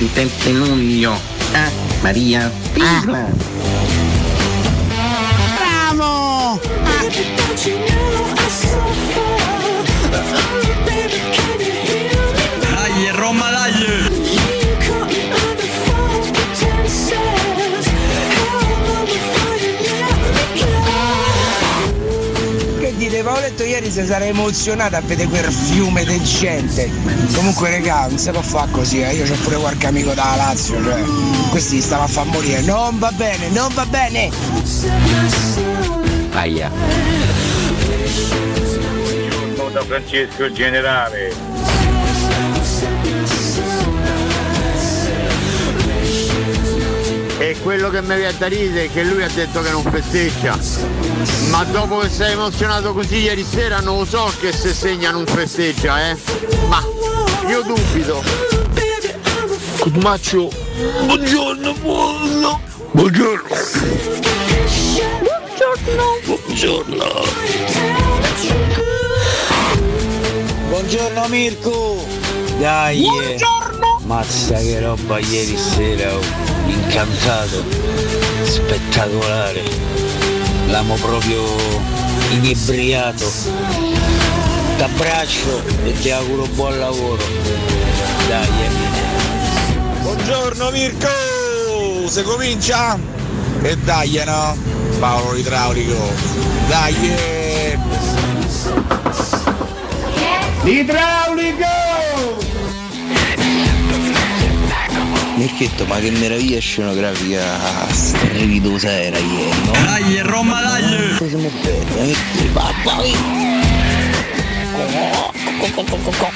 Mercoledì 27 luglio. Ah, Maria Stella. Bravo! Letto ieri se sarei emozionata a vedere quel fiume di gente. Comunque regà, non si può fare così, eh. io ho pure qualche amico da Lazio, cioè. Questi stavano a far morire. Non va bene, non va bene! Aia. da Francesco Generale. E quello che mi viene da ridere è che lui ha detto che non festeggia. Ma dopo che sei emozionato così ieri sera non lo so che se segna non festeggia, eh. Ma io dubito. Cosmaccio. Buongiorno, buongiorno. Buongiorno. Buongiorno. Buongiorno Mirko! Dai! Buongiorno! Mazza che roba ieri sera, oh. incantato, spettacolare. L'amo proprio inebriato. T'abbraccio e ti auguro buon lavoro. Dai! eh. Buongiorno Mirko! Se comincia? E dai no! Paolo l'idraulico! Dai! eh. L'idraulico! Mirchetto, ma che meraviglia scenografica strepitosa era ieri, no? Dai, Roma, dai! Siamo belli, eh? Papà,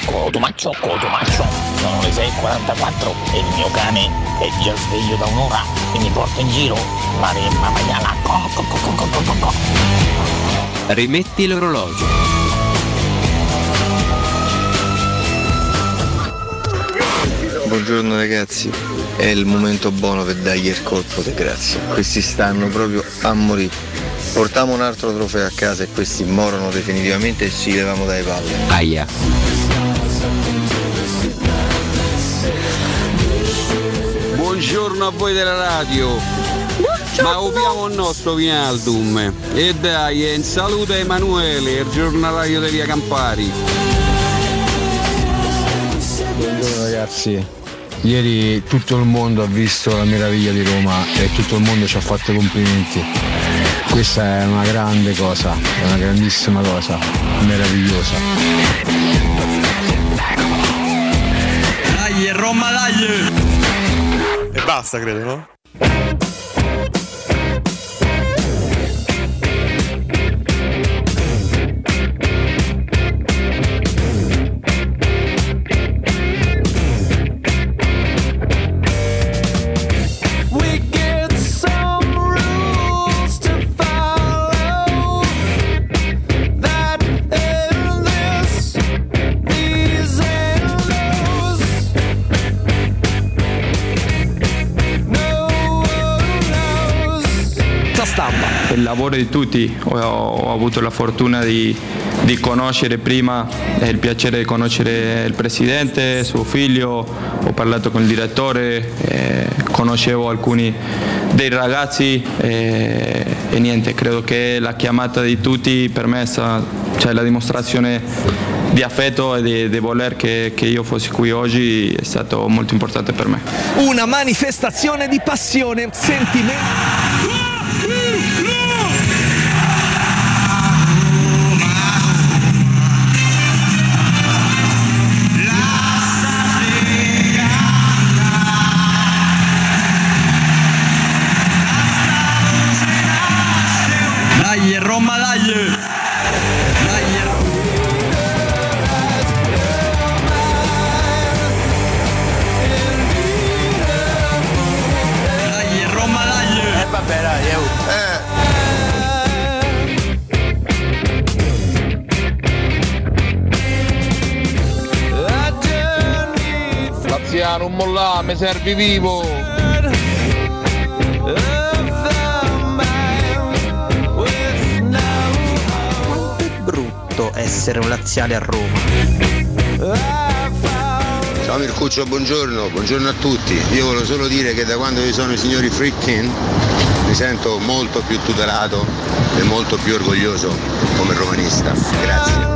Cotumaccio, cotumaccio. Sono le 6.44 e il mio cane è già sveglio da un'ora e mi porta in giro. Maremma maiala. Rimetti l'orologio. Buongiorno ragazzi, è il momento buono per dargli il colpo di grazia. Questi stanno proprio a morire. Portiamo un altro trofeo a casa e questi morono definitivamente e ci leviamo dai palle. Aia. Buongiorno a voi della radio. Ma opiamo il nostro Vinaldum. E dai, e un saluto a Emanuele, il giornalaio di Via Campari. Buongiorno ragazzi, ieri tutto il mondo ha visto la meraviglia di Roma e tutto il mondo ci ha fatto i complimenti. Questa è una grande cosa, è una grandissima cosa, meravigliosa. Dai, Roma, dai! E basta, credo, no? Il lavoro di tutti, ho, ho avuto la fortuna di, di conoscere prima, e il piacere di conoscere il presidente, suo figlio, ho parlato con il direttore, eh, conoscevo alcuni dei ragazzi eh, e niente, credo che la chiamata di tutti per me è stata cioè, la dimostrazione di affetto e di, di voler che, che io fossi qui oggi è stato molto importante per me. Una manifestazione di passione, sentimento. Non mollà, mi servi vivo! Brutto essere un laziale a Roma. Ciao Mircuccio, buongiorno, buongiorno a tutti. Io volevo solo dire che da quando ci sono i signori Frickin mi sento molto più tutelato e molto più orgoglioso come romanista. Grazie.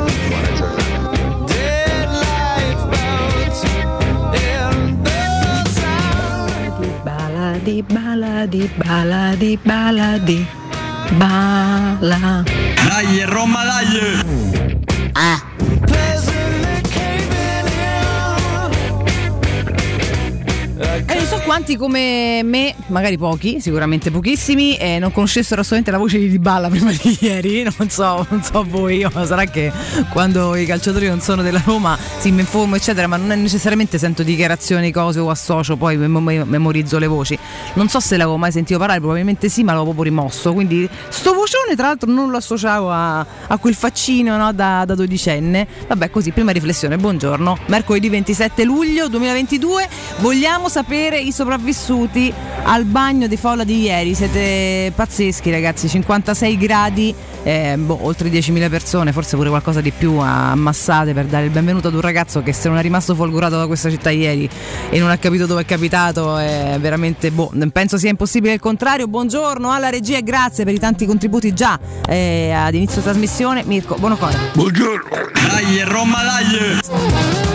Baladi, baladi, baladi, baladi, bala. Dai Roma, dai! Ah! Quanti come me, magari pochi, sicuramente pochissimi, eh, non conoscessero assolutamente la voce di Dybala prima di ieri. Non so, non so voi, ma sarà che quando i calciatori non sono della Roma sì, mi informo, eccetera, ma non è necessariamente sento dichiarazioni, cose o associo, poi mem- mem- memorizzo le voci. Non so se l'avevo mai sentito parlare, probabilmente sì, ma l'avevo proprio rimosso. Quindi sto vocione, tra l'altro, non lo associavo a, a quel faccino no, da, da dodicenne. Vabbè, così, prima riflessione, buongiorno. Mercoledì 27 luglio 2022, vogliamo sapere i sopravvissuti al bagno di folla di ieri. Siete pazzeschi, ragazzi. 56 gradi, eh, boh, oltre 10.000 persone, forse pure qualcosa di più ammassate per dare il benvenuto ad un ragazzo che se non è rimasto folgorato da questa città ieri e non ha capito dove è capitato, è veramente boh. Penso sia impossibile il contrario. Buongiorno alla regia e grazie per i tanti contributi già eh, ad inizio trasmissione. Mirko, buon cuore. Buongiorno! Dai Roma, dai!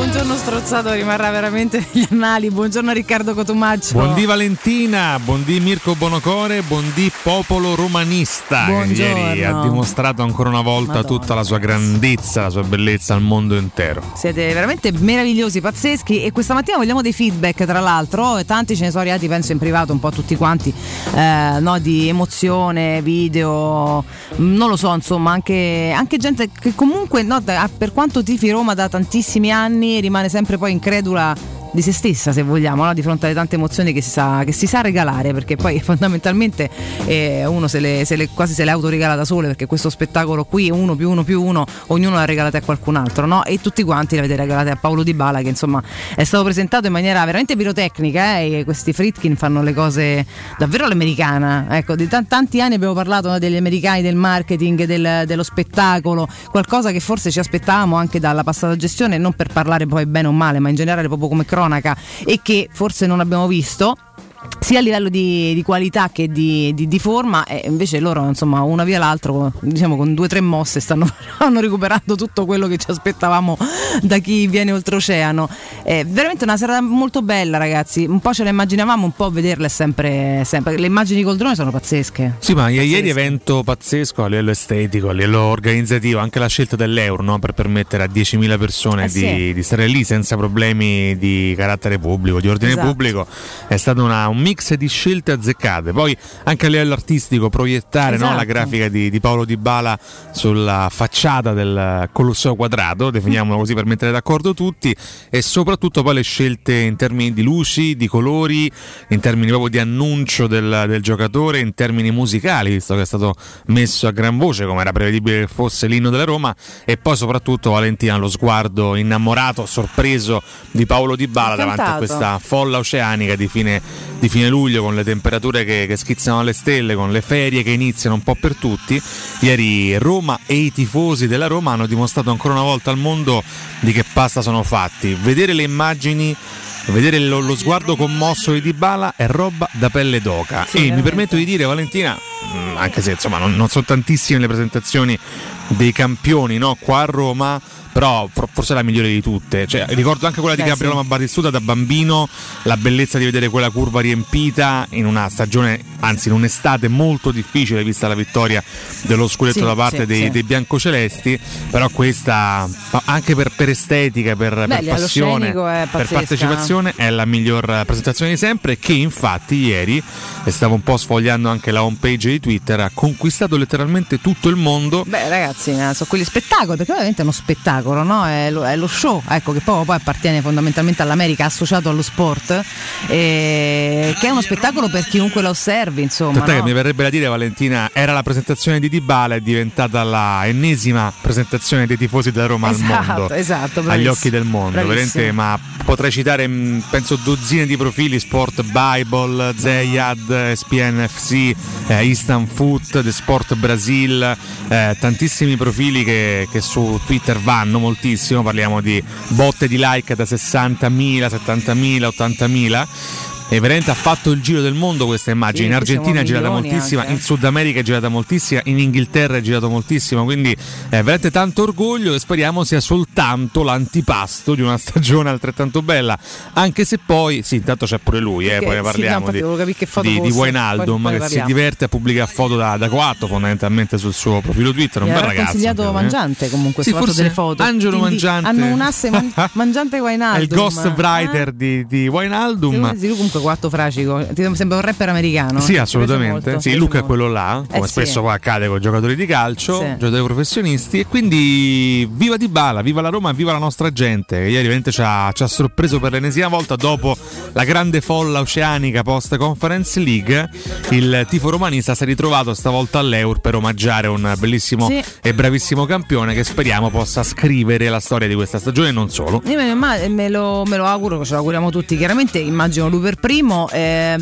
Buongiorno strozzato rimarrà veramente negli annali. Buongiorno Riccardo Cotumaccio. Buondì Valentina, buondì Mirko Bonocore, buondì popolo romanista Buongiorno. ieri ha dimostrato ancora una volta Madonna. tutta la sua grandezza, la sua bellezza al mondo intero. Siete veramente meravigliosi, pazzeschi e questa mattina vogliamo dei feedback tra l'altro tanti ce ne sono arrivati penso in privato un po' tutti quanti eh, no, di emozione, video, mm, non lo so insomma anche, anche gente che comunque no, per quanto tifi Roma da tantissimi anni rimane sempre poi incredula di se stessa se vogliamo no? di fronte alle tante emozioni che si sa, che si sa regalare perché poi fondamentalmente eh, uno se le, se le- quasi se le autoregala da sole perché questo spettacolo qui uno più uno più uno ognuno l'ha regalate a qualcun altro no? e tutti quanti l'avete regalate a Paolo Di Bala che insomma è stato presentato in maniera veramente pirotecnica eh, e questi Fritkin fanno le cose davvero all'americana ecco di tan- tanti anni abbiamo parlato no, degli americani del marketing del- dello spettacolo qualcosa che forse ci aspettavamo anche dalla passata gestione non per parlare poi bene o male ma in generale proprio come cronaca e che forse non abbiamo visto sia a livello di, di qualità che di, di- di forma e invece loro insomma una via l'altro diciamo con due o tre mosse stanno, stanno recuperando tutto quello che ci aspettavamo da chi viene oltreoceano è veramente una serata molto bella ragazzi un po' ce la immaginavamo un po' vederle sempre, sempre. le immagini col drone sono pazzesche Sì, ma ieri evento pazzesco a livello estetico, a livello organizzativo, anche la scelta dell'euro no? per permettere a 10.000 persone Eh di, sì. di stare lì senza problemi di carattere pubblico, di ordine Esatto. pubblico, è stato una- un mix di scelte azzeccate. Poi anche a livello artistico proiettare no, Esatto. la grafica di, di Paolo Di Bala sulla facciata del Colosseo Quadrato, definiamolo così per mettere d'accordo tutti, e soprattutto poi le scelte in termini di luci, di colori, in termini proprio di annuncio del, del giocatore, in termini musicali, visto che è stato messo a gran voce come era prevedibile che fosse l'inno della Roma, e poi soprattutto Valentina lo sguardo innamorato, sorpreso di Paolo Di Bala davanti a questa folla oceanica di fine, di fine luglio con le temperature che, che schizzano alle stelle, con le ferie che iniziano un po' per tutti. Ieri Roma e i tifosi della Roma hanno dimostrato ancora una volta al mondo di che pasta sono fatti. Vedere le immagini. Vedere lo, lo sguardo commosso di Dybala è roba da pelle d'oca e mi permetto di dire Valentina mh, anche se insomma non, non sono tantissime le presentazioni dei campioni no, qua a Roma però for- forse è la migliore di tutte Cioè, ricordo anche quella di Gabriele sì. Battistuta da bambino la bellezza di vedere quella curva riempita in una stagione anzi in un'estate molto difficile vista la vittoria dello scudetto Sì, da parte sì, dei, sì. dei biancocelesti però questa anche per, per estetica per, per Beh, lo passione per pazzesca. partecipazione è la miglior presentazione di sempre che infatti ieri e stavo un po' sfogliando anche la home page di Twitter ha conquistato letteralmente tutto il mondo. Beh, ragazzi, eh, sono quegli spettacoli, perché ovviamente è uno spettacolo, no? È lo, è lo show, ecco, che poi, poi appartiene fondamentalmente all'America, associato allo sport, e che è uno spettacolo per chiunque lo osservi, insomma. No? mi verrebbe da dire, Valentina, era la presentazione di Dybala, è diventata la ennesima presentazione dei tifosi della Roma al Esatto, mondo. esatto, agli occhi del mondo. Ma potrei citare, mh, penso, dozzine di profili: Sport Bible, Zeyad, ESPN FC, eh, Instant Foot, The Sport Brasil, eh, tantissimi profili che, che su Twitter vanno moltissimo. Parliamo di botte di like da 60.000, 70.000, 80.000. E veramente ha fatto il giro del mondo questa immagine. Sì, in Argentina è girata moltissima, anche. in Sud America è girata moltissima, in Inghilterra è girato moltissimo. Quindi è veramente tanto orgoglio e speriamo sia soltanto l'antipasto di una stagione altrettanto bella. Anche se poi, sì, intanto c'è pure lui, eh, poi ne sì, parliamo infatti di, che foto di, di Wijnaldum poi- poi che si parliamo. diverte a pubblicare foto da, da 4 fondamentalmente sul suo profilo Twitter. Un bel ragazzo. consigliato anche lui, eh. Mangiante comunque, Sì, si forse delle foto. Angelo Quindi Mangiante. Hanno un asse man- Mangiante Wijnaldum. È il ghostwriter di, di Wijnaldum. Sì, lui comunque quattro fracico. Ti sembra un rapper americano. Sì, assolutamente. Sì, Luca è quello là, come Eh, sì. spesso poi accade con i giocatori di calcio, Sì. giocatori professionisti. E quindi viva Di Bala, viva la Roma, viva la nostra gente. Che ieri veramente ci ha, ci ha sorpreso per l'ennesima volta dopo la grande folla oceanica post Conference League. Il tifo romanista si è ritrovato stavolta all'Eur per omaggiare un bellissimo Sì. e bravissimo campione che speriamo possa scrivere la storia di questa stagione e non solo. Me, ma- me lo, me lo auguro, ce lo auguriamo tutti. Chiaramente immagino lui per primo. Eh,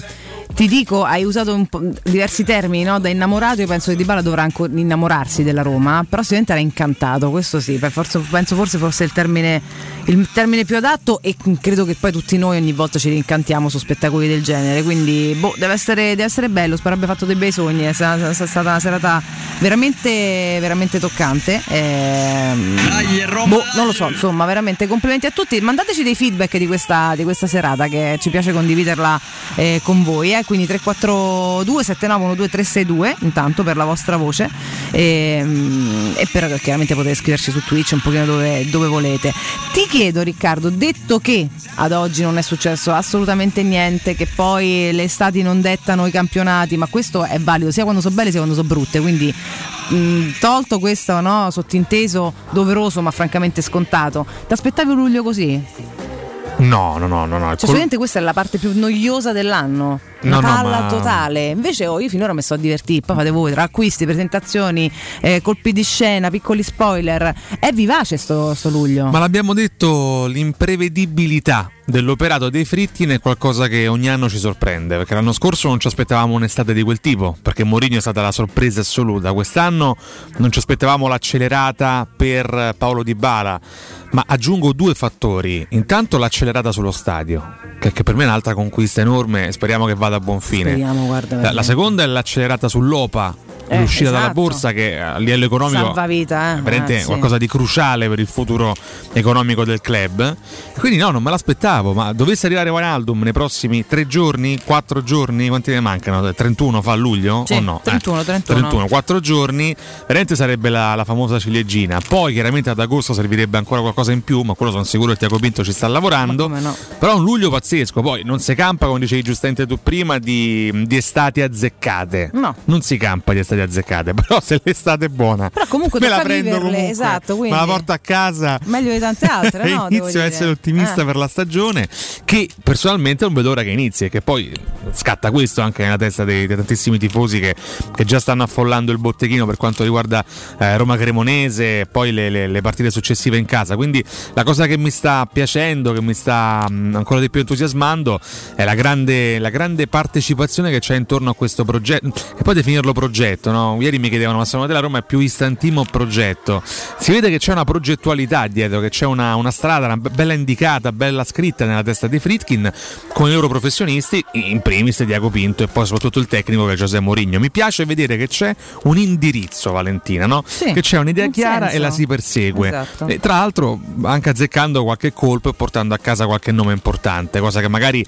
ti dico, hai usato diversi termini no? da innamorato. Io penso che Di Bala dovrà ancora innamorarsi della Roma, però sicuramente era incantato. Questo sì, forza- penso forse fosse il termine, il termine più adatto. E credo che poi tutti noi ogni volta ci rincantiamo su spettacoli del genere. Quindi, boh, deve essere, deve essere bello. Spero abbia fatto dei bei sogni. È stata, è stata una serata veramente, veramente toccante. Ehm, boh, non lo so, insomma, veramente complimenti a tutti. Mandateci dei feedback di questa, di questa serata che ci piace condividerla eh, con voi. eh. Quindi 342 7912 362 intanto per la vostra voce e, mm, e per chiaramente potete scriverci su Twitch un pochino dove, dove volete. Ti chiedo Riccardo, detto che ad oggi non è successo assolutamente niente, che poi le estati non dettano i campionati, ma questo è valido sia quando sono belle sia quando sono brutte, quindi mh, tolto questo no, sottinteso doveroso ma francamente scontato, ti aspettavi un luglio così? No, no, no, no. no. Cioè, Col- questa è la parte più noiosa dell'anno. Una No, no, palla ma- totale. Invece oh, io finora mi sto a divertire. Poi fate voi tra acquisti, presentazioni, eh, colpi di scena, piccoli spoiler. È vivace sto, sto luglio. Ma l'abbiamo detto, l'imprevedibilità dell'operato dei Fritkin è qualcosa che ogni anno ci sorprende, perché l'anno scorso non ci aspettavamo un'estate di quel tipo, perché Mourinho è stata la sorpresa assoluta. Quest'anno non ci aspettavamo l'accelerata per Paolo Di Bala, ma aggiungo due fattori. Intanto l'accelerata sullo stadio, che, che per me è un'altra conquista enorme speriamo che vada a buon fine. Speriamo, guarda. La, la seconda è l'accelerata sull'OPA, Eh, l'uscita dalla esatto. borsa che a livello economico Salvavita, eh. è veramente Eh, sì. qualcosa di cruciale per il futuro economico del club. Quindi no, non me l'aspettavo, ma dovesse arrivare Wijnaldum nei prossimi tre giorni, quattro giorni, quanti ne mancano? 31 fa luglio Sì, o no? 31, Eh, 31. 31, quattro giorni, veramente sarebbe la, la famosa ciliegina. Poi chiaramente ad agosto servirebbe ancora qualcosa in più, ma quello sono sicuro che Tiago Pinto ci sta lavorando. no? Però un luglio pazzesco, poi non si campa, come dicevi giustamente tu prima, di, di estati azzeccate. No. Non si campa di estati azzeccate, però se l'estate è buona. Però comunque me la prendo viverle, comunque, esatto, quindi- me la porto a casa. Meglio di tante altre, no? Inizio a essere ottimista Eh. per la stagione, che personalmente non vedo ora che inizi e che poi scatta questo anche nella testa dei, dei tantissimi tifosi che, che già stanno affollando il botteghino per quanto riguarda eh, Roma Cremonese e poi le, le- le partite successive in casa. Quindi la cosa che mi sta piacendo, che mi sta mh, ancora di più entusiasmando, è la grande, la grande partecipazione che c'è intorno a questo progetto. E poi definirlo progetto, no? Ieri mi chiedevano, ma secondo te la Roma è più istantimo progetto? Si vede che c'è una progettualità dietro, che c'è una, una strada, una be- bella indicata, bella scritta nella testa di Fritkin con i loro professionisti, in primis Diaco Pinto e poi soprattutto il tecnico che è Giuseppe Mourinho. Mi piace vedere che c'è un indirizzo, Valentina, no? Sì, che c'è un'idea un chiara senso. e la si persegue. Esatto. E tra l'altro anche azzeccando qualche colpo e portando a casa qualche nome importante, cosa che magari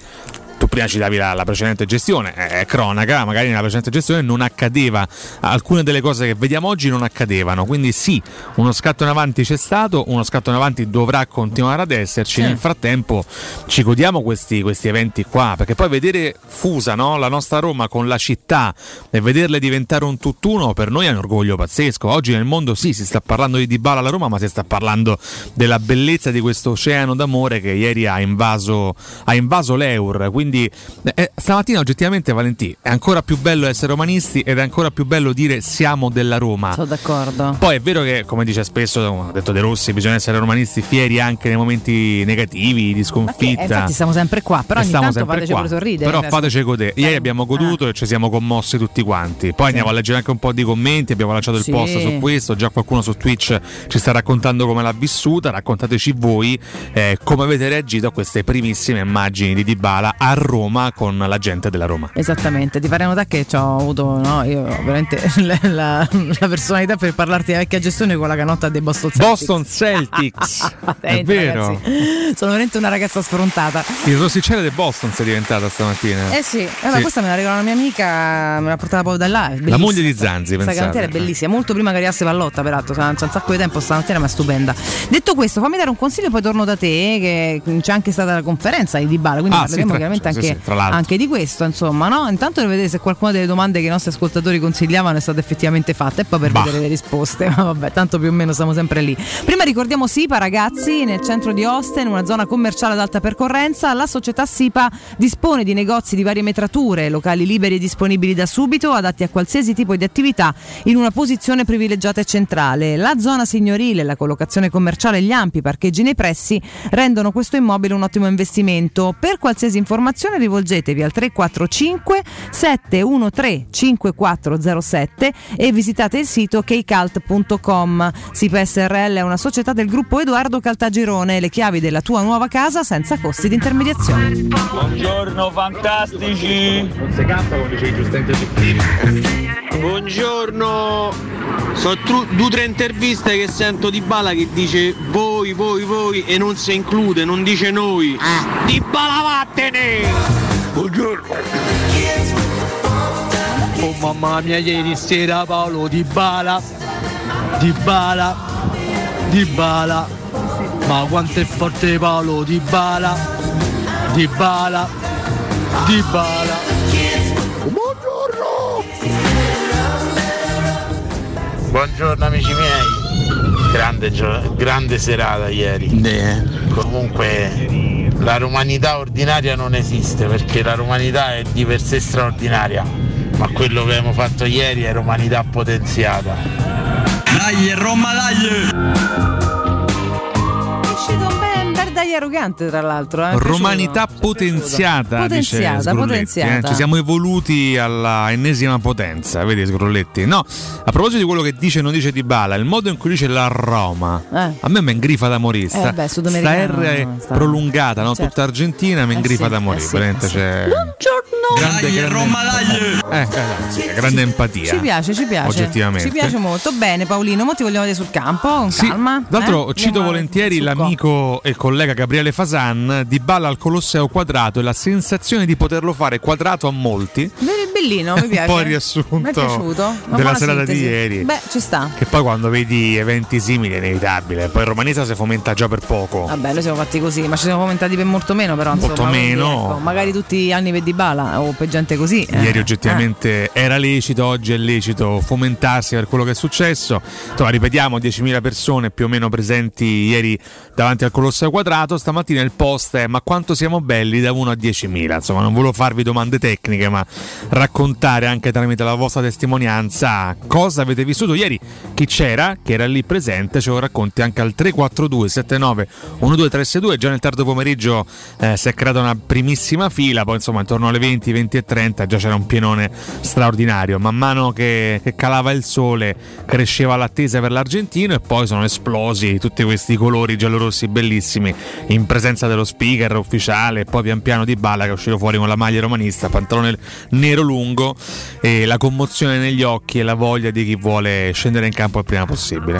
tu prima citavi la, la precedente gestione, è cronaca, magari nella precedente gestione non accadeva, alcune delle cose che vediamo oggi non accadevano, quindi sì, uno scatto in avanti c'è stato, uno scatto in avanti dovrà continuare ad esserci, Sì. nel frattempo ci godiamo questi, questi eventi qua, perché poi vedere fusa no? la nostra Roma con la città e vederle diventare un tutt'uno per noi è un orgoglio pazzesco. Oggi nel mondo sì, si sta parlando di Dybala alla Roma, ma si sta parlando della bellezza di questo oceano d'amore che ieri ha invaso, ha invaso l'Eur. Quindi eh, stamattina oggettivamente Valentì è ancora più bello essere romanisti ed è ancora più bello dire siamo della Roma. Sono d'accordo. Poi è vero che, come dice spesso, ha detto De Rossi, bisogna essere romanisti fieri anche nei momenti negativi, di Eh, sconfitta. infatti siamo sempre qua, però E ogni tanto fateci qua. sorridere. Però fateci godere. Ieri abbiamo goduto e ci siamo commossi tutti quanti. Poi andiamo a leggere anche un po' di commenti. Abbiamo lanciato il Sì. post su questo. Già qualcuno su Twitch ci sta raccontando come l'ha vissuta. Raccontateci voi eh, come avete reagito a queste primissime immagini di Dybala a Roma con la gente della Roma. Esattamente, ti pare notare che ci ho avuto no, io veramente la, la- la personalità per parlarti della vecchia gestione con la canotta dei Boston Celtics. Boston Celtics, è vero. ragazzi, sono veramente una ragazza sfrontata. Il rossicere del Boston si è diventata stamattina. Eh sì, eh, ma Sì. questa me la regalò una mia amica, me l'ha portata proprio da là. La moglie di Zanzi, Questa cantiera è bellissima, molto prima che arrivasse Pallotta, peraltro. C'è un sacco di tempo stamattina, ma è stupenda. Detto questo, fammi dare un consiglio, poi torno da te. Che c'è anche stata la conferenza di Dybala, quindi Ah, parleremo sì, tra- chiaramente sì, anche, anche di questo. Insomma, no? Intanto per vedere se qualcuna delle domande che i nostri ascoltatori consigliavano è stata effettivamente fatta, e poi per Bah. vedere le risposte. Ma vabbè, tanto più o meno siamo sempre lì. Prima ricordiamo SIPA, ragazzi, nel centro di Osten, una zona commerciale ad alta percorrenza. La società SIPA dispone di negozi di varie metrature, locali liberi e disponibili da subito, adatti a qualsiasi tipo di attività, in una posizione privilegiata e centrale. La zona signorile, la collocazione commerciale e gli ampi parcheggi nei pressi rendono questo immobile un ottimo investimento. Per qualsiasi informazione rivolgetevi al 345 713 5407 e visitate il sito kcalt.com. SIPA SRL è una società del gruppo Edoardo Caltagirone, le chiavi della tua nuova casa senza costi di intermediazione. Buongiorno fantastici! Non si canta come dice Buongiorno, sono tru- due o tre interviste che sento di Bala che dice voi, voi, voi e non si include, non dice noi. Di Bala vattene! Buongiorno. Oh mamma mia, ieri sera Paolo Di Bala, Di Bala, Di Bala. Ma quanto è forte Paolo Di Bala, Di Bala, Di Bala. Buongiorno amici miei, grande, gio- grande serata ieri. Comunque la romanità ordinaria non esiste perché la romanità è di per sé straordinaria, ma quello che abbiamo fatto ieri è romanità potenziata. Dai, Roma, dai! Dai arrogante, tra l'altro. eh, Romanità piaciuto. potenziata, Potenziata, potenziata. eh. Ci siamo evoluti alla ennesima potenza, vedi Sgrulletti? No, a proposito di quello che dice e non dice Di Bala, il modo in cui dice la Roma, Eh. a me mi ingrifa da morire. Sta, Eh, beh, sta R sta- prolungata, no? Certo. tutta argentina, mi Eh ingrifa sì, da eh morire. sì, veramente eh sì. c'è grande, Dai, grande, Roma, dai! eh, eh, sì, grande empatia. Ci piace, ci piace. Oggettivamente. Ci piace molto. Bene, Paolino, mo ti vogliamo vedere sul campo, con Sì, calma. Tra l'altro eh? cito volentieri l'amico e collega Gabriele Fasan di Balla al Colosseo quadrato e la sensazione di poterlo fare quadrato a molti. Be- Bellino, mi piace. po' il riassunto Mi è piaciuto. Una della serata sintesi. di ieri. Beh, ci sta. Che poi quando vedi eventi simili è inevitabile. Poi il romanista si fomenta già per poco. Vabbè, noi siamo fatti così, ma ci siamo fomentati per molto meno, però Molto insomma. quindi, meno. ecco, magari tutti gli anni per di bala o per gente così. eh. Ieri oggettivamente era lecito, oggi è lecito fomentarsi per quello che è successo. Insomma, ripetiamo, 10.000 persone più o meno presenti ieri davanti al Colosseo Quadrato. Stamattina il post è ma quanto siamo belli da 1 a 10.000. Insomma, non volevo farvi domande tecniche, ma raccontare anche tramite la vostra testimonianza cosa avete vissuto ieri. Chi c'era, che era lì presente, ce lo racconti anche al 342 79 1232. Già nel tardo pomeriggio eh, si è creata una primissima fila, poi insomma intorno alle 20, 20 e 30 già c'era un pienone straordinario. Man mano che, che calava il sole cresceva l'attesa per l'argentino e poi sono esplosi tutti questi colori giallorossi bellissimi in presenza dello speaker ufficiale e poi pian piano di Balla che è uscito fuori con la maglia romanista, pantalone nero lungo e la commozione negli occhi e la voglia di chi vuole scendere in campo il prima possibile.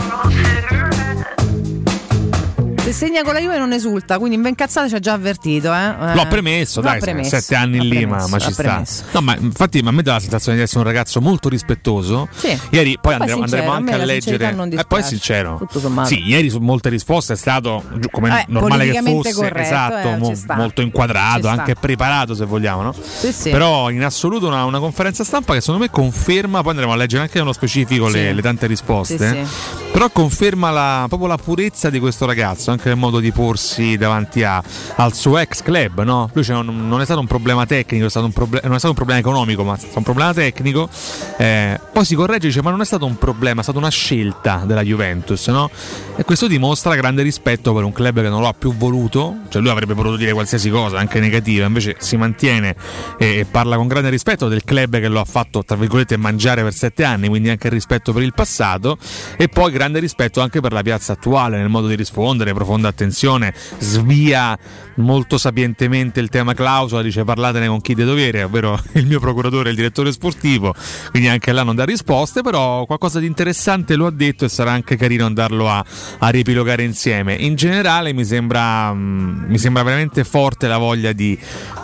Se segna con la Juve non esulta, quindi in ben cazzate ci ha già avvertito. Eh? Eh, L'ho premesso, l'ha dai, premesso, sette anni lì, ma, premesso, ma ci sta. premesso. No, ma infatti a me dà la sensazione di essere un ragazzo molto rispettoso. Sì. Ieri poi, Poi andremo, sincero, andremo a anche a la leggere. E poi dispiace, sincero. tutto. Sì, ieri su molte risposte è stato come Eh, normale che fosse, corretto, esatto, eh, mo- molto inquadrato, anche preparato se vogliamo, no? Sì, sì. Però in assoluto una, una conferenza stampa che secondo me conferma, poi andremo a leggere anche nello specifico le, Sì. le tante risposte. Però conferma la, proprio la purezza di questo ragazzo, anche nel modo di porsi davanti a- al suo ex club. No? Lui c'è un- non è stato un problema tecnico, è stato un proble- non è stato un problema economico, ma è stato un problema tecnico. Eh, poi si corregge e dice: Ma non è stato un problema, è stata una scelta della Juventus. No? E questo dimostra grande rispetto per un club che non lo ha più voluto. Cioè, lui avrebbe potuto dire qualsiasi cosa, anche negativa, invece si mantiene e, e parla con grande rispetto del club che lo ha fatto, tra virgolette, mangiare per sette anni, quindi anche rispetto per il passato. E poi grande rispetto anche per la piazza attuale, nel modo di rispondere, profonda attenzione, svia molto sapientemente il tema clausola, dice parlatene con chi di dovere, ovvero il mio procuratore il direttore sportivo, quindi anche là non dà risposte, però qualcosa di interessante lo ha detto e sarà anche carino andarlo a, a riepilogare insieme. In generale mi sembra, mm, mi sembra veramente forte la voglia di,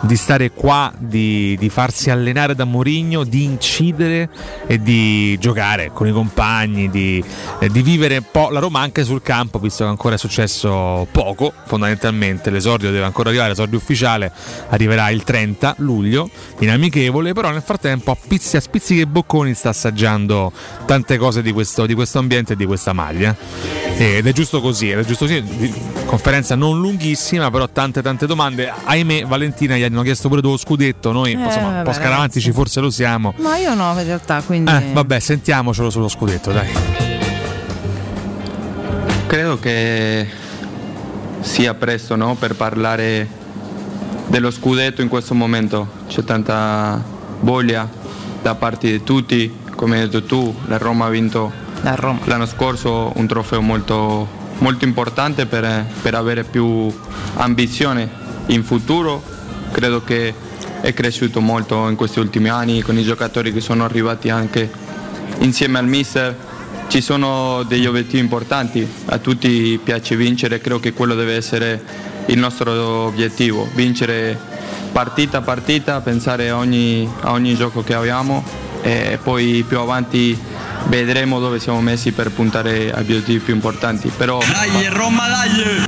di stare qua, di, di farsi allenare da Mourinho, di incidere e di giocare con i compagni, di, eh, di vivere un po' la Roma anche sul campo, visto che ancora è successo poco, fondamentalmente l'esordio deve ancora arrivare, l'esordio ufficiale arriverà il 30 luglio in amichevole, però nel frattempo a pizzi, a spizzichi e bocconi sta assaggiando tante cose di questo, di questo ambiente e di questa maglia. Ed è giusto così, è giusto così, conferenza non lunghissima, però tante tante domande. Ahimè, Valentina gli hanno chiesto pure dello scudetto, noi Eh, insomma, un po' vabbè, scaramantici forse lo siamo. Ma io no, in realtà, quindi. Eh, vabbè, sentiamocelo sullo scudetto, dai. Credo che sia presto no, per parlare dello scudetto in questo momento. C'è tanta voglia da parte di tutti, come hai detto tu, la Roma ha vinto l'anno scorso un trofeo molto, molto importante per, per avere più ambizione in futuro. Credo che è cresciuto molto in questi ultimi anni con i giocatori che sono arrivati anche insieme al mister ci sono degli obiettivi importanti, a tutti piace vincere, credo che quello deve essere il nostro obiettivo, vincere partita a partita, pensare a ogni, a ogni gioco che abbiamo e poi più avanti vedremo dove siamo messi per puntare agli obiettivi più importanti. Però Dai Roma, dai!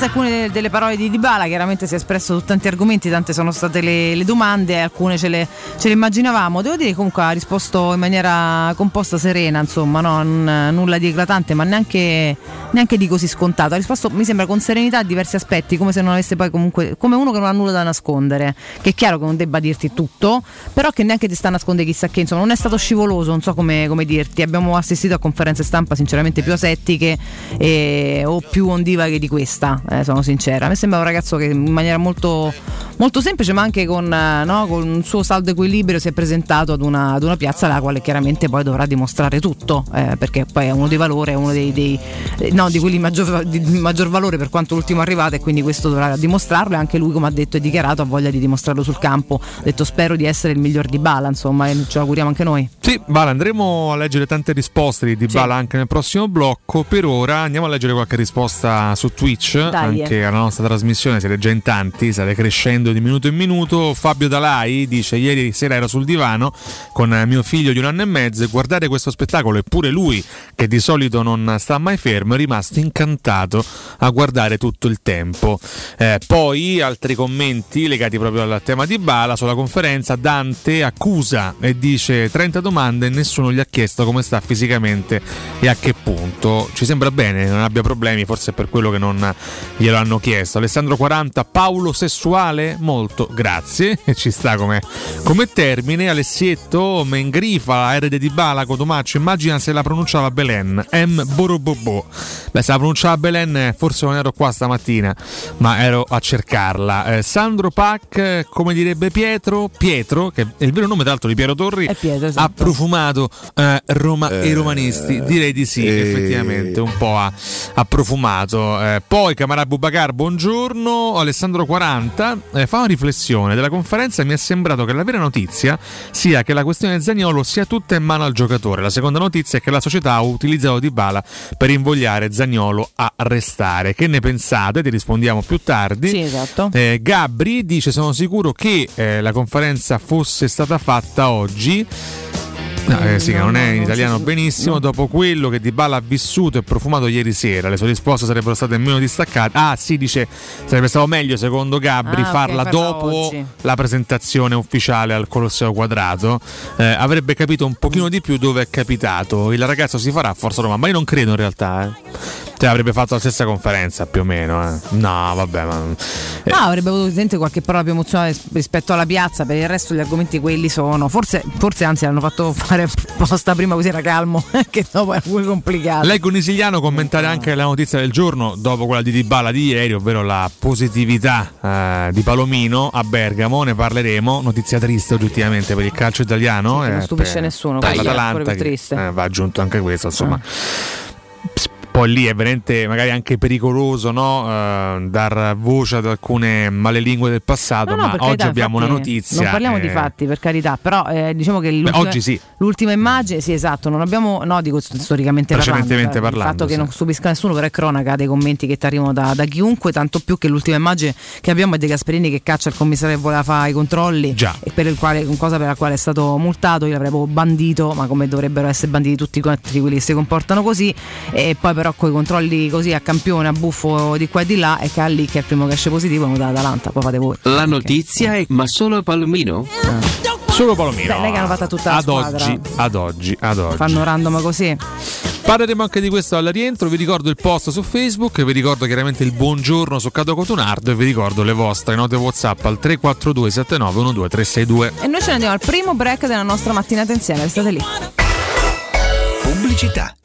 Queste alcune delle- parole di Dybala, chiaramente si è espresso su tanti argomenti, tante sono state le, le domande, alcune ce le, ce le immaginavamo. Devo dire comunque ha risposto in maniera composta, serena, insomma, no? Non- nulla di eclatante, ma neanche, neanche di così scontato. Ha risposto, mi sembra, con serenità a diversi aspetti, come se non avesse poi comunque, come uno che non ha nulla da nascondere, che è chiaro che non debba dirti tutto, però che neanche ti sta a nascondere chissà che, insomma, non è stato scivoloso, non so come, come dirti. Abbiamo assistito a conferenze stampa sinceramente più asettiche eh, o più ondivaghe di questa, eh, sono sincera. A me sembra un ragazzo che in maniera molto, molto semplice, ma anche con, eh, no, con un suo saldo equilibrio, si è presentato ad una, ad una piazza alla quale chiaramente poi dovrà dimostrare tutto, eh, perché poi è uno dei valori, è uno dei, dei- eh, no, di quelli di maggior, di maggior valore per quanto l'ultimo arrivato, e quindi questo dovrà dimostrarlo. E anche lui, come ha detto e dichiarato, ha voglia di dimostrarlo sul campo. Ha detto spero di essere il miglior di Bala, insomma, e ce lo auguriamo anche noi. Sì, Bala, andremo a leggere tante risposte di Dybala anche nel prossimo blocco. Per ora andiamo a leggere qualche risposta su Twitch, Dai. Anche alla nostra trasmissione, siete già in tanti, state crescendo di minuto in minuto. Fabio Dalai dice ieri sera ero sul divano con mio figlio di un anno e mezzo e guardare questo spettacolo, eppure lui, che di solito non sta mai fermo, è rimasto incantato a guardare tutto il tempo. Eh, poi altri commenti legati proprio al tema di Bala sulla conferenza, Dante accusa e dice 30 domande e nessuno gli ha chiesto come sta fisicamente e a che punto. Ci sembra bene, non abbia problemi, forse è per quello che non glielo hanno chiesto. Alessandro 40, Paolo sessuale? Molto, grazie, ci sta come, come termine. Alessietto, Mengrifa, Erede di Bala, Cotomaccio, immagina se la pronunciava Belen, M. Borobobo. Beh, se la pronunciava Belen forse non ero qua stamattina, ma ero a cercarla. Eh, Sandro Pac, eh, come direbbe Pietro, Pietro, che è il vero nome tra l'altro di Piero Torri, esatto. ha profumato eh, Roma e i romanisti. Direi di sì, effettivamente, un po' ha, ha profumato. Eh, poi Camarà Chiara Bubacar, buongiorno. Alessandro 40 eh, fa una riflessione. Della conferenza mi è sembrato che la vera notizia sia che la questione Zagnolo sia tutta in mano al giocatore. La seconda notizia è che la società ha utilizzato Dybala per invogliare Zagnolo a restare. Che ne pensate? Ti rispondiamo più tardi. Sì, esatto. Eh, Gabri dice: Sono sicuro che eh, la conferenza fosse stata fatta oggi. No, eh, sì, che non è in italiano benissimo. Dopo quello che Dybala ha vissuto e profumato ieri sera, le sue risposte sarebbero state meno distaccate. Ah, sì, dice sarebbe stato meglio secondo Gabri Ah, farla farla dopo oggi. la presentazione ufficiale al Colosseo Quadrato. Eh, avrebbe capito un pochino di più dove è capitato. Il ragazzo si farà a Forza Roma, ma io non credo in realtà. Eh. Cioè, avrebbe fatto la stessa conferenza più o meno. eh. No, vabbè, ma. eh, Ah, avrebbe avuto sentire qualche parola più emozionale rispetto alla piazza, per il resto gli argomenti quelli sono. Forse, forse anzi l'hanno fatto fare apposta prima così era calmo, che dopo era pure complicato. Leggo Nisiliano commentare anche la notizia del giorno dopo quella di Dybala di ieri, ovvero la positività eh, di Palomino a Bergamo, ne parleremo, notizia triste oggettivamente per il calcio italiano. Sì, che non eh, stupisce per- nessuno, per l'Atalanta che, triste. eh, va aggiunto anche questo, insomma. Poi lì è veramente magari anche pericoloso no? Eh, dar voce ad alcune malelingue del passato, No, no, ma oggi carità, abbiamo una notizia. Non parliamo di eh, fatti, per carità, però eh, diciamo che l'ultima, oggi sì. l'ultima immagine, sì, esatto, non abbiamo, no, dico st- storicamente parlando, cioè, parlando, il fatto che sì. non stupisca nessuno, però è cronaca dei commenti che ti arrivano da, da chiunque, tanto più che l'ultima immagine che abbiamo è di Gasperini che caccia il commissario che voleva fare i controlli Già. e per il quale, cosa per la quale è stato multato, io l'avrei bandito, ma come dovrebbero essere banditi tutti quanti quelli che si comportano così, e poi però con i controlli così a campione, a buffo di qua e di là, e che ha lì che è il primo che esce positivo è dall'Atalanta, poi fate voi. La notizia è ma solo Palomino? Solo Palomino. Beh, è che hanno fatta tutta la ad squadra. oggi, ad oggi, ad oggi. Fanno random così. Parleremo anche di questo al rientro, vi ricordo il post su Facebook, vi ricordo chiaramente il buongiorno su Cato Cotunardo e vi ricordo le vostre note WhatsApp al 342 79 362. E noi ce ne andiamo al primo break della nostra mattinata insieme, restate lì. Pubblicità.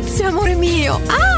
Grazie, amore mio! Ah,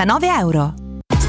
299 euro.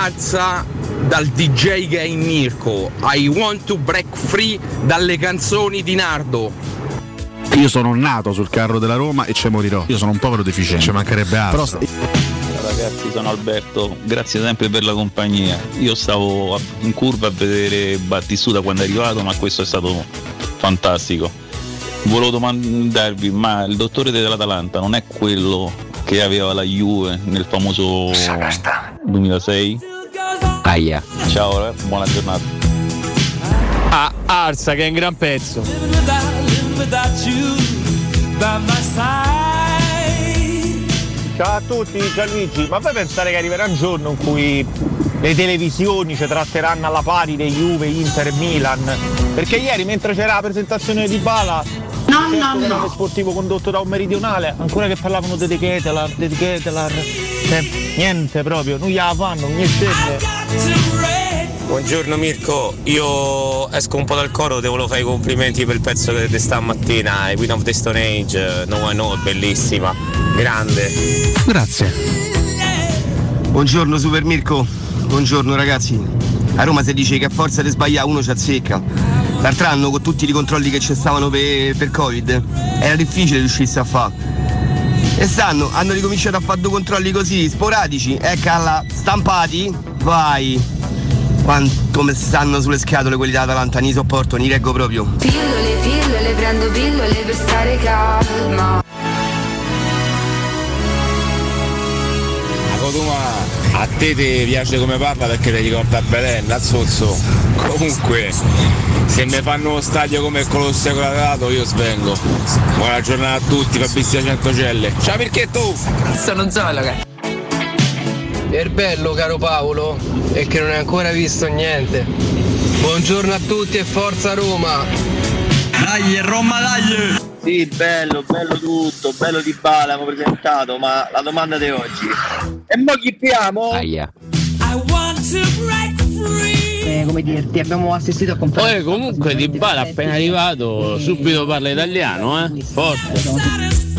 Alza dal DJ Gay Mirko. I want to break free dalle canzoni di Nardo. Io sono nato sul carro della Roma e ci morirò. Io sono un povero deficiente. Ci mancherebbe altro. Però Ragazzi, sono Alberto, grazie sempre per la compagnia. Io stavo in curva a vedere Battistuta quando è arrivato, ma questo è stato fantastico. Volevo domandarvi, ma il dottore dell'Atalanta non è quello che aveva la Juve nel famoso 2006? Aia. Ciao, eh, buona giornata. Ah, Arsa che è un gran pezzo. Ciao a tutti, Gianluigi, ma voi pensate che arriverà un giorno in cui le televisioni ci tratteranno alla pari dei Juve, Inter e Milan? Perché ieri mentre c'era la presentazione di Bala No, no, no. sportivo condotto da un meridionale, ancora che parlavano di Ketelar, di Ketelar, cioè, niente proprio, non gliela fanno, scende. Buongiorno Mirko, io esco un po' dal coro, volevo fare i complimenti per il pezzo di stamattina, i Queen of the Stone Age, No I Know, bellissima, grande. Grazie. Buongiorno Super Mirko, buongiorno ragazzi. A Roma si dice che a forza di sbagliare uno ci azzecca. L'altro anno con tutti i controlli che ci stavano per, per Covid era difficile riuscirsi a fare. E stanno, hanno ricominciato a fare due controlli così, sporadici, eccola, stampati, vai. Quanto come stanno sulle scatole quelli dell'Atalanta, ni sopporto, ni reggo proprio. Pillole, pillole, prendo pillole per stare calma. Cotuma, a te ti piace come parla perché ti ricorda Belen, Azzozzo. Comunque, se mi fanno uno stadio come il Colosseo Quadrato io svengo. Buona giornata a tutti, Fabrizio Centocelle. Ciao Mirchetto! Sono Zologa. Il bello caro Paolo è che non hai ancora visto niente. Buongiorno a tutti e forza Roma! Dai, Roma, dai! Sì, bello, bello tutto, bello di Bala, abbiamo presentato, ma la domanda di oggi. E mo chi piamo? Aia. Eh, come dirti, abbiamo assistito a comprare. Poi comunque Di Bala appena arrivato subito parla italiano, eh? Forte.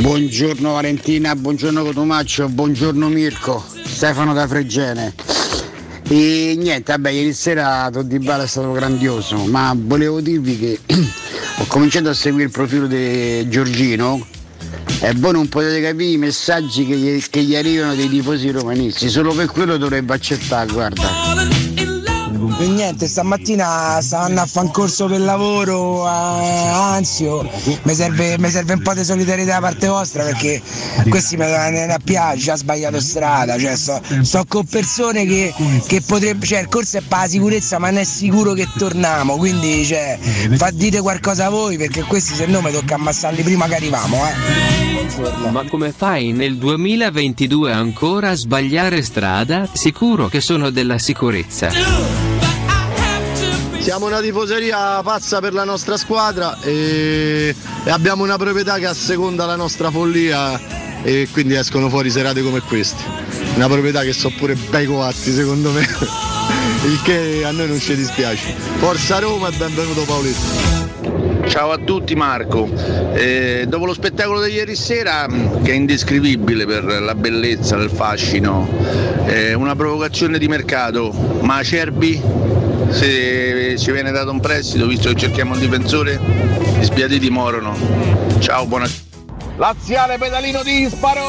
Buongiorno Valentina, buongiorno Cotumaccio, buongiorno Mirko, Stefano da Fregene. E niente, vabbè, ieri sera Toddy Bala è stato grandioso, ma volevo dirvi che ho cominciato a seguire il profilo di Giorgino e voi non potete capire i messaggi che gli, che gli arrivano dei tifosi romanisti, solo per quello dovrebbe accettare, guarda. E niente, stamattina stanno a fare un corso per lavoro, a ansio, mi serve, mi serve un po' di solidarietà da parte vostra perché questi mi a piace, ha sbagliato strada, cioè sto, sto con persone che, che potrebbe, cioè il corso è per la sicurezza ma non è sicuro che torniamo, quindi cioè, fa dite qualcosa voi perché questi se no mi tocca ammassarli prima che arriviamo, eh. Ma come fai nel 2022 ancora a sbagliare strada? Sicuro che sono della sicurezza. Siamo una tifoseria pazza per la nostra squadra e, e abbiamo una proprietà che asseconda la nostra follia e quindi escono fuori serate come queste. Una proprietà che so pure bei coatti secondo me, il che a noi non ci dispiace. Forza Roma e benvenuto Paoletto. Ciao a tutti Marco, Eh, dopo lo spettacolo di ieri sera mh, che è indescrivibile per la bellezza, il fascino, eh, una provocazione di mercato, ma Acerbi se ci viene dato un prestito visto che cerchiamo un difensore, gli sbiaditi morono. Ciao, buona Laziale pedalino disparo!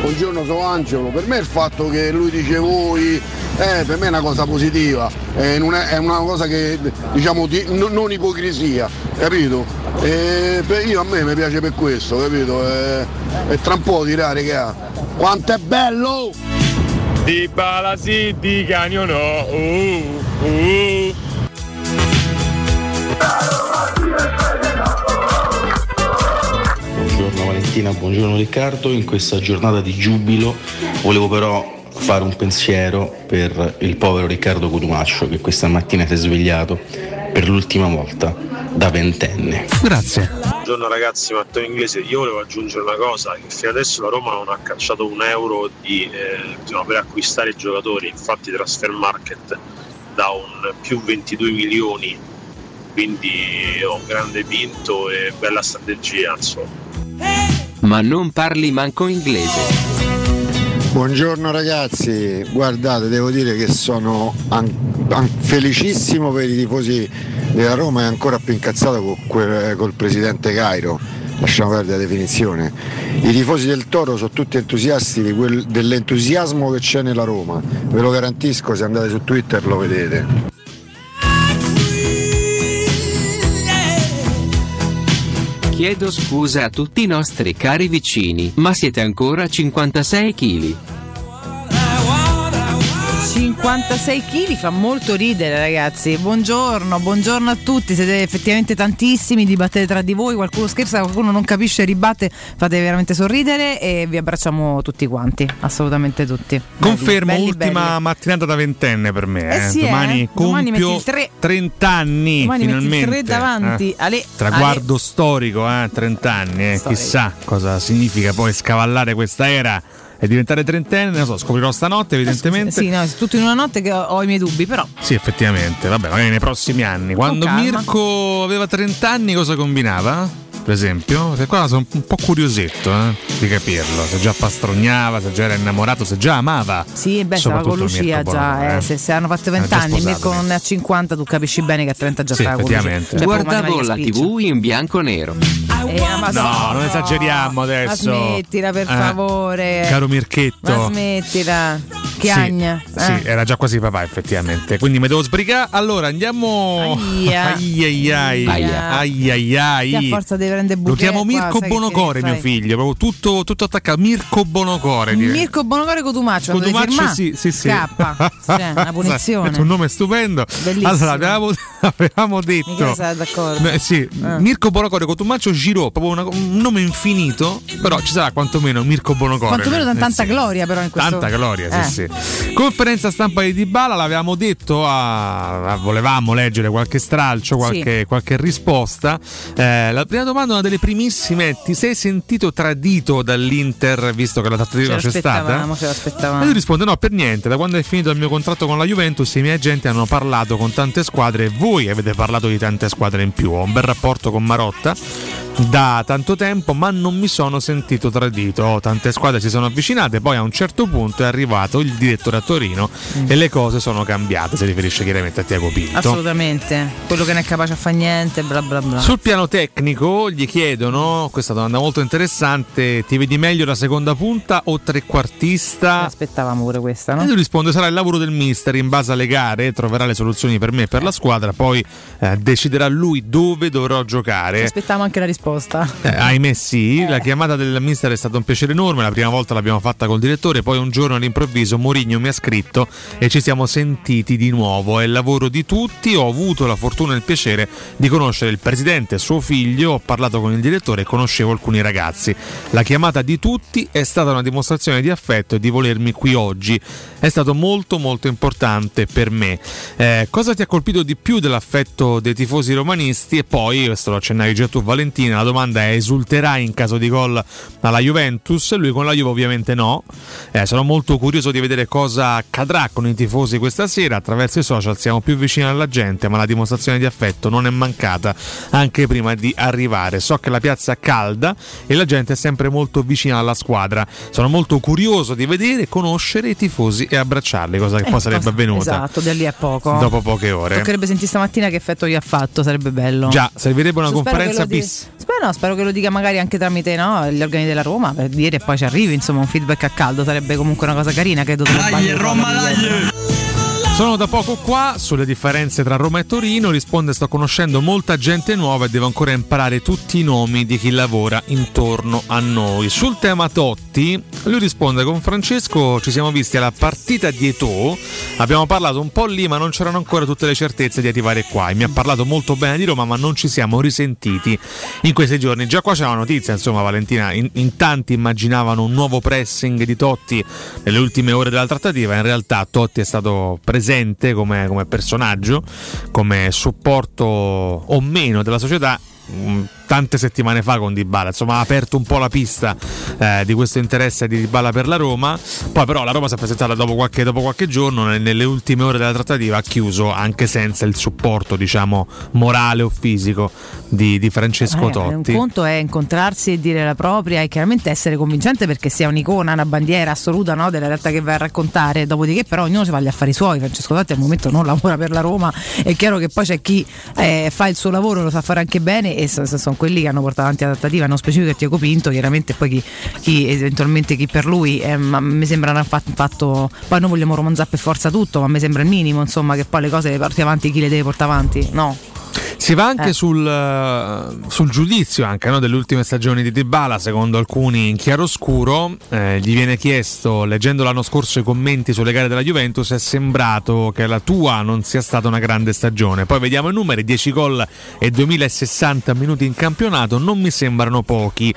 Buongiorno, sono Angelo. Per me il fatto che lui dice voi, eh, per me è una cosa positiva, eh, non è, è una cosa che diciamo di, no- non ipocrisia, capito? E per- io a me mi piace per questo, capito? E, e tra un po' tirare che ha. Quanto è bello! Di Bala sì, di Canio no. Uh, uh. Buongiorno Valentina, buongiorno Riccardo. In questa giornata di giubilo volevo però fare un pensiero per il povero Riccardo Cotumaccio che questa mattina si è svegliato per l'ultima volta da ventenne. Grazie. Buongiorno ragazzi, Matteo Inglese, io volevo aggiungere una cosa, che fino adesso la Roma non ha cacciato un euro di, eh, diciamo, per acquistare i giocatori, infatti Transfer Market da un più 22 milioni, quindi ho un grande vinto e bella strategia insomma. Ma non parli manco inglese. Buongiorno ragazzi, guardate, devo dire che sono an- an- felicissimo per i tifosi della Roma e ancora più incazzato con quel- col presidente Cairo. Lasciamo perdere la definizione. I tifosi del Toro sono tutti entusiasti quel- dell'entusiasmo che c'è nella Roma. Ve lo garantisco, se andate su Twitter lo vedete. Chiedo scusa a tutti i nostri cari vicini, ma siete ancora a 56 kg. 56 kg fa molto ridere ragazzi buongiorno buongiorno a tutti siete effettivamente tantissimi dibattete tra di voi qualcuno scherza qualcuno non capisce ribatte fate veramente sorridere e vi abbracciamo tutti quanti assolutamente tutti Confermo, Belli, ultima belli. mattinata da ventenne per me. Eh eh. sì, eh. Domani metti compio il tre. 30 anni. Domani metti finalmente. tre davanti. eh. Ale, Traguardo storico, eh, 30 anni. eh. Chissà cosa significa poi scavallare questa era e diventare trentenne. Non so, scoprirò stanotte, evidentemente. sì no, è tutto in una notte che ho, i miei dubbi però Sì, effettivamente, vabbè, magari nei prossimi anni. Quando. Mirko aveva 30 anni cosa combinava? Per esempio? Perché qua sono un po' curiosetto eh, di capirlo. Se già pastrognava, se già era innamorato, se già amava. Sì, beh, stava con Lucia già, eh, eh. se, se hanno fatto 20 già anni, Mirko non ne ha 50, tu capisci bene che a 30 già Sì, stava con Lucia. effettivamente. Cioè, Guardavo la. TV in bianco e nero. Eh, ma No, non esageriamo Ma adesso. smettila per Eh, favore. Caro Mirchetto. Ma smettila. Che Sì, agna. Sì, eh. era già quasi papà effettivamente. Quindi mi devo sbrigare. Allora andiamo. Aia. ai ai ai. Aia. ai ai ai. Che a forza di prendere Lo buche chiamo qua, Mirko che Bonocore, mio figlio, proprio tutto, tutto attaccato. Mirko Bonocore. direi. Mirko Bonocore Cotumaccio, Cotumaccio, sì, sì, sì. scappa. Cioè, una punizione. È un nome stupendo. Bellissimo. Allora, avevamo, avevamo detto. D'accordo. Beh, sì, Ah. Mirko Bonocore Cotumaccio Giro, proprio una- un nome infinito, però ci sarà quantomeno Mirko Bonocore. Quantomeno nel tanta senso. gloria però in questo Tanta gloria, sì, Eh. sì. Conferenza stampa di Dybala, l'avevamo detto, a- a- volevamo leggere qualche stralcio, qualche, qualche risposta. Eh, la prima domanda, una delle primissime, ti sei sentito tradito dall'Inter visto che la trattativa c'è stata? l'aspettavamo, ce E l'aspettavamo. lui risponde: No, per niente. Da quando è finito il mio contratto con la Juventus, i miei agenti hanno parlato con tante squadre e voi avete parlato di tante squadre in più. Ho un bel rapporto con Marotta da tanto tempo, ma non mi sono sentito tradito. Oh, tante squadre si sono avvicinate. Poi a un certo punto è arrivato il direttore a Torino e le cose sono cambiate. Si riferisce chiaramente a Tiago Pinto. Assolutamente. Quello che non è capace a fare niente, bla bla bla. Sul piano tecnico gli chiedono, questa domanda molto interessante, ti vedi meglio la seconda punta o trequartista? Aspettavamo pure questa, no? E lui risponde: sarà il lavoro del mister in base alle gare, troverà le soluzioni per me e per la squadra, poi eh, deciderà lui dove dovrò giocare. Aspettavamo anche la risposta. Eh, ahimè sì, la chiamata del mister è stato un piacere enorme, la prima volta l'abbiamo fatta col direttore, poi un giorno all'improvviso Mourinho mi ha scritto e ci siamo sentiti di nuovo, è il lavoro di tutti, ho avuto la fortuna e il piacere di conoscere il presidente suo figlio, ho parlato con il direttore e conoscevo alcuni ragazzi. La chiamata di tutti è stata una dimostrazione di affetto e di volermi qui oggi, è stato molto molto importante per me. Eh, cosa ti ha colpito di più dell'affetto dei tifosi romanisti? E poi, questo lo accennavi già tu Valentina, la domanda è esulterai in caso di gol alla Juventus? Lui con la Juve ovviamente no. Eh, sono molto curioso di vedere cosa accadrà con i tifosi questa sera. Attraverso i social siamo più vicini alla gente, ma la dimostrazione di affetto non è mancata anche prima di arrivare. So che la piazza è calda e la gente è sempre molto vicina alla squadra. Sono molto curioso di vedere, conoscere i tifosi e abbracciarli, cosa che poi Eh, sarebbe cosa- avvenuta Esatto, da lì a poco. dopo poche ore. Toccherebbe sentire stamattina che effetto gli ha fatto, sarebbe bello. Già, servirebbe una che conferenza di- bis. Spero, no, spero che lo dica magari anche tramite no, gli organi della Roma per dire e poi ci arrivi, insomma, un feedback a caldo sarebbe comunque una cosa carina, credo. Dai, Roma, dai! Sono da poco qua sulle differenze tra Roma e Torino, risponde sto conoscendo molta gente nuova e devo ancora imparare tutti i nomi di chi lavora intorno a noi. Sul tema Totti, lui risponde con Francesco ci siamo visti alla partita di Eto'o, abbiamo parlato un po' lì ma non c'erano ancora tutte le certezze di arrivare qua e mi ha parlato molto bene di Roma ma non ci siamo risentiti in questi giorni. Già qua c'è una notizia, insomma Valentina, in, in tanti immaginavano un nuovo pressing di Totti nelle ultime ore della trattativa, in realtà Totti è stato presente come, come personaggio, come supporto o meno della società. Tante settimane fa con Dybala, insomma, ha aperto un po' la pista eh, di questo interesse di Dybala per la Roma. Poi, però, la Roma si è presentata dopo qualche, dopo qualche giorno, ne- nelle ultime ore della trattativa, ha chiuso anche senza il supporto, diciamo, morale o fisico di, di Francesco Eh, un Totti. conto è incontrarsi e dire la propria e chiaramente essere convincente perché sia un'icona, una bandiera assoluta no, della realtà che vai a raccontare, dopodiché però ognuno si fa gli affari suoi, Francesco Totti al momento non lavora per la Roma, è chiaro che poi c'è chi eh, fa il suo lavoro, lo sa fare anche bene e so- so- sono quelli che hanno portato avanti la trattativa, non specifico è Tiago Pinto, chiaramente poi chi, chi eventualmente chi per lui, eh, ma mi sembra un fatto, fatto, poi noi vogliamo romanzare per forza tutto, ma mi sembra il minimo insomma che poi le cose le porti avanti chi le deve portare avanti, no? Si va anche Eh. sul, eh, sul giudizio anche, no, delle ultime stagioni di Dybala, secondo alcuni in chiaroscuro. Eh, gli viene chiesto, leggendo l'anno scorso i commenti sulle gare della Juventus, è sembrato che la tua non sia stata una grande stagione. Poi vediamo i numeri, 10 gol e 2060 minuti in campionato, non mi sembrano pochi.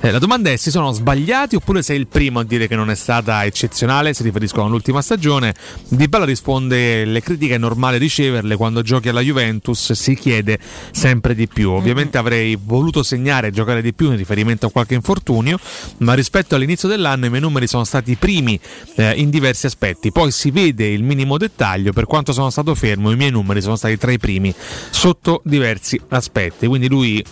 Eh, la domanda è: si sono sbagliati oppure sei il primo a dire che non è stata eccezionale? Si riferiscono all'ultima stagione. Dybala risponde: Le critiche è normale riceverle quando giochi alla Juventus, si chiede sempre di più. Ovviamente avrei voluto segnare e giocare di più in riferimento a qualche infortunio, ma rispetto all'inizio dell'anno i miei numeri sono stati i primi eh, in diversi aspetti. Poi si vede il minimo dettaglio, per quanto sono stato fermo, i miei numeri sono stati tra i primi sotto diversi aspetti. Quindi lui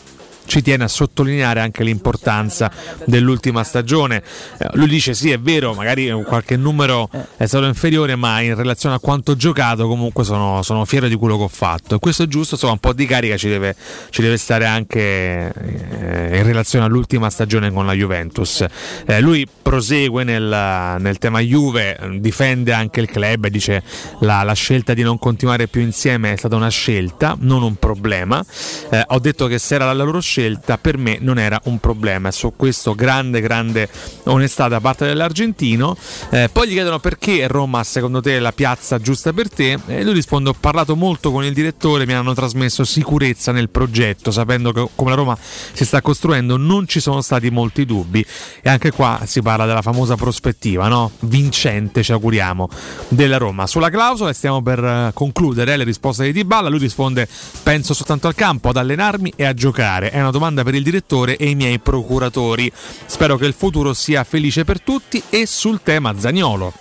ci tiene a sottolineare anche l'importanza dell'ultima stagione. Eh, lui dice sì, è vero, magari qualche numero è stato inferiore, ma in relazione a quanto giocato comunque sono, sono fiero di quello che ho fatto. E questo è giusto, insomma un po' di carica ci deve, ci deve stare anche eh, in relazione all'ultima stagione con la Juventus. Eh, lui prosegue nel, nel tema Juve, difende anche il club dice la, la scelta di non continuare più insieme è stata una scelta, non un problema. Eh, ho detto che se era la loro scelta, per me non era un problema. Su questo grande, grande onestà da parte dell'argentino. Eh, poi gli chiedono perché Roma secondo te è la piazza giusta per te e lui risponde ho parlato molto con il direttore, mi hanno trasmesso sicurezza nel progetto, sapendo che come la Roma si sta costruendo non ci sono stati molti dubbi e anche qua si parla della famosa prospettiva, no? vincente ci auguriamo, della Roma. Sulla clausola stiamo per eh, concludere eh, le risposte di Dybala, lui risponde penso soltanto al campo, ad allenarmi e a giocare. È una domanda per il direttore e i miei procuratori. Spero che il futuro sia felice per tutti e sul tema Zagnolo.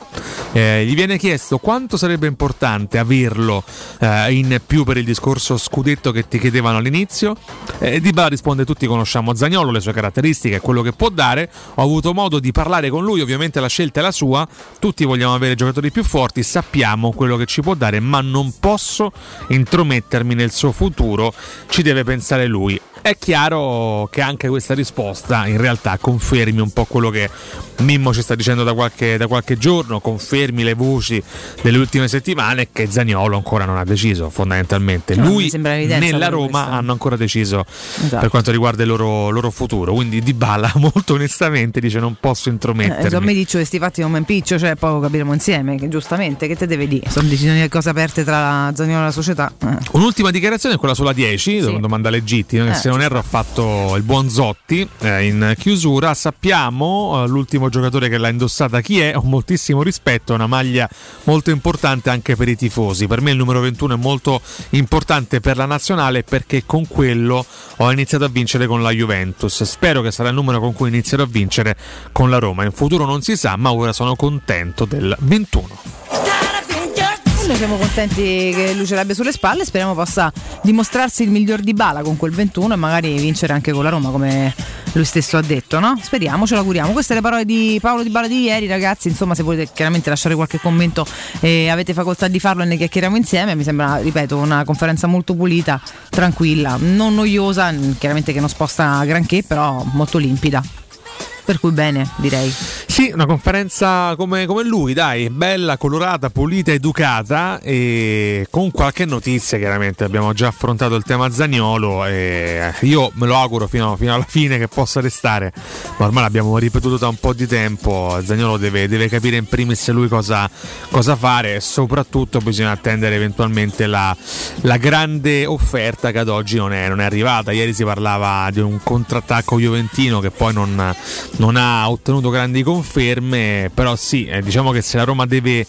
Eh, gli viene chiesto quanto sarebbe importante averlo eh, in più per il discorso scudetto che ti chiedevano all'inizio. Eh, Dybala risponde: Tutti conosciamo Zagnolo, le sue caratteristiche, quello che può dare. Ho avuto modo di parlare con lui, ovviamente la scelta è la sua. Tutti vogliamo avere giocatori più forti, sappiamo quello che ci può dare, ma non posso intromettermi nel suo futuro. Ci deve pensare lui. È chiaro che anche questa risposta in realtà confermi un po' quello che Mimmo ci sta dicendo da qualche, da qualche giorno, confermi le voci delle ultime settimane che Zagnolo ancora non ha deciso fondamentalmente. No, Lui nella però Roma questa. hanno ancora deciso Esatto. per quanto riguarda il loro, loro futuro, quindi Dybala molto onestamente dice non posso Eh, intromettermi. insomma, mi dice questi fatti non mi impiccio, cioè poi capiremo insieme, che giustamente, che te deve dire? Sono decisioni e cose aperte tra Zagnolo e la società. Eh. Un'ultima dichiarazione è quella sulla 10, domanda legittima, che Eh, se non erro ha fatto il buon Zotti eh, in chiusura. Sappiamo eh, l'ultimo giocatore che l'ha indossata chi è, ho moltissimo rispetto, è una maglia molto importante anche per i tifosi. Per me il numero 21 è molto importante per la nazionale perché con quello ho iniziato a vincere con la Juventus. Spero che sarà il numero con cui inizierò a vincere con la Roma. In futuro non si sa, ma ora sono contento del 21. Noi siamo contenti che lui ce l'abbia sulle spalle, speriamo possa dimostrarsi il miglior di Bala con quel 21 e magari vincere anche con la Roma come lui stesso ha detto, no? Speriamo, ce l'auguriamo. Queste le parole di Paolo Di Bala di ieri, ragazzi, insomma se volete chiaramente lasciare qualche commento e avete facoltà di farlo e ne chiacchieriamo insieme, mi sembra, ripeto, una conferenza molto pulita, tranquilla, non noiosa, chiaramente che non sposta granché, però molto limpida. Per cui bene, direi. Sì, una conferenza come, come lui, dai, bella, colorata, pulita, educata e con qualche notizia chiaramente. Abbiamo già affrontato il tema Zagnolo e io me lo auguro fino, fino alla fine che possa restare, ma ormai l'abbiamo ripetuto da un po' di tempo. Zagnolo deve, deve capire in primis lui cosa, cosa fare e soprattutto bisogna attendere eventualmente la, la grande offerta che ad oggi non è, non è arrivata. Ieri si parlava di un contrattacco juventino che poi non, non ha ottenuto grandi conferme, però sì, eh, diciamo che se la Roma deve,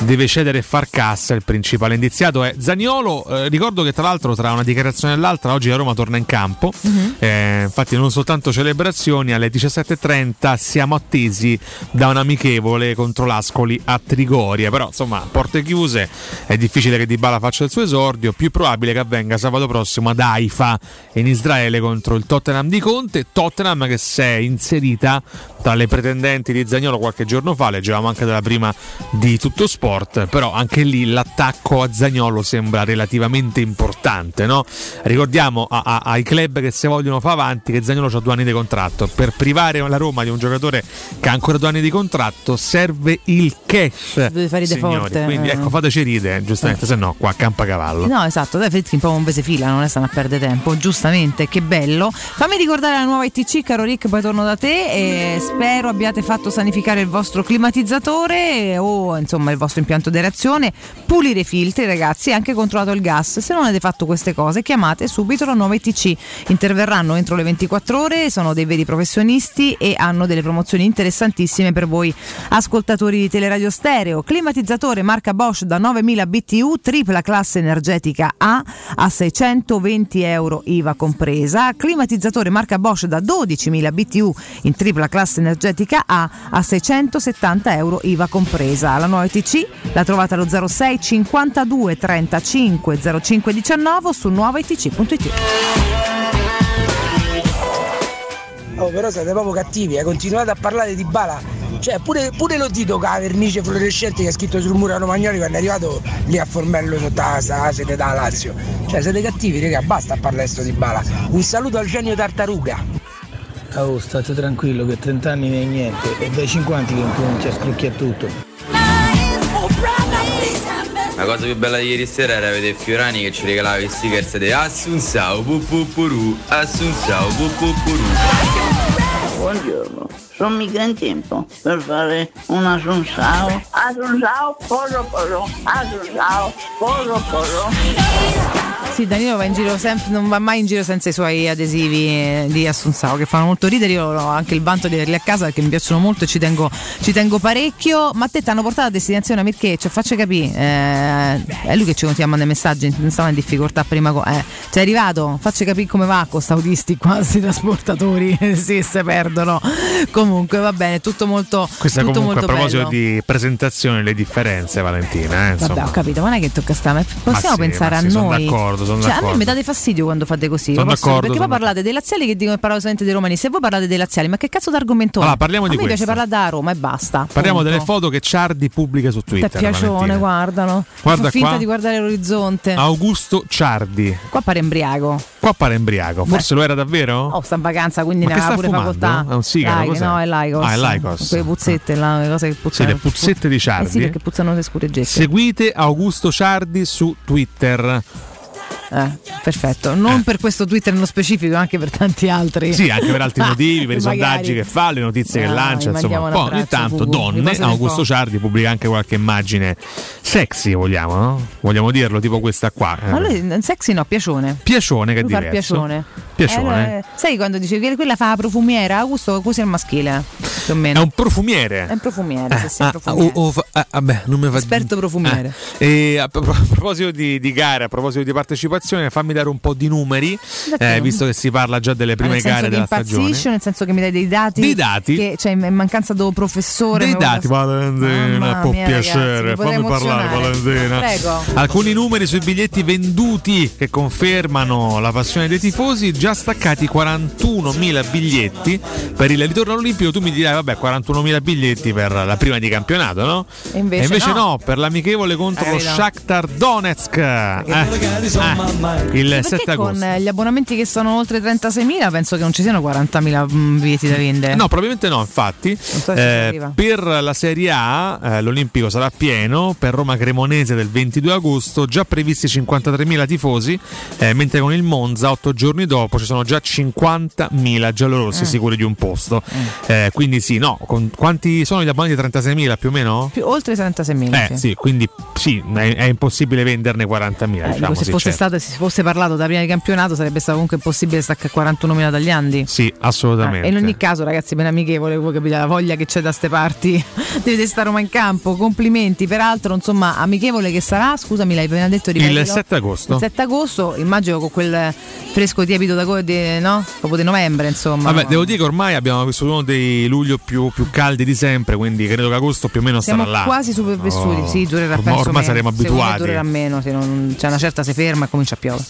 deve cedere e far cassa, il principale indiziato è Zaniolo. Eh, ricordo che tra l'altro tra una dichiarazione e l'altra oggi la Roma torna in campo, Eh, infatti non soltanto celebrazioni, alle 17.30 siamo attesi da un amichevole contro l'Ascoli a Trigoria, però insomma porte chiuse, è difficile che Dybala faccia il suo esordio, più probabile che avvenga sabato prossimo ad Haifa in Israele contro il Tottenham di Conte, Tottenham che si è inserita tra le pretendenti di Zagnolo qualche giorno fa, leggevamo anche della prima di Tutto Sport, però anche lì l'attacco a Zagnolo sembra relativamente importante. No? Ricordiamo a- a- ai club che se vogliono fa avanti che Zagnolo ha due anni di contratto. Per privare la Roma di un giocatore che ha ancora due anni di contratto serve il cash. Dovete fare signori. forte, Quindi eh. ecco, fateci ride, giustamente, se no qua campa cavallo. No, esatto, dai Fritkin proprio un mese fila, non è stanno a perdere tempo, giustamente, che bello. Fammi ricordare la nuova ITC, caro Rick, poi torno da te e spero abbiate fatto sanificare il vostro climatizzatore o insomma il vostro impianto di reazione, pulire i filtri ragazzi e anche controllato il gas. Se non avete fatto queste cose chiamate subito la nuova ITC, interverranno entro le 24 ore, sono dei veri professionisti e hanno delle promozioni interessantissime per voi ascoltatori di Teleradio Stereo. Climatizzatore marca Bosch da 9000 BTU, tripla classe energetica A a 620 euro IVA compresa. Climatizzatore marca Bosch da 12.000 BTU in tripla classe energetica A a 670 euro IVA compresa. La nuova ETC la trovate allo 06 52 35 05 19 o su nuovaitc.it. Oh, però siete proprio cattivi, eh. continuate a parlare di Bala. Cioè, pure, pure lo dito con la vernice fluorescente che ha scritto sul muro a Romagnoli quando è arrivato lì a Formello sotto la siete da Lazio. Cioè, siete cattivi, raga, basta a parlare sto di Bala. Un saluto al genio tartaruga. Oh, state tranquillo che 30 anni non è niente, è dai 50 che incomincia a scrocchiare tutto. La cosa più bella di ieri sera era vedere Fiorani che ci regalava i stickers di Assunzao Pupupuru Assunzao Pupupuru Buongiorno, sono mica in tempo per fare una sunsao. Asunsao, porro porro, asunsao, porro porro. Sì, Danilo va in giro sempre, non va mai in giro senza i suoi adesivi eh, di Assunzao che fanno molto ridere. Io ho anche il vanto di averli a casa perché mi piacciono molto e ci tengo, ci tengo parecchio. Ma a te ti hanno portato a destinazione perché? Cioè, faccia capire, eh, è lui che ci continua a mandare messaggi, non stava in difficoltà prima. co- Eh, sei arrivato, faccia capire come va con sti autisti qua, questi trasportatori, sì, se perdono. Comunque va bene, tutto molto, Questa tutto comunque a molto proposito bello. di presentazione, le differenze, Valentina. Eh, insomma. Vabbè, ho capito, ma non è che tocca stare, possiamo sì, pensare a sì, sono noi. d'accordo, sono cioè, a me d'accordo. mi date fastidio quando fate così. Sono posso- d'accordo, perché sono parlate dei laziali che dicono che parlano solamente dei romani. Se voi parlate dei laziali, ma che cazzo d'argomento è? Allora, parliamo a di me piace questo. parlare da Roma e basta. Parliamo punto. delle foto che Ciardi pubblica su Te Twitter. piacione, Valentina. guardano. Guarda Fa finta qua. di guardare l'orizzonte. Augusto Ciardi. Qua pare embriaco. Qua pare embriaco. Forse lo era davvero? Oh, sta in vacanza, quindi Ma ne sta pure fumando? facoltà. È un sigaro, no, è Lycos. Ah, è Lycos. Quelle puzzette, là, le cose che Sì, puzzano. le puzzette di Eh sì, Ciardi. perché puzzano le scureggette. Seguite Augusto Ciardi su Twitter. Eh, perfetto, non per questo Twitter nello specifico, anche per tanti altri. Sì, anche per altri motivi, per i sondaggi che fa, le notizie che Ah, lancia, insomma. un Poi ogni tanto donne, Augusto po'. Ciardi pubblica anche qualche immagine sexy, vogliamo, no? Vogliamo dirlo, tipo questa qua. eh. Ma lui sexy no, piacione. Piacione che Lui diverso. piacione. Piacione. Eh, sai quando dicevi che quella fa la profumiera? Augusto così è il maschile, più o meno. È un profumiere. È un profumiere, sì, sì, Ah, profumiere. oh, oh, ah, vabbè, non mi fa Esperto profumiere. Eh, e a, pro- a proposito di, di gare, a proposito di partecipazione, fammi dare un po' di numeri, D'accordo. eh, visto che si parla già delle prime gare della stagione. nel senso che mi dai dei dati. Dei dati? Che, cioè, in mancanza del professore. Dei dati, Valentina, può mia, ragazzi, piacere, potrei fammi parlare. Valentina. Prego. Alcuni numeri sui biglietti venduti che confermano la passione dei tifosi, già staccati 41.000 biglietti per il ritorno all'Olimpico. Tu mi dirai, vabbè, 41.000 biglietti per la prima di campionato, no? E invece no. per l'amichevole contro Eh, lo no. Shakhtar Donetsk. Eh, eh, il Perché 7 con agosto. eh, gli abbonamenti che sono oltre 36.000 penso che non ci siano 40.000 mm, biglietti da vendere. No, probabilmente no, infatti. so Eh, per la Serie A eh, l'Olimpico sarà pieno, per Roma Cremonese del 22 agosto già previsti 53.000 tifosi, eh, mentre con il Monza otto giorni dopo ci sono già 50.000 giallorossi Mm. sicuri di un posto. Eh, quindi sì, no, con- quanti sono gli abbonati? 36.000 più o meno? Più- oltre 36.000. Eh sì, quindi sì, è, è impossibile venderne 40.000. Eh, diciamo, se sì, fosse certo. stato si fosse parlato da prima di campionato sarebbe stato comunque impossibile staccare 41.000 dagli andi. Sì, assolutamente. Eh, e in ogni caso, ragazzi, ben amichevole, voi capite la voglia che c'è da ste parti. Deve stare Roma in campo. Complimenti. Peraltro, insomma, amichevole che sarà, scusami, l'hai appena detto ripetilo. Il 7 agosto. Il 7 agosto, immagino con quel fresco tiepido da co- di, no? Proprio di novembre, insomma. Vabbè, devo dire che ormai abbiamo vissuto uno dei luglio più, più caldi di sempre, quindi credo che agosto più o meno Siamo sarà là. quasi supervissuti, Oh. sì, durerà Ormai, ormai saremo abituati. durerà meno, se non, c'è una certa si ferma e comincia a piovere.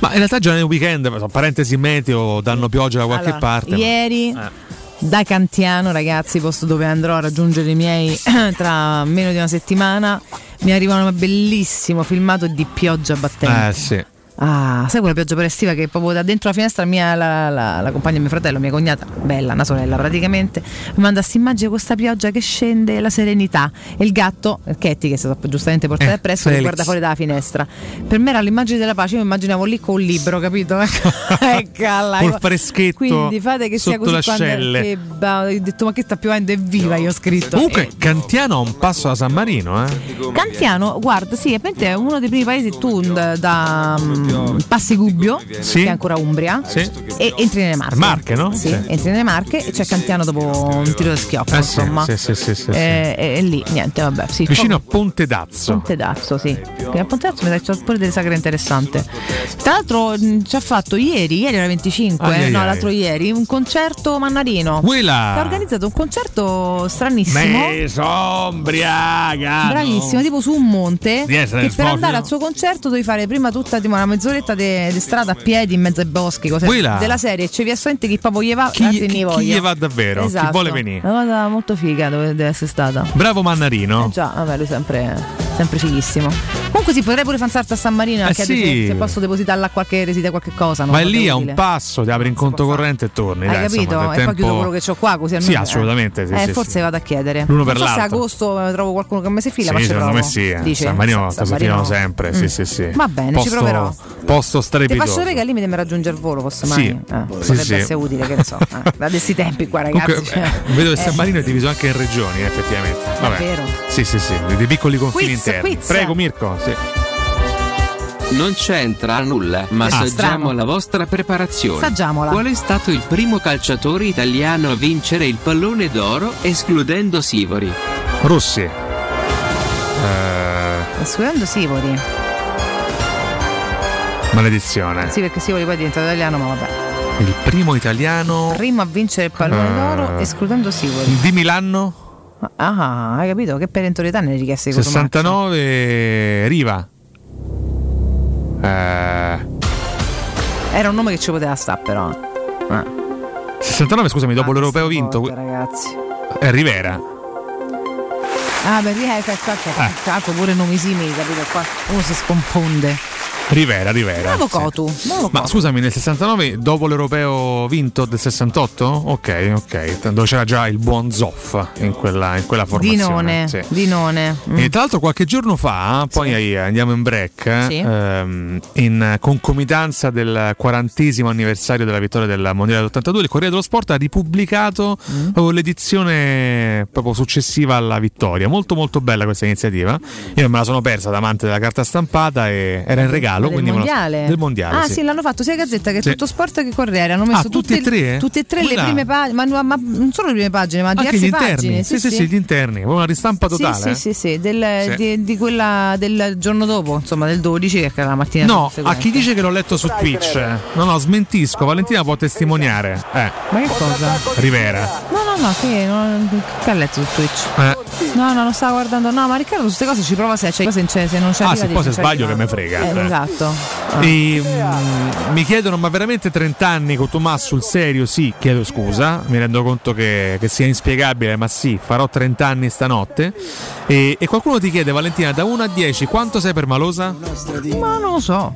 Ma in realtà già nel weekend, parentesi meteo, danno pioggia da qualche Allora, parte. ma- Ieri Eh. da Cantiano, ragazzi, posto dove andrò a raggiungere i miei tra meno di una settimana. Mi arriva un bellissimo filmato di pioggia battente. Eh sì. Ah, sai quella pioggia preestiva che proprio da dentro la finestra mia, la, la- la compagna di mio fratello, mia cognata, bella, una sorella praticamente, mi manda questa immagine questa pioggia che scende, la serenità e il gatto, Ketty che è stato giustamente portato Eh, appresso, che guarda fuori dalla finestra. Per me era l'immagine della pace, io mi immaginavo lì con un libro, capito? Eccola. Col freschetto Quindi fate che sia sotto così quando che, bah, ho detto ma che sta piovendo è viva, io ho scritto. Comunque Cantiano ha un passo da San Marino, eh. Cantiano, guarda, sì, è uno dei primi paesi tu da, da mm, passi Gubbio, Sì. che è ancora Umbria, Sì. e entri nelle Marche. Marche, no? Sì, Sì. entri nelle Marche e c'è Cantiano dopo un tiro di schioppo, Eh sì, insomma. sì, sì, sì, sì, sì. E, e- lì, niente, vabbè, sì. Vicino a Ponte d'Azzo. Ponte d'Azzo, sì. Che a Ponte d'Azzo mi c'è pure delle sagre interessanti. Tra l'altro mh, ci ha fatto ieri, ieri era 25, Ai, ai, no, l'altro ieri, un concerto Mannarino. Quella! Che ha organizzato un concerto stranissimo. Me sombriaga. Bravissimo, tipo su un monte. Che per andare al suo concerto devi fare prima tutta tipo, una mezz'oretta di strada a piedi in mezzo ai boschi, cose Quella. della serie. C'è assolutamente chi proprio gli va, Chi- chi- chi gli va davvero, chi Esatto. vuole venire. Una cosa molto figa dove deve essere stata. Bravo Mannarino. Eh già, vabbè, lui sempre, sempre fighissimo. Comunque sì, potrei pure fanzarti a San Marino Eh anche sì. se, se posso depositarla a qualche reside qualche cosa. Vai lì a un passo, ti apri in conto corrente e torni. Hai dai, capito? insomma, e poi tempo- chiudo quello che ho qua così Sì, almeno- assolutamente. sì, Eh, sì, forse sì. vado a chiedere. L'uno non per so se l'altro. agosto eh, trovo qualcuno che mi si fila, ma Sì, ci secondo provo. me sì. eh. Dice? San Marino San si Marino. filano sempre. Sì, Mm. sì, sì. Va bene, ci Posto- proverò. Posto Ti strepitoso. faccio vedere che al limite mi raggiunge il volo, forse mai. Sì. Eh, Sì, potrebbe sì. essere utile, che ne so. Eh, da questi tempi qua, ragazzi. Comunque, cioè. eh, vedo che Eh. San Marino è diviso anche in regioni, effettivamente. Vabbè. vero. Sì, sì, sì, dei piccoli confini Quiz. Prego, Mirko. Sì. Non c'entra nulla, ma Ah, strano. assaggiamo la vostra preparazione. Assaggiamola. Qual è stato il primo calciatore italiano a vincere il pallone d'oro escludendo Sivori? Rossi. Eh, Escludendo Sivori. maledizione. Sì, perché Sivori poi è diventato italiano, ma vabbè. Il primo italiano Primo a vincere il pallone Eh. d'oro, escludendo Sivori. di Milano Ah, hai capito? Che perentorietà ne richieste di Cotomaccio. 69 Riva. Eh, Era un nome che ci poteva stare, però. Eh. 69, scusami, dopo l'europeo vinto. Forte, ragazzi. È Rivera. Ah, per lì, ecco, ecco, ecco, Eh. ecco, pure nomi simili, capito? Qua uno si sconfonde. Rivera, Rivera. Bravo sì. Cotu, bravo Ma Cotu. scusami, nel 69, dopo l'europeo vinto del 68? Ok, ok. Dove c'era già il buon Zoff in quella, in quella formazione. Dinone, sì. Dinone. Mm. E tra l'altro qualche giorno fa, poi eh, andiamo in break, eh, Sì. ehm, in concomitanza del quarantesimo anniversario della vittoria del Mondiale dell'82, il Corriere dello Sport ha ripubblicato Mm. proprio l'edizione proprio successiva alla vittoria. Molto molto bella questa iniziativa. Io me la sono persa da amante della carta stampata e era in regalo. Del me la- mondiale. del mondiale. Ah, sì. sì. l'hanno fatto sia Gazzetta che Sì. Tutto Sport che Corriere. Hanno messo Ah, tutti e tutte, tre? tutte e tre le Quella- prime pagine, ma, ma non solo le prime pagine, ma Anche diverse gli interni. pagine. Sì, sì, sì, gli interni. Una ristampa totale. Sì, sì, sì, del- Sì. Di, di quella del giorno dopo, insomma, del 12, che era la mattina No, a chi dice che l'ho letto su Twitch, no, no, smentisco. Valentina può testimoniare. Eh, Ma che cosa? Rivera. No, no, no, che, non, che ha letto su Twitch? Eh. No, no, non stavo guardando. No, ma Riccardo su queste cose ci prova se, cioè, se, se non c'è Ah, sì, poi se sbaglio che me frega. Eh, Eh. esatto. Ah. E, mm, mi chiedono, ma veramente 30 anni con Tommaso sul serio? Sì, chiedo scusa, mi rendo conto che, che sia inspiegabile, ma sì, farò 30 anni stanotte. E, e qualcuno ti chiede, Valentina, da 1 a 10, quanto sei per Malosa? Ma non lo so.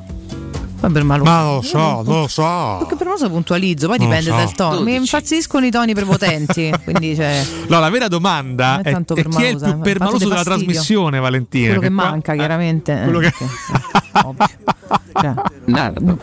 Ma per Malosa. Ma lo so, non lo so. Perché per Malosa puntualizzo, poi lo dipende so. dal tono. Mi 12. impazziscono i toni prepotenti. quindi cioè, No, la vera domanda è è, tanto è per chi è il più permaloso della fastidio. trasmissione, Valentina? quello che, qua- manca, chiaramente. eh, quello che-. Cioè,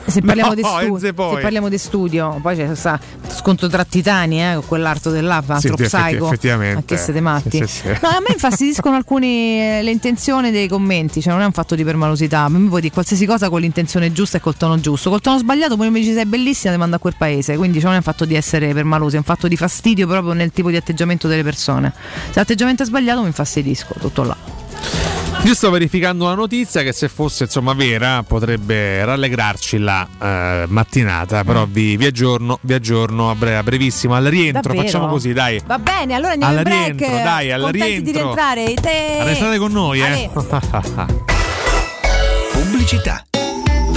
se parliamo, No, di stu- se parliamo di studio, poi c'è sta scontro tra titani eh, con quell'arto dell'Ava, Sì, psycho. effettivamente. Ma che siete matti? Sì, sì, sì. No, a me infastidiscono alcuni eh, le intenzioni dei commenti, cioè non è un fatto di permalosità. A me puoi dire qualsiasi cosa con l'intenzione giusta e col tono giusto. Col tono sbagliato, poi mi dici sei bellissima, ti mando a quel paese. Quindi cioè, non è un fatto di essere permalosi, è un fatto di fastidio proprio nel tipo di atteggiamento delle persone. Se l'atteggiamento è sbagliato, mi infastidisco, tutto là. Io sto verificando una notizia che se fosse insomma vera potrebbe rallegrarci la eh, mattinata, però Mm. vi, vi aggiorno, vi aggiorno a, bre- a brevissimo al rientro, Davvero? facciamo così, dai. Va bene, allora andiamo Al in break. rientro, dai, al Contenti rientro. di rientrare. Te- Restate con noi, eh. Pubblicità.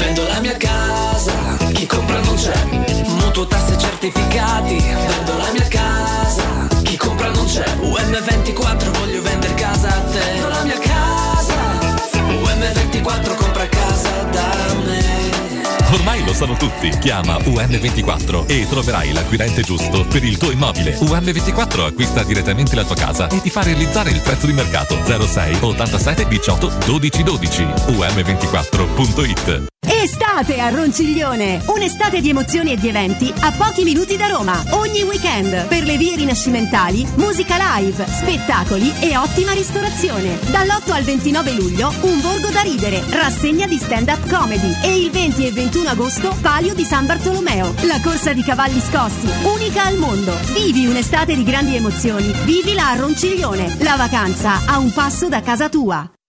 Vendo la mia casa, chi compra non c'è. Mutuo tasse certificati. Vendo la mia casa. Lo sanno tutti. Chiama UM24 e troverai l'acquirente giusto per il tuo immobile. UM24 acquista direttamente la tua casa e ti fa realizzare il prezzo di mercato 06 87 18 12 12. UM24.it Estate a Ronciglione! Un'estate di emozioni e di eventi a pochi minuti da Roma. Ogni weekend per le vie rinascimentali, musica live, spettacoli e ottima ristorazione. Dall'8 al 29 luglio un borgo da ridere, rassegna di stand-up comedy e il 20 e 21 agosto Palio di San Bartolomeo. La corsa di cavalli scossi, unica al mondo. Vivi un'estate di grandi emozioni. Vivila a Ronciglione. La vacanza a un passo da casa tua.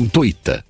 zampettidistribuzione.it.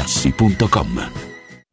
artigianamaterassi.com.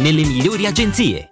nelle migliori agenzie.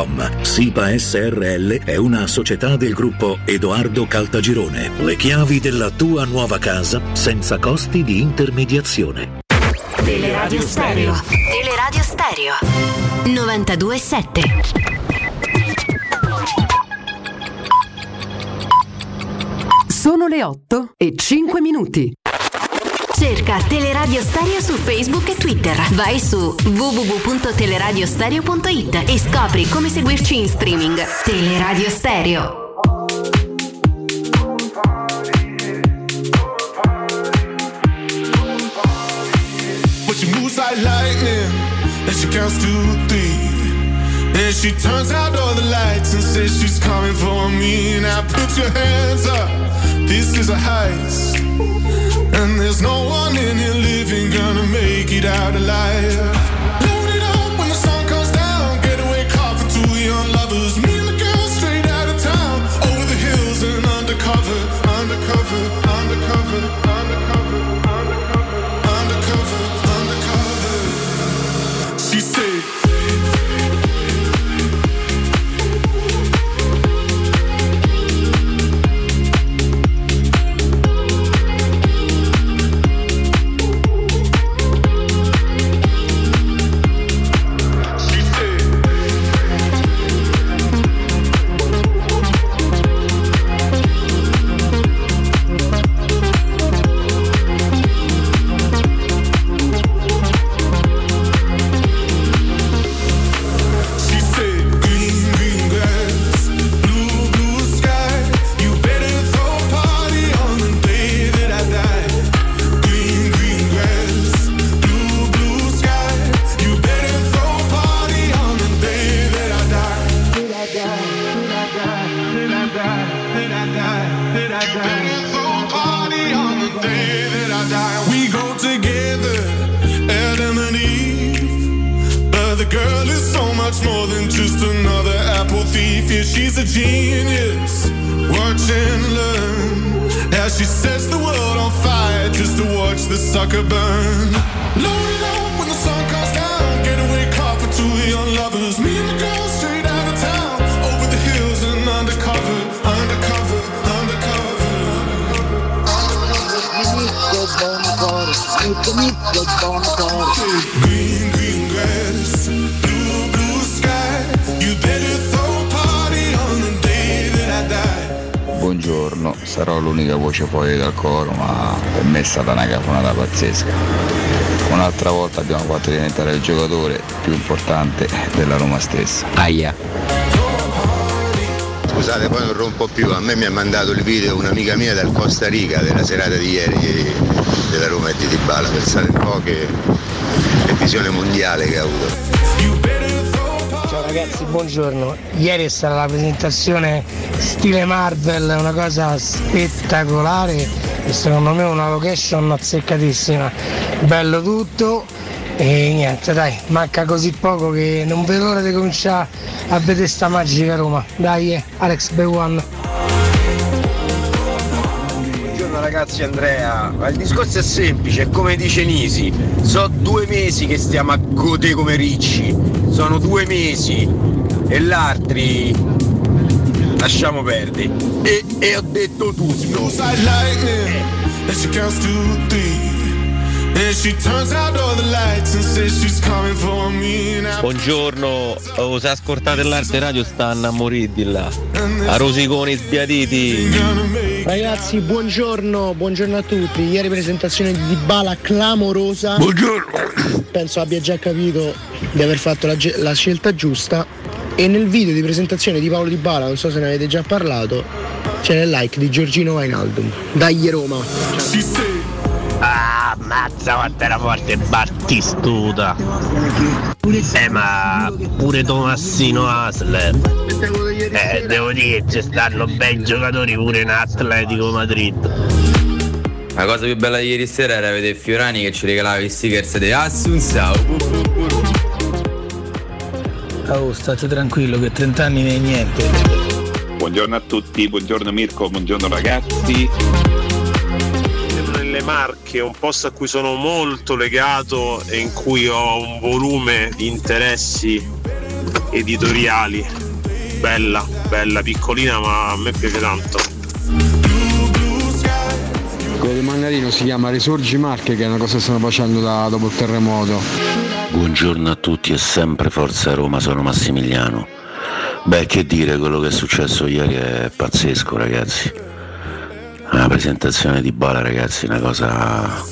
www.kcalt.com. SIPA SRL è una società del gruppo Edoardo Caltagirone. Le chiavi della tua nuova casa senza costi di intermediazione. Teleradio Stereo. Teleradio Stereo. 92.7. Sono le 8 e 5 minuti. Cerca Teleradio Stereo su Facebook e Twitter. Vai su www.teleradiostereo.it e scopri come seguirci in streaming. Teleradio Stereo. But she moves like lightning, and she counts to three. And she turns out all the lights and says she's coming for me. Now put your hands up. This is a heist. There's no one in here living gonna make it out alive. Buongiorno, sarò l'unica voce fuori dal coro, ma per me è stata una cafonata pazzesca. Un'altra volta abbiamo fatto diventare il giocatore più importante della Roma stessa. Aia. Scusate, poi non rompo più, a me mi ha mandato il video un'amica mia dal Costa Rica della serata di ieri della Roma e di Dybala, pensate un po' che, che visione mondiale che ha avuto. Ciao ragazzi, buongiorno. Ieri è stata la presentazione stile Marvel, una cosa spettacolare e secondo me una location azzeccatissima. Bello tutto e niente, dai, manca così poco che non vedo l'ora di cominciare a vedere sta magica Roma. Dai, Alex Bewan. Ragazzi Andrea, Ma il discorso è semplice, come dice Nisi, so due mesi che stiamo a godere come ricci, sono due mesi e l'altri lasciamo perdere. E, e ho detto tutto. Buongiorno, oh, se ascoltate l'arte radio stanno a morire di là. A rosiconi sbiaditi. Ragazzi, buongiorno, buongiorno a tutti. Ieri presentazione di Dybala clamorosa. Buongiorno. Penso abbia già capito di aver fatto la, la scelta giusta. E nel video di presentazione di Paolo Dybala, non so se ne avete già parlato, c'è il like di Giorgino Vainaldum. Dai Roma. Ah, mazza quanto era forte Battistuta. Eh ma pure Tomassino Asler. Eh, devo dire che ci stanno bei giocatori pure in Atletico Madrid. La cosa più bella di ieri sera era vedere Fiorani che ci regalava i stickers di Assunzao. Oh, state tranquillo che 30 anni non è niente. Buongiorno a tutti, buongiorno Mirko, buongiorno ragazzi. Nelle Marche, un posto a cui sono molto legato e in cui ho un volume di interessi editoriali. Bella, bella, piccolina, ma a me piace tanto. Quello di Mangarino si chiama Risorgi Marche, che è una cosa che stanno facendo da- dopo il terremoto. Buongiorno a tutti e sempre Forza Roma, sono Massimiliano. Beh, che dire, quello che è successo ieri è pazzesco, ragazzi. La presentazione di Bala, ragazzi, è una cosa.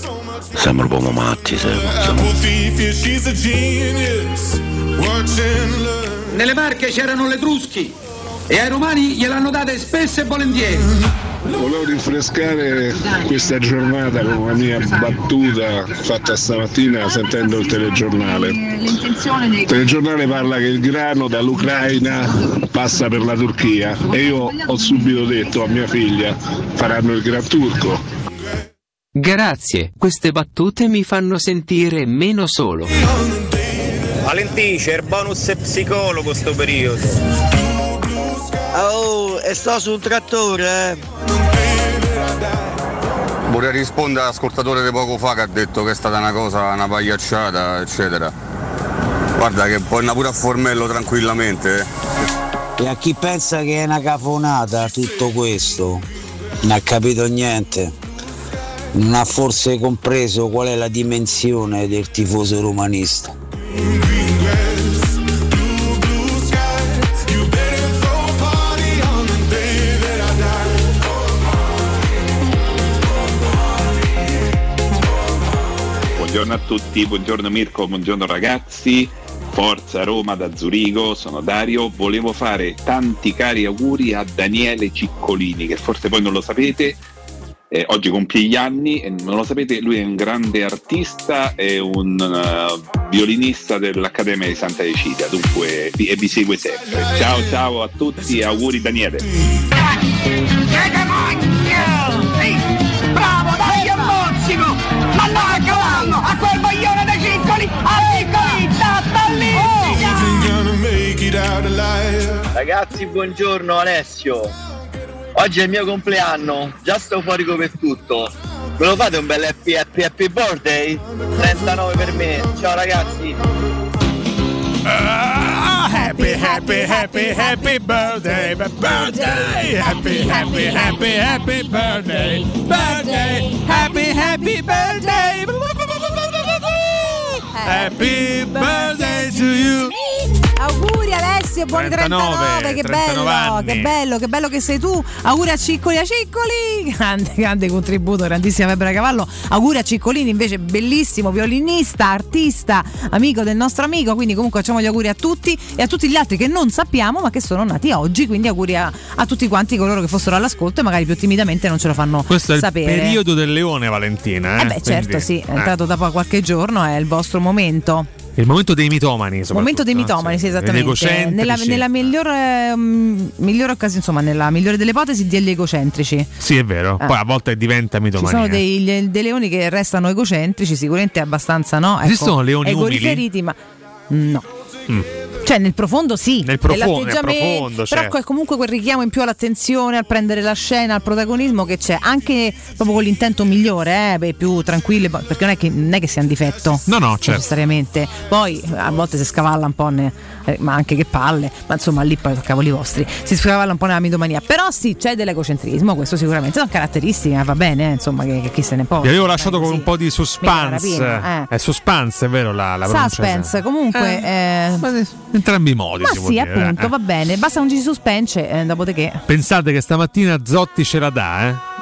Siamo proprio matti, siamo. siamo- Apple thief, yeah, she's a genius. Watch and learn. Nelle Marche c'erano le Truschi e ai romani gliel'hanno date spesso e volentieri. Volevo rinfrescare questa giornata con una mia battuta fatta stamattina sentendo il telegiornale. Il telegiornale parla che il grano dall'Ucraina passa per la Turchia e io ho subito detto a mia figlia faranno il gran turco. Grazie, queste battute mi fanno sentire meno solo. Valentì, c'è il bonus psicologo sto periodo. Oh, e sto su un trattore, eh. Vorrei rispondere all'ascoltatore di poco fa che ha detto che è stata una cosa, una pagliacciata, eccetera. Guarda che puoi andare pure a Formello tranquillamente. eh. E a chi pensa che è una cafonata tutto questo, non ha capito niente. Non ha forse compreso qual è la dimensione del tifoso romanista. Buongiorno a tutti, buongiorno Mirko, buongiorno ragazzi. Forza Roma da Zurigo, sono Dario. Volevo fare tanti cari auguri a Daniele Ciccolini, che forse voi non lo sapete. eh, oggi compie gli anni e non lo sapete, lui è un grande artista e un eh, violinista dell'Accademia di Santa Cecilia, dunque vi- e vi segue sempre. Ciao ciao a tutti auguri Daniele. A cavallo, a quel maglione dei ciccoli, a piccoli, sta Ragazzi, buongiorno Alessio. Oggi è il mio compleanno, già sto fuori come tutto. Me lo fate un bel happy happy happy birthday? 39 per me. Ciao ragazzi. Happy, happy, happy, happy birthday, birthday, happy, happy, happy, happy birthday, birthday, happy, happy birthday, happy birthday to you. Auguri Alessio, buoni 39, 39, che 39 bello, anni. che bello, che bello che sei tu. Auguri a Ciccoli a Ciccoli, grande, grande contributo, grandissima febbre cavallo. Auguri a Ciccolini invece bellissimo, violinista, artista, amico del nostro amico, quindi comunque facciamo gli auguri a tutti e a tutti gli altri che non sappiamo ma che sono nati oggi, quindi auguri a, a tutti quanti coloro che fossero all'ascolto e magari più timidamente non ce lo fanno Questo è il sapere. periodo del leone, Valentina. Eh, Eh beh, certo, Quindi, sì, è eh, entrato dopo qualche giorno, è il vostro momento. Il momento dei mitomani. soprattutto, Momento dei mitomani, sì, Degli esattamente. Nella, nella migliore, mm, migliore occasione, insomma, nella migliore delle ipotesi degli egocentrici. Sì, è vero. Eh. Poi a volte diventa Ci mitomania. sono dei, dei leoni che restano egocentrici, sicuramente abbastanza no. Ecco, Esistono leoni umili? riferiti, ma no. Mm. Cioè, nel profondo sì, Nel profondo- nel profondo, però certo. è comunque quel richiamo in più all'attenzione, al prendere la scena, al protagonismo che c'è, anche proprio con l'intento migliore, eh, beh, più tranquilli, perché non è che, non è che sia un difetto. No, no, certo. Necessariamente. Poi a volte si scavalla un po', ne- eh, ma anche che palle, ma insomma lì poi cavoli vostri, si scavalla un po' nella mitomania. Però sì, c'è dell'egocentrismo, questo sicuramente sono caratteristiche, va bene, eh, insomma, che, che chi se ne può. Vi avevo lasciato con un po' di suspense. Pieno, eh. È suspense, è vero la, la pronuncia Suspense, comunque. In entrambi i modi. ma sì, dire, appunto, eh. va bene. Basta un G suspense, eh, dopodiché. Pensate che stamattina Zotti ce la dà, eh?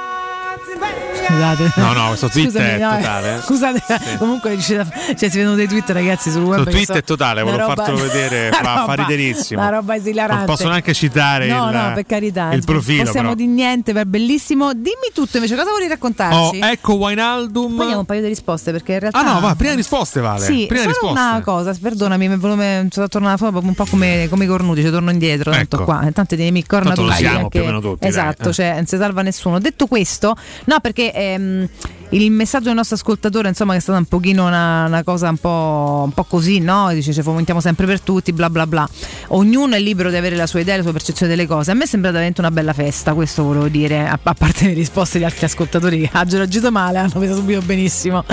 Scusate. No, no, questo tweet Scusami, è eh, totale. Scusate, comunque riuscite a- cioè, si vedono dei tweet, ragazzi, sul web. Che tweet è totale, volevo roba- fartelo vedere, fa, fa roba- riderissimo. Una roba esilarante. Non posso neanche citare No, il, no, per carità. il profilo. Possiamo però. di niente, per bellissimo. Dimmi tutto invece, cosa vuoi Oh, raccontarci? ecco Wijnaldum. Poi diamo un paio di risposte perché in realtà. Ah no, va, prima risposte vale. Sì, prima solo risposte. una cosa, perdonami, mi è sono tornata fuori un po' come, come i cornuti, ci torno indietro, tanto Ecco. qua, tanto dei miei corna Tanto lo siamo più o meno tutti, Esatto, eh. cioè non si salva nessuno. Detto questo, no, perché ehm, il messaggio del nostro ascoltatore, insomma, che è stata un pochino una, una cosa un po', un po' così, no? Dice ci fomentiamo sempre per tutti, bla bla bla. Ognuno è libero di avere la sua idea, la sua percezione delle cose. A me è sembrata veramente una bella festa, questo volevo dire, a, a parte le risposte di altri ascoltatori che hanno reagito male, hanno preso subito benissimo.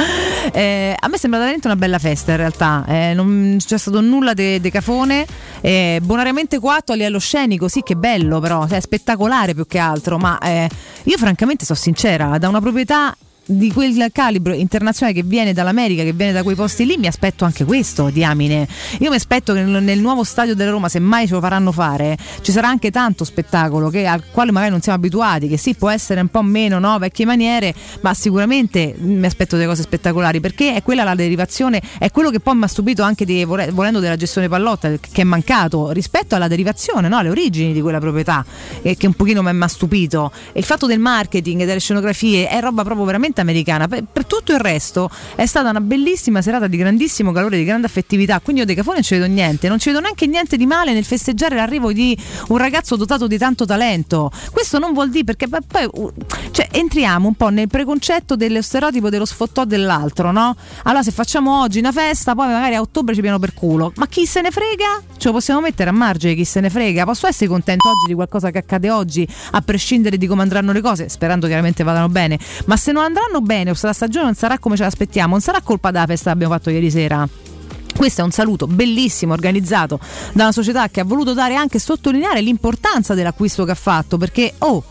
Eh, a me è sembrata veramente una bella festa in realtà, eh, non c'è stato nulla di cafone, eh, bonariamente coatto a livello scenico, sì che bello però, cioè, è spettacolare più che altro, ma eh, io francamente sono sincera, da una proprietà di quel calibro internazionale che viene dall'America, che viene da quei posti lì, mi aspetto anche questo, diamine. Io mi aspetto che nel, nuovo stadio della Roma, se mai ce lo faranno fare, ci sarà anche tanto spettacolo che- al quale magari non siamo abituati, che sì, può essere un po' meno no, vecchie maniere, ma sicuramente mi aspetto delle cose spettacolari, perché è quella la derivazione, è quello che poi mi ha stupito anche di, vole- volendo della gestione pallotta, che è mancato rispetto alla derivazione, no, alle origini di quella proprietà, eh, che un pochino mi ha stupito. E il fatto del marketing, delle scenografie, è roba proprio veramente americana. Per, per tutto il resto è stata una bellissima serata di grandissimo calore, di grande affettività. Quindi io dei Cafone non ci vedo niente, non ci vedo neanche niente di male nel festeggiare l'arrivo di un ragazzo dotato di tanto talento. Questo non vuol dire perché poi cioè, entriamo un po' nel preconcetto dello stereotipo dello sfottò dell'altro, no? Allora se facciamo oggi una festa, poi magari a ottobre ci piano per culo. Ma chi se ne frega? Ce lo possiamo mettere a margine, chi se ne frega? Posso essere contento oggi di qualcosa che accade oggi, a prescindere di come andranno le cose, sperando chiaramente vadano bene. Ma se non andranno bene o se la stagione non sarà come ce l'aspettiamo, non sarà colpa della festa che abbiamo fatto ieri sera. Questo è un saluto bellissimo organizzato da una società che ha voluto dare anche sottolineare l'importanza dell'acquisto che ha fatto perché oh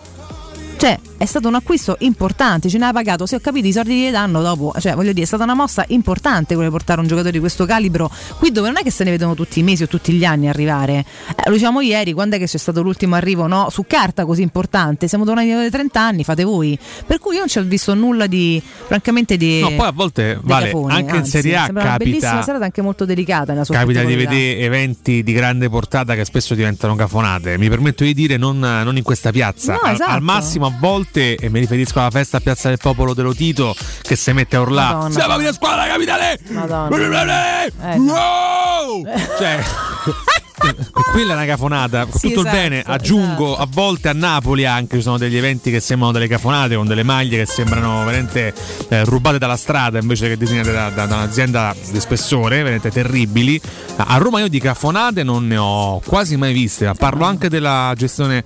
cioè è stato un acquisto importante, ce ne ha pagato, se ho capito i soldi che gli danno dopo, cioè voglio dire è stata una mossa importante quella di portare un giocatore di questo calibro qui dove non è che se ne vedono tutti i mesi o tutti gli anni arrivare. Eh, lo diciamo ieri, quando è che c'è stato l'ultimo arrivo no? su carta così importante, siamo tornati ai 30 anni, fate voi. Per cui io non ci ho visto nulla di francamente di No, poi a volte di vale, cafone, anche in anzi, Serie A sembra una bellissima serata anche molto delicata nella sua capita di vedere eventi di grande portata che spesso diventano cafonate. Mi permetto di dire non, non in questa piazza. No, Al- esatto. al, massimo a volte, e mi riferisco alla festa a Piazza del Popolo dello Tito, che si mette a urlare. Madonna. Siamo la squadra capitale! Madonna. Eh, No! Cioè, quella è una cafonata. Sì, tutto esatto, il bene, aggiungo, a volte a Napoli anche ci sono degli eventi che sembrano delle cafonate con delle maglie che sembrano veramente eh, rubate dalla strada invece che disegnate da, da- da un'azienda di spessore, veramente terribili. A Roma io di cafonate non ne ho quasi mai viste, ma parlo anche della gestione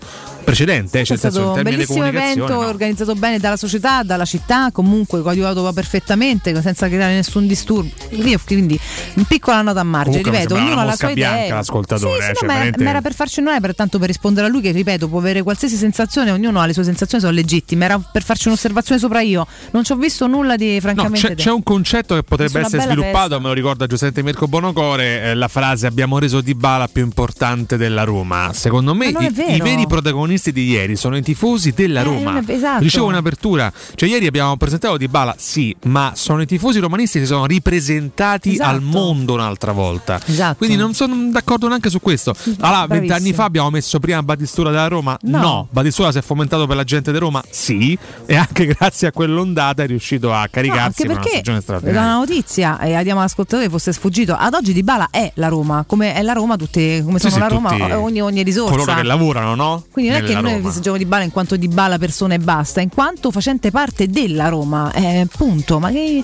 precedente, cioè È senso, stato in un bellissimo evento no. organizzato bene dalla società, dalla città, comunque coadiuvato perfettamente, senza creare nessun disturbo. Quindi, un piccola nota a margine, Comunque ripeto, ognuno ha la sua mosca idea. bianca l'ascoltatore, Sì, sì, cioè, no, ma, era, veramente- ma era per farci non è per rispondere a lui che ripeto, può avere qualsiasi sensazione, ognuno ha le sue sensazioni, sono legittime. Era per farci un'osservazione sopra io. Non ci ho visto nulla di No, francamente. c'è, c'è un concetto che potrebbe essere sviluppato, festa. me lo ricorda Giuseppe Mirko Bonocore, eh, la frase abbiamo reso Di Bala più importante della Roma. Secondo me i, i veri protagonisti di ieri sono i tifosi della Eh, Roma. esatto. Dicevo in apertura, cioè ieri abbiamo presentato Di Bala, sì, ma sono i tifosi romanisti che si sono ripresentati Esatto. al mondo un'altra volta. Esatto. Quindi non sono d'accordo neanche su questo. Allora, vent'anni fa abbiamo messo prima Batistura della Roma? No. Batistura si è fomentato per la gente di Roma? Sì. E anche grazie a quell'ondata è riuscito a No, caricarsi anche con una perché stagione da una notizia e diamo all'ascoltatore fosse sfugito ad oggi Di Bala è la Roma come è la Roma tutte, come Sì, sono sì, la Roma ogni, ogni risorsa Coloro che lavorano, no? quindi non è Nella noi Roma. festeggiamo Di Bala in quanto Di Bala persona e basta in quanto facente parte della Roma eh, punto ma che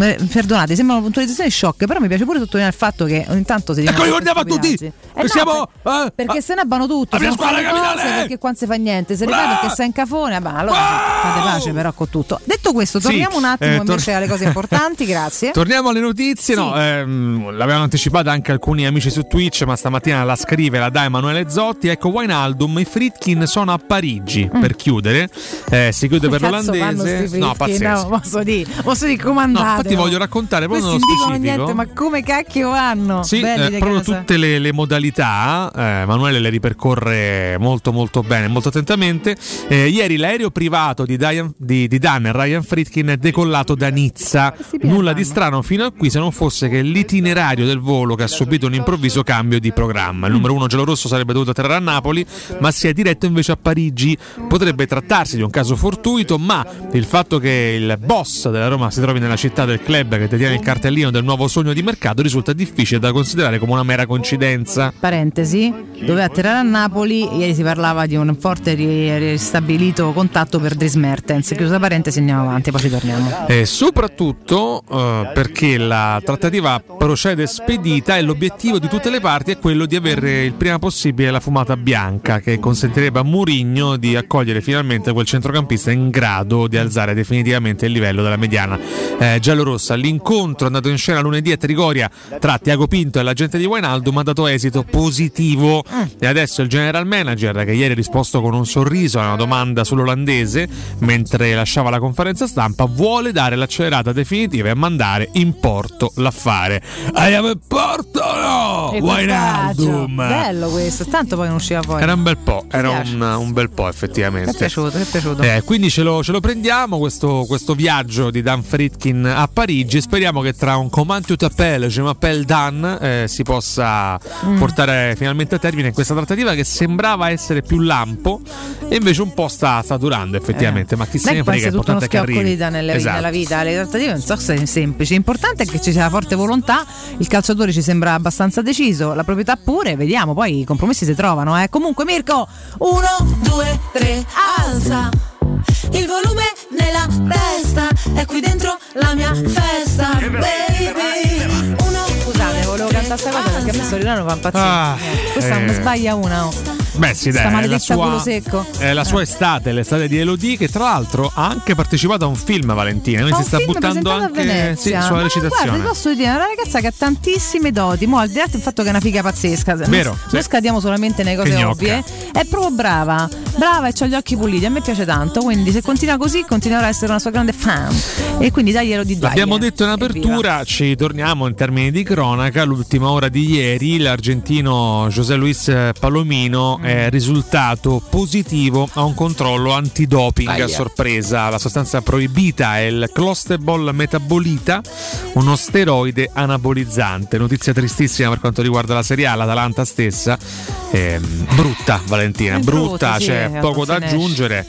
eh, perdonate sembra una puntualizzazione shock però mi piace pure sottolineare il fatto che ogni tanto si Ecco, ricordiamo a tutti che no, siamo, per- eh, perché ah, se ne abbano mia se non cose, capitale! perché quando si fa niente se ne fa perché sei in cafone vabbè, allora fate pace però con tutto detto questo Sì, torniamo un attimo eh, invece tor- alle cose importanti grazie Torniamo alle notizie, no, ehm, l'avevano anticipata anche alcuni amici su Twitch, ma stamattina la scrive la da Emanuele Zotti. Ecco, Wijnaldum, i Fritkin sono a Parigi per chiudere, eh, si chiude per Mm. L'olandese. No, pazzesco. No, posso dire, posso dire come No. Infatti voglio raccontare proprio nello specifico. niente, ma come cacchio vanno? Sì, eh, proprio casa. tutte le, le modalità, eh, Emanuele le ripercorre molto molto bene, molto attentamente. Eh, ieri l'aereo privato di, Diane- di- di Dan e Ryan Fritkin è decollato da Nizza. Nulla di strano fino a qui se non fosse che l'itinerario del volo che ha subito un improvviso cambio di programma. Il numero uno giallorosso sarebbe dovuto atterrare a Napoli, ma si è diretto invece a Parigi. Potrebbe trattarsi di un caso fortuito, ma il fatto che il boss della Roma si trovi nella città del club che detiene il cartellino del nuovo sogno di mercato risulta difficile da considerare come una mera coincidenza. Parentesi, doveva atterrare a Napoli, ieri si parlava di un forte ri- ristabilito contatto per Dries Mertens. Chiusa parentesi, andiamo avanti, poi ci torniamo. E soprattutto eh, perché la trattativa procede spedita e l'obiettivo di tutte le parti è quello di avere il prima possibile la fumata bianca che consentirebbe a Mourinho di accogliere finalmente quel centrocampista in grado di alzare definitivamente il livello della mediana eh, giallorossa. Giallorossa. L'incontro andato in scena lunedì a Trigoria tra Tiago Pinto e l'agente di Wijnaldum ha dato esito positivo e adesso il general manager che ieri ha risposto con un sorriso a una domanda sull'olandese mentre lasciava la conferenza stampa vuole dare l'accelerata definitiva e mandare in porto l'affare. Andiamo in porto no? Wijnaldum! Bello questo, tanto poi non usciva fuori. Era un bel po', era un, un bel po' effettivamente. Mi è piaciuto, mi è piaciuto. Eh, quindi ce lo, ce lo prendiamo questo, questo viaggio di Dan Fritkin a Parigi. Speriamo che tra un Command to Appel, Je m'appelle Dan, eh, si possa Mm. portare finalmente a termine questa trattativa che sembrava essere più lampo e invece un po' sta, sta durando effettivamente. Ma chi se ne che frega, è che schiocco arrivi. nelle- Esatto. nella vita, le trattative non so se è semplice. L'importante è che ci sia forte volontà, il calciatore ci sembra abbastanza deciso, la proprietà pure, vediamo, poi i compromessi si trovano. Eh. Comunque Mirko, Uno, due, tre, alza il volume nella testa. È qui dentro la mia festa, baby. Uno, scusate, volevo cantare sta cosa perché a me Sorinano fa impazzire. Ah, Questa eh. sbaglia una. oh. Beh, sì, dai, è la sua, è la sua estate, l'estate di Elodie, che tra l'altro ha anche partecipato a un film, Valentina. Quindi si sta buttando anche sì, sulla Ma recitazione. Guarda, posso dire, è una ragazza che ha tantissime doti. Mo, al di là del fatto che è una figa pazzesca, noi- Vero, noi, sì. scadiamo solamente nelle cose ovvie. È proprio brava, brava e ha gli occhi puliti. A me piace tanto. Quindi, se continua così, continuerà a essere una sua grande fan. E quindi daglielo di dai. L'abbiamo detto in apertura, ci torniamo in termini di cronaca. L'ultima ora di ieri, l'argentino José Luis Palomino. È risultato positivo a un controllo antidoping a sorpresa. La sostanza proibita è il clostebol metabolita, uno steroide anabolizzante. Notizia tristissima per quanto riguarda la Serie A, l'Atalanta stessa. Ehm, brutta, Valentina, È brutta, brutta, sì, c'è eh, poco da aggiungere.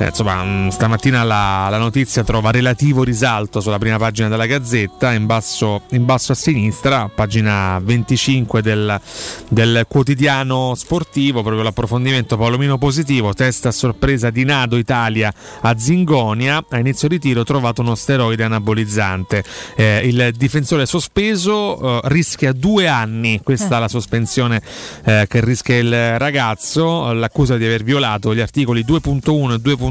Eh, insomma, mh, stamattina la, la notizia trova relativo risalto sulla prima pagina della Gazzetta, in basso, in basso a sinistra, pagina 25 del, del quotidiano sportivo, proprio l'approfondimento Palomino positivo, test a sorpresa di Nado Italia a Zingonia, a inizio ritiro trovato uno steroide anabolizzante. Eh, il difensore sospeso eh, rischia due anni, questa è la sospensione eh, che rischia il ragazzo, l'accusa di aver violato gli articoli 2.1 e 2.2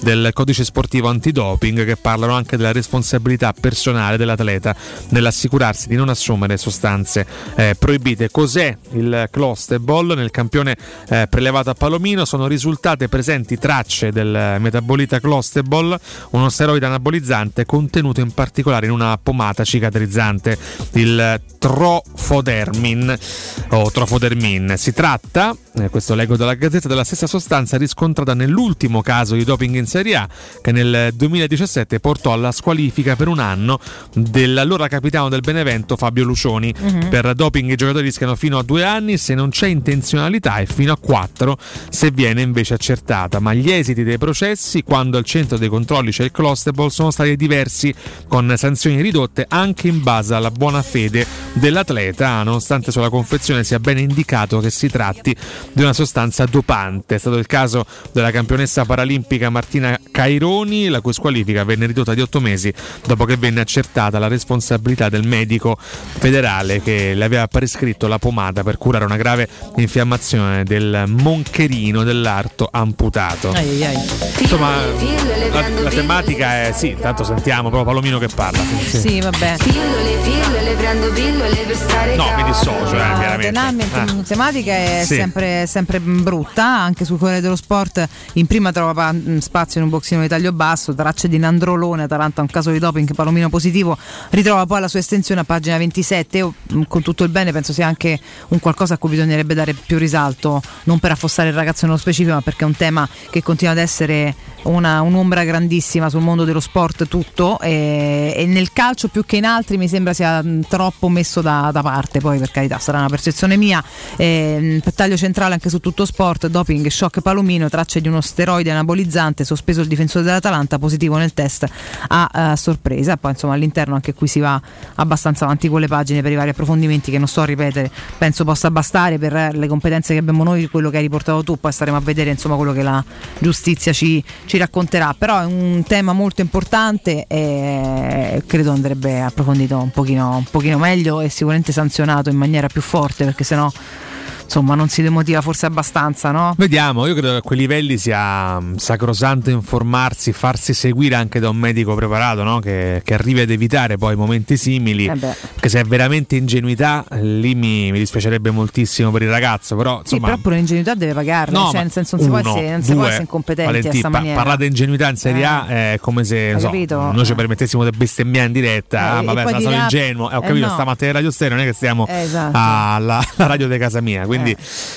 del codice sportivo antidoping che parlano anche della responsabilità personale dell'atleta nell'assicurarsi di non assumere sostanze eh, proibite. Cos'è il clostebol? Nel campione eh, prelevato a Palomino sono risultate presenti tracce del metabolita clostebol, uno steroide anabolizzante contenuto in particolare in una pomata cicatrizzante, il trofodermin o trofodermin. Si tratta, eh, questo leggo dalla Gazzetta, della stessa sostanza riscontrata nell'ultimo caso di doping in Serie A che nel 2017 portò alla squalifica per un anno dell'allora capitano del Benevento Fabio Lucioni. Mhm. Per doping i giocatori rischiano fino a due anni se non c'è intenzionalità e fino a quattro se viene invece accertata. Ma gli esiti dei processi, quando al centro dei controlli c'è il Clostable, sono stati diversi, con sanzioni ridotte anche in base alla buona fede dell'atleta, nonostante sulla confezione sia ben indicato che si tratti di una sostanza dopante. È stato il caso della campionessa paralimpica Martina Caironi, la cui squalifica venne ridotta di otto mesi dopo che venne accertata la responsabilità del medico federale che le aveva prescritto la pomata per curare una grave infiammazione del moncherino dell'arto amputato. Ai, ai. Insomma, la, la tematica è sì, tanto sentiamo proprio Palomino che parla. Sì. Sì, vabbè. No, mi dissocio, eh, La chiaramente. dinamica Ah. tematica è Sì. sempre, sempre brutta, anche sul Corriere dello Sport in prima trova pa- mh, spazio in un boxino di taglio basso, tracce di Nandrolone, Atalanta un caso di doping, Palomino positivo, ritrova poi la sua estensione a pagina 27, Io, mh, con tutto il bene penso sia anche un qualcosa a cui bisognerebbe dare più risalto, non per affossare il ragazzo nello specifico, ma perché è un tema che continua ad essere una- un'ombra grandissima sul mondo dello sport tutto e, e nel calcio più che in altri mi sembra sia mh, troppo messo da, da parte poi per carità sarà una percezione mia. Eh, taglio centrale anche su tutto sport doping shock palomino tracce di uno steroide anabolizzante sospeso il difensore dell'Atalanta positivo nel test a eh, sorpresa. Poi insomma all'interno anche qui si va abbastanza avanti con le pagine per i vari approfondimenti che non sto a ripetere penso possa bastare per le competenze che abbiamo noi quello che hai riportato tu poi staremo a vedere insomma quello che la giustizia ci, ci racconterà. Però è un tema molto importante e credo andrebbe approfondito un pochino, un pochino meglio e sicuramente sanzionato in maniera più forte perché sennò insomma non si demotiva forse abbastanza, no? Vediamo, io credo che a quei livelli sia mm, sacrosanto informarsi, farsi seguire anche da un medico preparato no? che, che arrivi ad evitare poi momenti simili. Eh beh. Che se è veramente ingenuità, lì mi, mi dispiacerebbe moltissimo per il ragazzo. Però Sì, insomma, però pure l'ingenuità deve pagarla, No, cioè nel senso non si può uno, essere, non si può essere incompetenti a Valentì, pa- maniera. parlare di ingenuità in Serie A è come se so, noi ci permettessimo di bestemmiare in diretta. Eh, ah, vabbè, là- ingenuo. Eh, ho eh, capito, no. stamattina in radio stereo, non è che stiamo Eh, esatto. alla, alla radio di casa mia. Quindi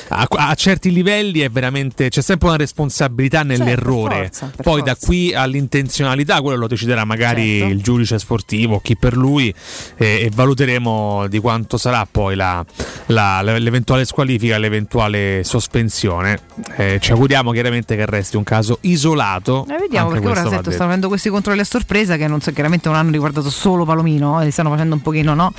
a, a certi livelli è veramente c'è sempre una responsabilità nell'errore. Certo, forza, per Poi da forza. qui all'intenzionalità, quello lo deciderà magari Certo. il giudice sportivo, chi per lui, eh, e valuteremo di quanto sarà poi la- la- l'eventuale squalifica, l'eventuale sospensione. Eh, ci auguriamo chiaramente che resti un caso isolato. Eh, vediamo Anche perché ora detto. stanno avendo questi controlli a sorpresa che non so, chiaramente non hanno riguardato solo Palomino, eh, li stanno facendo un pochino no,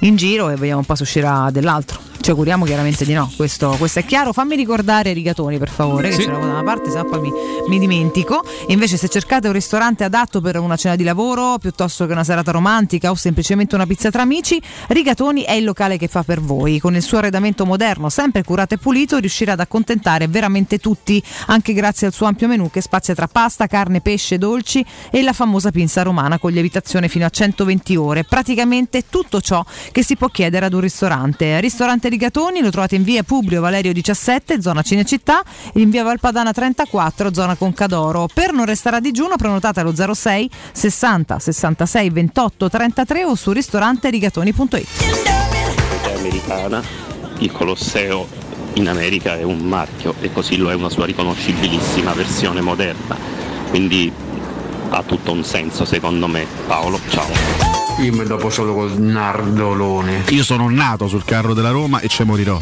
in giro e vediamo un po' se uscirà dell'altro. Ci auguriamo chiaramente di no, questo, questo è chiaro. Fammi ricordare rigatoni per favore, che Sì. ce l'avevo da una parte, sennò poi mi, mi dimentico. E invece se cercate un ristorante adatto per una cena di lavoro, piuttosto che una serata romantica o semplicemente una pizza tra amici, Rigatoni è il locale che fa per voi. Con il suo arredamento moderno, sempre curato e pulito, riuscirà ad accontentare veramente tutti, anche grazie al suo ampio menù che spazia tra pasta, carne, pesce, dolci e la famosa pinza romana con lievitazione fino a 120 ore. Praticamente tutto ciò che si può chiedere ad un ristorante. Ristorante Rigatoni lo trovate in via Publio Valerio 17, zona Cinecittà, in via Valpadana 34, zona Concadoro. Per non restare a digiuno prenotate allo 06 60 66 28 33 o su ristoranterigatoni.it. è americana, il Colosseo in America è un marchio e così lo è una sua riconoscibilissima versione moderna. Quindi ha tutto un senso secondo me. Paolo, ciao. Io mi dopo solo col nardolone. Io sono nato sul carro della Roma e ci morirò.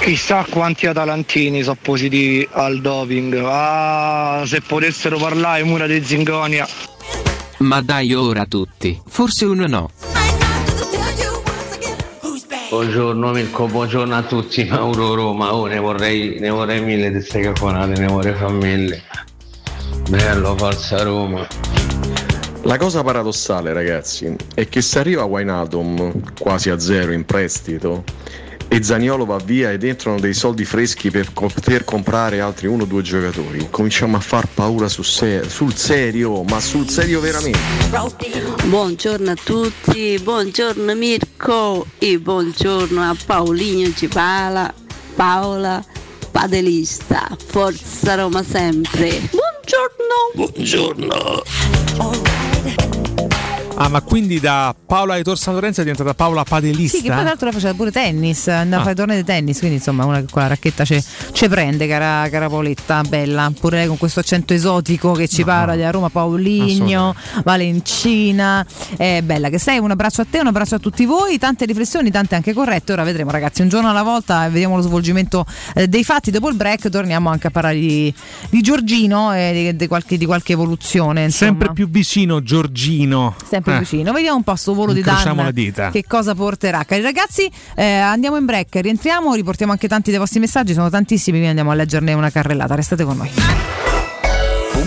Chissà quanti atalantini sono positivi al doping. Ah, se potessero parlare mura di Zingonia. Ma dai ora tutti, forse uno no. Buongiorno Mirko, buongiorno a tutti, Mauro Roma, oh, ne vorrei, ne vorrei mille di queste cafonate, ne vorrei far mille. Bello, falsa Roma. La cosa paradossale, ragazzi, è che se arriva Wijnaldum quasi a zero in prestito e Zaniolo va via ed entrano dei soldi freschi per poter comprare altri uno o due giocatori, cominciamo a far paura su se- sul serio, ma sul serio veramente. Buongiorno a tutti, buongiorno Mirko e buongiorno a Paolinho Cipala, Paola Padelista, Forza Roma sempre. Buongiorno! Buongiorno! Ah, ma quindi da Paola Aitor San Lorenzo è diventata Paola Padelista? Sì, che poi tra l'altro lei faceva pure tennis, andava Ah. a fare tornei di tennis, quindi insomma una che con la racchetta ce prende, cara, cara Paoletta, bella. Pure lei con questo accento esotico che ci parla della Roma, Pauligno, Valencina, è bella che sei, un abbraccio a te, un abbraccio a tutti voi, tante riflessioni, tante anche corrette, ora vedremo ragazzi, un giorno alla volta, vediamo lo svolgimento eh, dei fatti, dopo il break torniamo anche a parlare di, di Giorgino e di, di qualche, di qualche evoluzione. Insomma. Sempre più vicino Giorgino. Sempre Eh. vicino. Vediamo un po' sto volo di Incrociamo Dan le dita. che cosa porterà. Cari ragazzi, eh, andiamo in break, rientriamo, riportiamo anche tanti dei vostri messaggi, sono tantissimi, quindi andiamo a leggerne una carrellata. Restate con noi.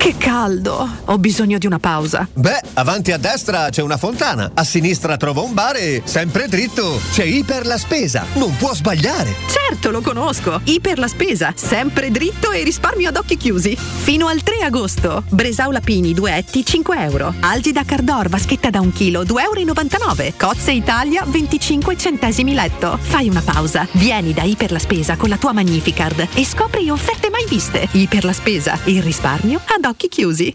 Che caldo! Ho bisogno di una pausa. Beh, avanti a destra c'è una fontana, a sinistra trovo un bar e sempre dritto c'è Iper la Spesa. Non può sbagliare. Certo, lo conosco. Iper la spesa, sempre dritto e risparmio ad occhi chiusi. Fino al 3 agosto. Bresaula Pini, 2 etti, 5 euro. Algida Cardor, vaschetta da 1 kg, 2,99 euro. Cozze Italia, 25 centesimi letto. Fai una pausa. Vieni da Iper la spesa con la tua Magnificard e scopri offerte mai viste. Iper la spesa, il risparmio ad occhi chiusi.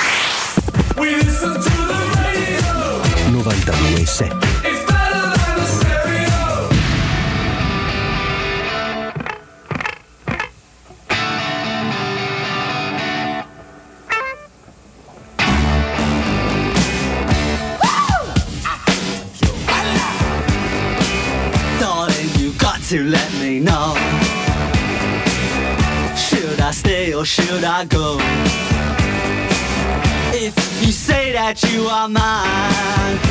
92.7 Darling, you got to let me know. Should I stay or should I go? If you say that you are mine,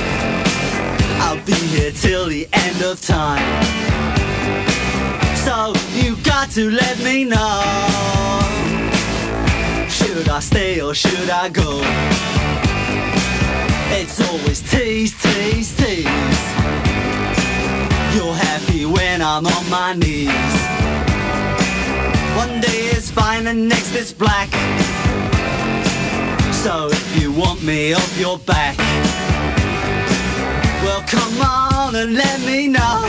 Here till the end of time. So you got to let me know. Should I stay or should I go? It's always tease, tease, tease. You're happy when I'm on my knees. One day is fine and next is black. So if you want me off your back, well come on and let me know.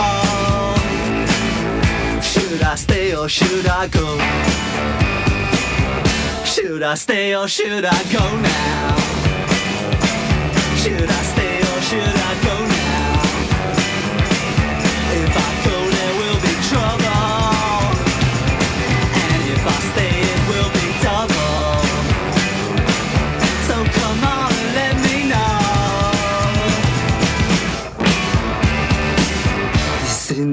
Should I stay or should I go? Should I stay or should I go now? Should I stay or should I go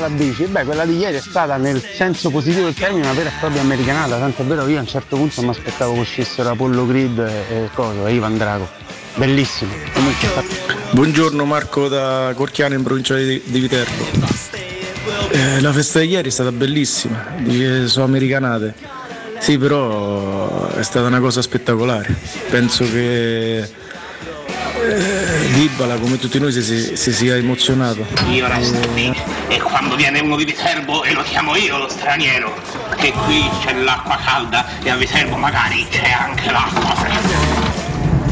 La bici, beh quella di ieri è stata nel senso positivo del termine una vera e propria americanata, tanto è vero che io a un certo punto mi aspettavo che uscissero Apollo Creed e, cosa, e Ivan Drago. Bellissimo. Buongiorno Marco da Corchiano in provincia di, di Viterbo. Eh, la festa di ieri è stata bellissima, sono americanate. Sì, però è stata una cosa spettacolare. Penso che Dybala, come tutti noi, si, si- si sia emozionato. Io resto qui e quando viene uno di Viterbo e lo chiamo io lo straniero, perché qui c'è l'acqua calda e a Viterbo magari c'è anche l'acqua fredda.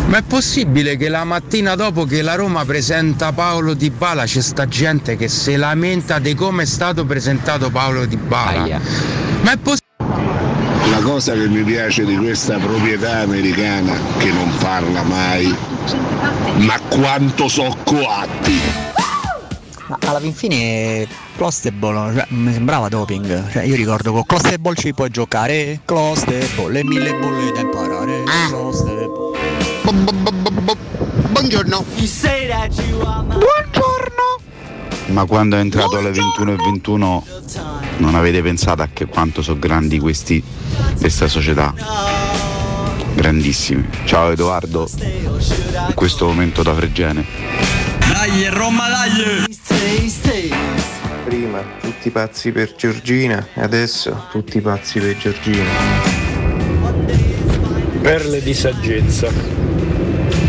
Ma è possibile che la mattina dopo che la Roma presenta Paolo Di Bala c'è sta gente che si lamenta di come è stato presentato Paolo Di Bala? Ma è possibile? Cosa che mi piace di questa proprietà americana che non parla mai, ma quanto so coatti. Ma alla fin fine Closteball cioè, mi sembrava doping. Cioè, io ricordo con Closteball ci puoi giocare. Closteball, le mille bolle da imparare. Closteball. Buongiorno. Buongiorno. Ma quando è entrato alle 21.21 non avete pensato a che quanto sono grandi questi questa società? Grandissimi. Ciao Edoardo, in questo momento da Fregene. Dai, Roma, dai! Prima tutti pazzi per Giorgina e adesso tutti pazzi per Giorgina. Perle di saggezza.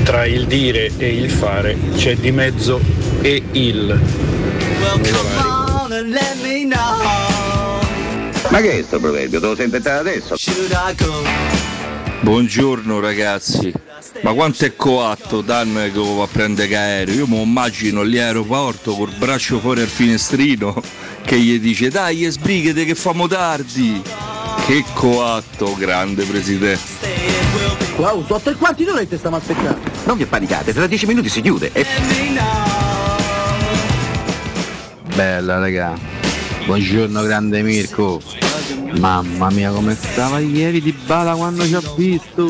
Tra il dire e il fare c'è di mezzo e il. Ma che è sto proverbio? Te lo sei inventato adesso? Buongiorno ragazzi, ma quanto è coatto Dan che va a prendere aereo? Io mi immagino lì all'aeroporto col braccio fuori al finestrino che gli dice dai sbrighete che famo tardi. Che coatto, grande presidente. Wow, sotto e quarti d'ora ti stiamo aspettando. Non vi panicate, tra dieci minuti si chiude. E... Bella raga. Buongiorno grande Mirko. Mamma mia come stava ieri di bala quando ci ha visto.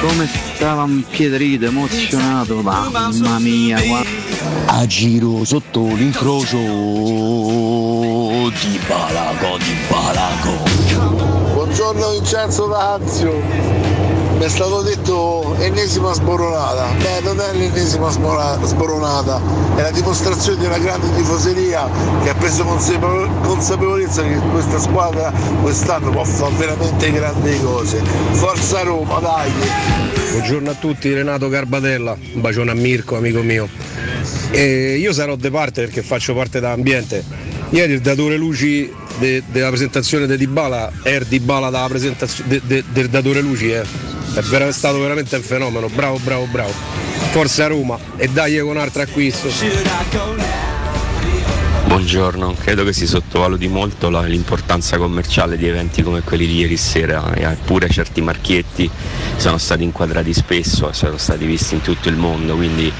Come stava impietrito, emozionato. Mamma mia. A giro sotto l'incrocio di Balago, di Balago. Buongiorno Vincenzo D'Azio. Mi è stato detto ennesima sboronata. Beh, non è l'ennesima sboronata, è la dimostrazione di una grande tifoseria che ha preso consapevo- consapevolezza che questa squadra quest'anno può fare veramente grandi cose. Forza Roma, dai! Buongiorno a tutti, Renato Garbatella, un bacione a Mirko, amico mio. E io sarò de parte perché faccio parte dell'ambiente. Ieri il datore luci de- della presentazione di Dybala è il Dybala della presentazio- de- de- del datore luci, eh. È vera- stato veramente un fenomeno, bravo, bravo, bravo. Forza Roma e dai con un altro acquisto. Buongiorno, credo che si sottovaluti molto la- l'importanza commerciale di eventi come quelli di ieri sera, eppure certi marchietti sono stati inquadrati spesso e sono stati visti in tutto il mondo, quindi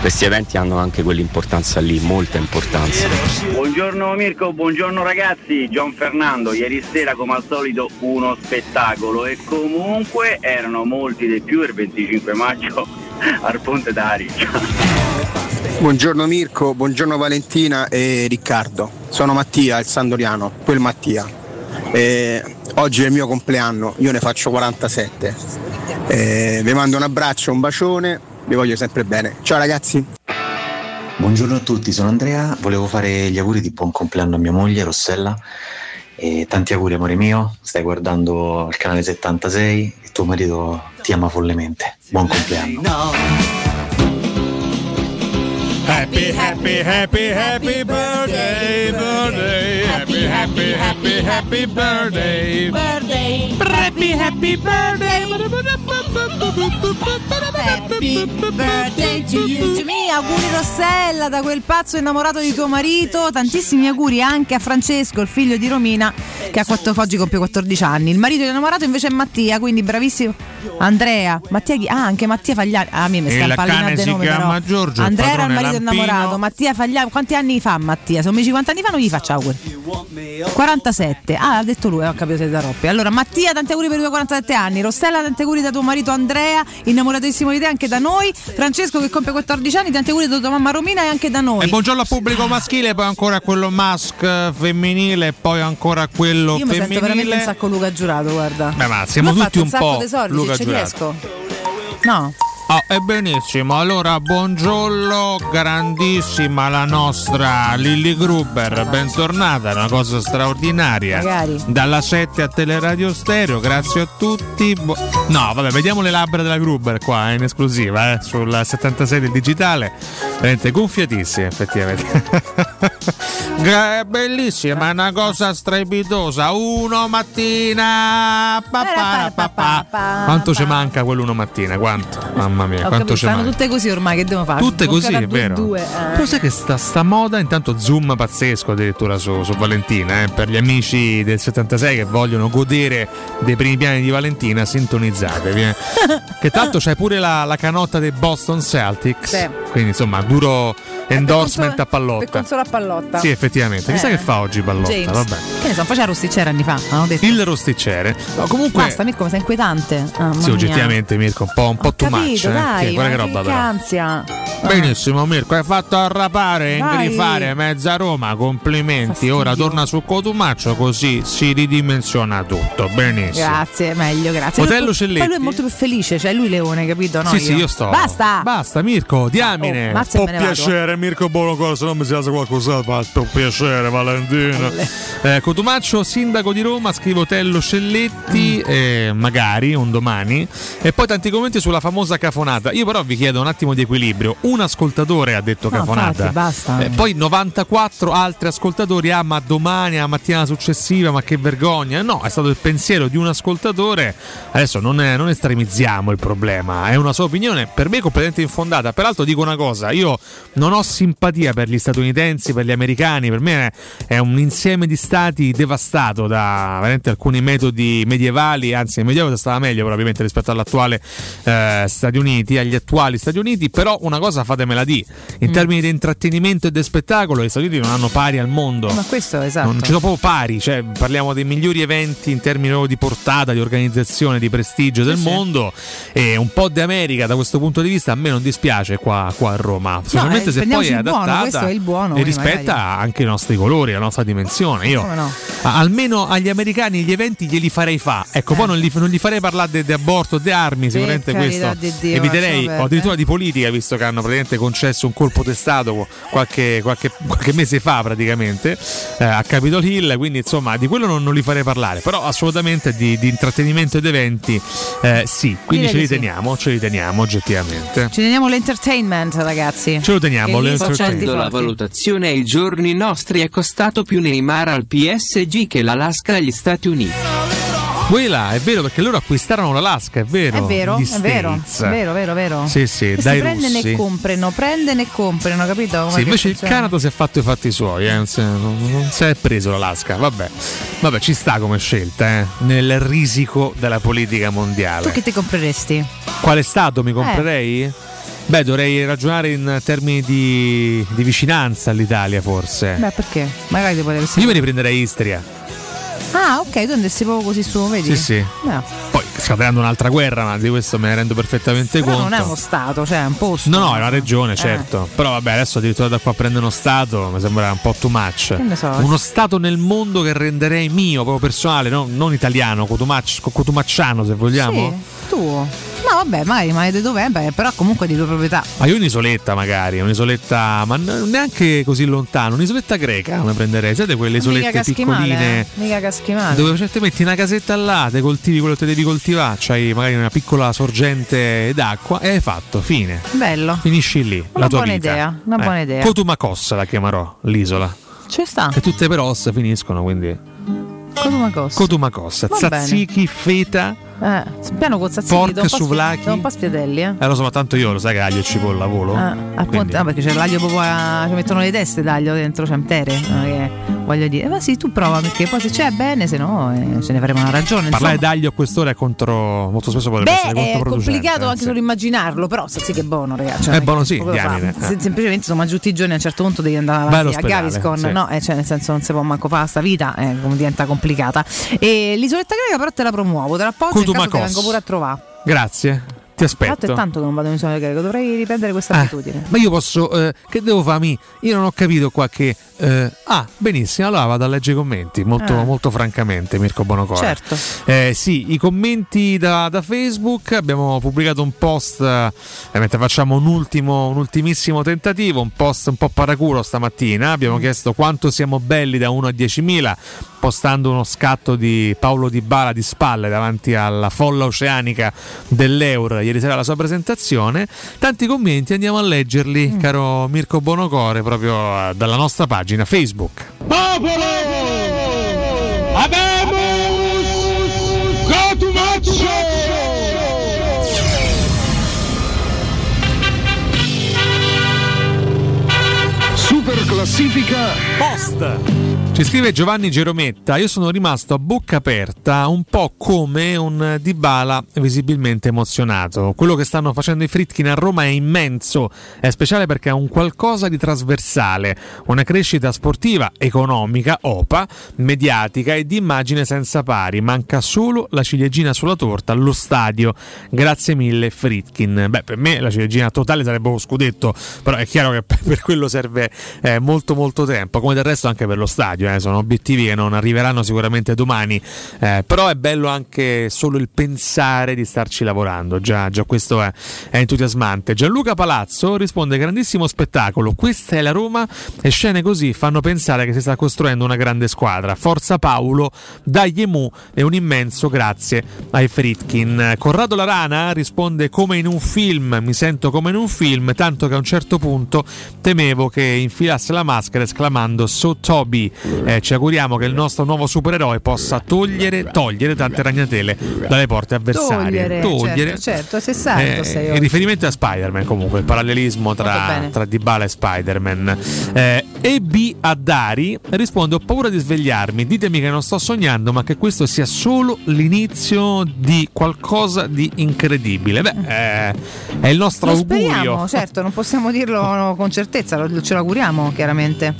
questi eventi hanno anche quell'importanza lì, molta importanza. Buongiorno Mirko, buongiorno ragazzi, Gian Fernando, ieri sera come al solito uno spettacolo e comunque erano molti di più il 25 maggio al Ponte d'Ari. Buongiorno Mirko, buongiorno Valentina e Riccardo. Sono Mattia, il Sandoriano, quel Mattia. E oggi è il mio compleanno, io ne faccio 47. E vi mando un abbraccio, un bacione, vi voglio sempre bene. Ciao ragazzi! Buongiorno a tutti, sono Andrea, volevo fare gli auguri di buon compleanno a mia moglie Rossella e tanti auguri amore mio, stai guardando il canale 76 e tuo marito ti ama follemente. Buon compleanno. Happy, happy, happy, happy birthday, birthday, happy, happy, happy, happy birthday, birthday, happy, happy birthday. Happy birthday to you, to me. Auguri Rossella da quel pazzo innamorato di tuo marito. Tantissimi auguri anche a Francesco, il figlio di Romina, che ha quattro, oggi compie 14 anni. Il marito innamorato invece è Mattia, quindi bravissimo Andrea, Mattia chi? Ah, anche Mattia Fagliani. Ah, mi mi sta si nomi, chiama però. Giorgio, Andrea era il marito Lampino. innamorato. Mattia Fagliani, quanti anni fa Mattia? Sono 50 anni fa non gli faccio auguri. 47. Ah, ha detto lui, ho capito siete troppi. Allora, Mattia, tanti auguri per i tuoi 47 anni. Rossella, tanti auguri da tuo marito Andrea, innamoratissimo di te anche da noi. Francesco che compie 14 anni, tanti auguri da tua mamma Romina e anche da noi. E buongiorno al pubblico maschile, poi ancora a quello mask eh, femminile, e poi ancora a quello Io mi sento veramente un femminile. sacco Luca Giurato, guarda. Beh, ma siamo ha tutti un sacco po' Luca se ci Giurato. riesco. No. Oh, e benissimo, allora buongiorno, grandissima la nostra Lilly Gruber, bentornata, è una cosa straordinaria. Magari. Dalla 7 a Teleradio Stereo, grazie a tutti. Bu- no, vabbè, vediamo le labbra della Gruber qua, in esclusiva, eh, sul 76 del digitale. Veramente gonfiatissime, effettivamente. È bellissima, è una cosa strepitosa. Uno mattina. pa, pa, pa, pa. Quanto ci manca quell'uno mattina? Quanto? Mamma mia, Ho quanto capito, ci stanno tutte così ormai, che devo fare? Tutte così, è vero. due, eh. Sai che sta, sta moda, intanto zoom pazzesco addirittura su, su Valentina, eh, per gli amici del 76 che vogliono godere dei primi piani di Valentina, sintonizzatevi. eh. che tanto c'è pure la, la canotta dei Boston Celtics, Sì. quindi insomma duro endorsement a Per pallotta. consola a pallotta. Sì, effettivamente. Chissà Eh. che fa oggi pallotta, James. vabbè. Che ne so, faceva rossicera anni fa. Il rosticcere. No, comunque, Basta, Mirko, mi sei inquietante. Ah, sì, oggettivamente Mirko, un po', un po' too much. Capito, eh. dai, Che- guarda che roba che però. ansia. Benissimo Mirko, hai fatto arrapare ingrifare mezza Roma, complimenti. Ora torna su Cotumaccio così si ridimensiona tutto. Benissimo. Grazie, meglio, grazie. Otello Celletti? Poi lui è molto più felice, cioè lui leone, capito? No, sì, sì, io sto. Basta! Basta, Mirko, diamine. Oh, Può me piacere, Mirko Bolocor, se non mi si alza qualcos'altro, ma può piacere, Valentina. Eh, Cotumaccio, sindaco di Roma, scrive Otello Scelletti, Mm. eh, magari un domani. E poi tanti commenti sulla famosa cafonata. Io però vi chiedo un attimo di equilibrio. Un ascoltatore ha detto No, cafonata. infatti, basta. Eh, poi 94 altri ascoltatori, ah ma domani, a mattina successiva, ma che vergogna. No, è stato il pensiero di un ascoltatore. Adesso non, è- non estremizziamo il problema, è una sua opinione, per me completamente infondata. Peraltro dico una cosa, io non ho simpatia per gli statunitensi, per gli americani, per me è, un insieme di stati devastato da veramente alcuni metodi medievali, anzi nel medioevo stava meglio probabilmente rispetto all'attuale eh, Stati Uniti, agli attuali Stati Uniti, però una cosa fatemela di, in Mm. termini di intrattenimento e di spettacolo gli Stati Uniti non hanno pari al mondo. Ma questo esatto. Non ci sono proprio pari, cioè parliamo dei migliori eventi in termini di portata, di organizzazione, di prestigio del mondo e un po' di America da questo punto di vista a me non dispiace qua, qua a Roma, specialmente eh, se poi è buono, adattata questo è il buono, e rispetta magari. anche i nostri colori, la nostra dimensione. Io no? almeno agli americani gli eventi glieli farei fa. Ecco, poi non, li, non gli farei parlare di aborto, di armi, sicuramente carità questo di Dio, eviterei, o addirittura di politica, visto che hanno praticamente concesso un colpo testato qualche, qualche- qualche mese fa praticamente eh, a Capitol Hill, quindi insomma di quello non, non li farei parlare, però assolutamente di, di intrattenimento ed eventi eh, sì, quindi Direi ce li sì. teniamo, ce li teniamo oggettivamente. Ci teniamo l'entertainment, ragazzi. Ce lo teniamo, Certi Facendo la valutazione ai giorni nostri è costato più Neymar al PSG che l'Alaska agli Stati Uniti. Quella è vero perché loro acquistarono l'Alaska, è vero. È vero, è vero, è vero, vero, vero. Sì, sì, Questi dai prendono russi. e comprano, prendono e comprano, capito? Come Sì, invece il funziona? Canada si è fatto i fatti suoi, eh, non, si, non- si è preso l'Alaska. Vabbè. Vabbè, ci sta come scelta, eh, nel risico della politica Tu mondiale. che ti compreresti? Quale stato Eh. mi comprerei? Beh, dovrei ragionare in termini di, di vicinanza all'Italia, forse. Beh, perché? Magari ti potresti. Io me ne prenderei Istria. Ah, ok, tu andessi proprio così su, vedi? Sì, sì. No, Poi scatenando un'altra guerra, ma di questo me ne rendo perfettamente però conto. non è uno stato, cioè è un posto. No, no, è una regione, Eh. certo. Però vabbè, adesso addirittura da qua prendere uno Stato mi sembra un po' too much. Che ne so. Uno Stato nel mondo che renderei mio, proprio personale, no- non italiano, cotumac- cotumacciano se vogliamo. Sì, tu. No, vabbè, magari ma di dov'è? Beh, però comunque di tua proprietà. Ma io un'isoletta magari, un'isoletta, ma neanche così lontano, un'isoletta greca come prenderei, siete quelle isolette piccoline eh? Mica caschi male. dove cioè, metti una casetta là, te coltivi quello che devi coltivare, c'hai magari una piccola sorgente d'acqua e hai fatto, fine. Bello. Finisci lì Una la tua buona vita. idea, una Eh, buona idea. Cotumacossa la chiamerò, l'isola. Ci sta. Che tutte per os finiscono, quindi Cotumacossa. Cotumacossa, Va bene. tzatziki, feta Eh, piano con Zazzini, Pork, do un po' sfiatelli, eh. Eh, lo so, ma tanto io lo sai che aglio e cipolla volo. Ah, appunto, ah, perché c'è l'aglio proprio a- ci mettono le teste d'aglio dentro, c'è intere. non è che- voglio dire, ma sì, tu prova perché poi se c'è bene, se no eh, ce ne faremo una ragione. Parlare insomma. d'aglio a quest'ora è contro. Molto spesso potrebbe essere Beh, è controproducente. complicato eh, anche sì. solo immaginarlo, però sì che è buono, ragazzi. Cioè, È non buono, sì, diamine, fare. Se- eh. semplicemente insomma giù tutti i giorni a un certo punto devi andare avanti a Gaviscon, sì. no? Eh, cioè, nel senso non si può manco fare sta vita, eh, come diventa complicata. E l'isoletta greca però te la promuovo, te la appoggio te vengo pure a trovare. Grazie, ti aspetto. è tanto che non vado in isola greca, dovrei riprendere questa Ah, abitudine. ma io posso. eh, che devo farmi? Io non ho capito qua che. eh, ah, benissimo, allora vado a leggere i commenti. Molto, Ah. molto francamente, Mirko Bonocore. Certo. Eh, sì, i commenti da, da Facebook. Abbiamo pubblicato un post. eh, mentre facciamo un ultimo, un ultimissimo tentativo. Un post un po' paraculo stamattina. Abbiamo chiesto quanto siamo belli da 1 a 10.000. Postando uno scatto di Paolo Di Bala di spalle davanti alla folla oceanica dell'Eur ieri sera alla sua presentazione. Tanti commenti, andiamo a leggerli, caro Mirko Bonocore, proprio eh, dalla nostra pagina Facebook. Popolo! Classifica post. Ci scrive Giovanni Gerometta, io sono rimasto a bocca aperta, un po' come un Dybala visibilmente emozionato. Quello che stanno facendo i Fritkin a Roma è immenso, è speciale perché è un qualcosa di trasversale, una crescita sportiva, economica, opa, mediatica e di immagine senza pari. Manca solo la ciliegina sulla torta allo stadio. Grazie mille Fritkin. Beh, per me la ciliegina totale sarebbe uno scudetto, però è chiaro che per quello serve eh, molto molto tempo, come del resto anche per lo stadio, eh, sono obiettivi che non arriveranno sicuramente domani, eh, però è bello anche solo il pensare di starci lavorando, già, già questo è, è entusiasmante. Gianluca Palazzo risponde grandissimo spettacolo, questa è la Roma e scene così fanno pensare che si sta costruendo una grande squadra. Forza Paolo, dagli Emu e un immenso grazie ai Fritkin. Corrado Larana risponde come in un film, mi sento come in un film, tanto che a un certo punto temevo che infilasse la maschera esclamando So Toby. Eh, ci auguriamo che il nostro nuovo supereroe possa togliere, togliere tante ragnatele dalle porte avversarie. Togliere, certo, certo, sei sardo Eh, sei il oggi. riferimento a Spider-Man comunque, il parallelismo tra, tra Dybala e Spider-Man. Eh, EB Addari risponde ho paura di svegliarmi, ditemi che non sto sognando ma che questo sia solo l'inizio di qualcosa di incredibile. Beh, eh, è il nostro Lo augurio. speriamo, certo, non possiamo dirlo con certezza, ce lo auguriamo chiaramente.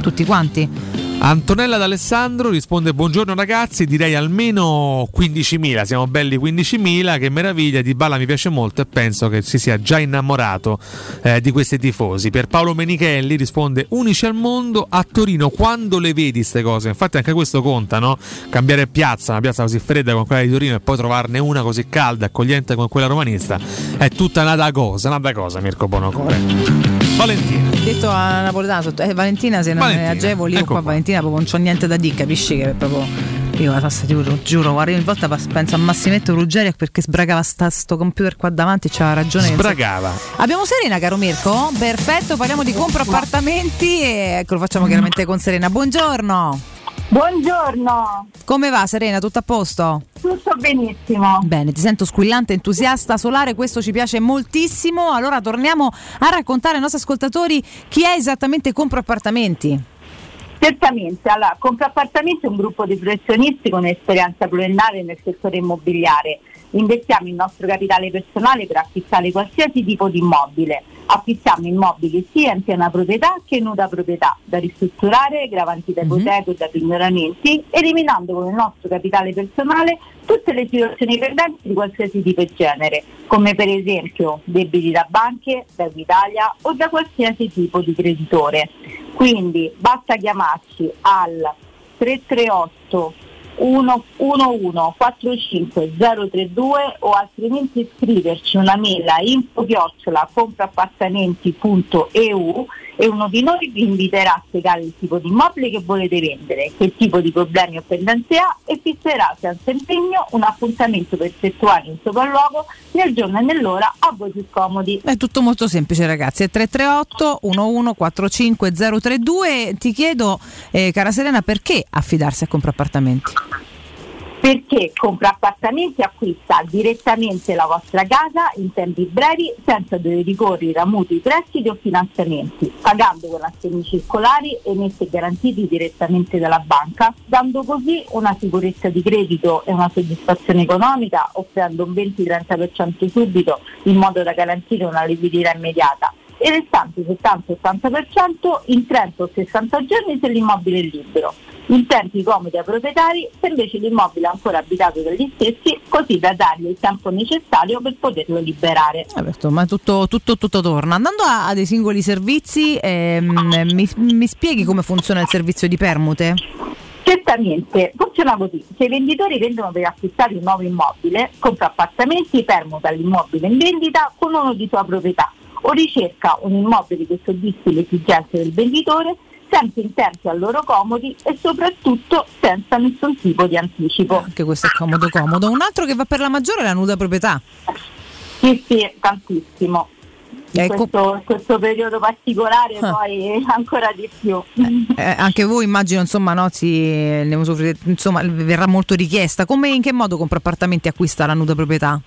Tutti quanti. Antonella D'Alessandro risponde buongiorno ragazzi, direi almeno 15.000, siamo belli 15.000, che meraviglia, Di Balla mi piace molto e penso che si sia già innamorato eh, di questi tifosi. Per Paolo Menichelli risponde unici al mondo a Torino, quando le vedi queste cose? Infatti anche questo conta, no? Cambiare piazza, una piazza così fredda come quella di Torino e poi trovarne una così calda, accogliente come quella romanista, è tutta una cosa, una cosa Mirko Bonocore. Valentina. Detto a napoletano, eh, Valentina se non Valentina, è agevoli, io ecco qua qua. Valentina proprio non c'ho niente da dire, capisci che è proprio io la tassa giuro, giuro, guarda, io ogni volta penso a Massimetto Ruggeri perché sbragava sta, sto computer qua davanti, c'ha ragione. Sbragava. Abbiamo Serena, caro Mirko? Perfetto, parliamo di compro appartamenti e ecco, lo facciamo chiaramente con Serena. Buongiorno. Buongiorno. Come va Serena? Tutto a posto? Tutto benissimo. Bene, ti sento squillante, entusiasta solare, questo ci piace moltissimo. Allora torniamo a raccontare ai nostri ascoltatori chi è esattamente Compro Appartamenti. Certamente, allora, Compra Appartamenti è un gruppo di professionisti con esperienza pluriennale nel settore immobiliare. Investiamo il nostro capitale personale per acquistare qualsiasi tipo di immobile. Acquistiamo immobili sia in piena proprietà che in nuda proprietà, da ristrutturare, gravanti da ipoteca e da pignoramenti, eliminando con il nostro capitale personale tutte le situazioni pendenti di qualsiasi tipo e genere, come per esempio debiti da banche, da Italia o da qualsiasi tipo di creditore. Quindi basta chiamarci al 338 111 45032 o altrimenti scriverci una mail a info chiocciola compraappartamenti.eu e uno di noi vi inviterà a spiegare il tipo di immobile che volete vendere, che tipo di problemi o pendenze ha e fisserà senza impegno un appuntamento per effettuare un sopralluogo nel giorno e nell'ora a voi più comodi. È tutto molto semplice ragazzi, è 338 1145032. Ti chiedo, eh, cara Serena, perché affidarsi a Compro Appartamenti? Perché compra appartamenti e acquista direttamente la vostra casa in tempi brevi senza dover ricorrere a mutui, prestiti o finanziamenti, pagando con assegni circolari emessi e garantiti direttamente dalla banca, dando così una sicurezza di credito e una soddisfazione economica, offrendo un 20-30% subito in modo da garantire una liquidità immediata e il restante 70-80% in 30 o 60 giorni se l'immobile è libero in tempi comodi ai proprietari se invece l'immobile è ancora abitato dagli stessi, così da dargli il tempo necessario per poterlo liberare. Vabbè, insomma, tutto, tutto, tutto torna. Andando a, a dei singoli servizi, ehm, mi, mi spieghi come funziona il servizio di permute? Certamente, funziona così. Se i venditori vendono per acquistare un nuovo immobile, compra appartamenti, permuta l'immobile in vendita con uno di sua proprietà o ricerca un immobile che soddisfi le esigenze del venditore sempre in tempi a loro comodi e soprattutto senza nessun tipo di anticipo. Anche questo è comodo comodo. Un altro che va per la maggiore è la nuda proprietà. Sì, sì, tantissimo. In Ecco. questo, questo periodo particolare Ah. poi ancora di più. Eh, anche voi immagino insomma, no, si, insomma, verrà molto richiesta. Come in che modo compra appartamenti e acquista la nuda proprietà?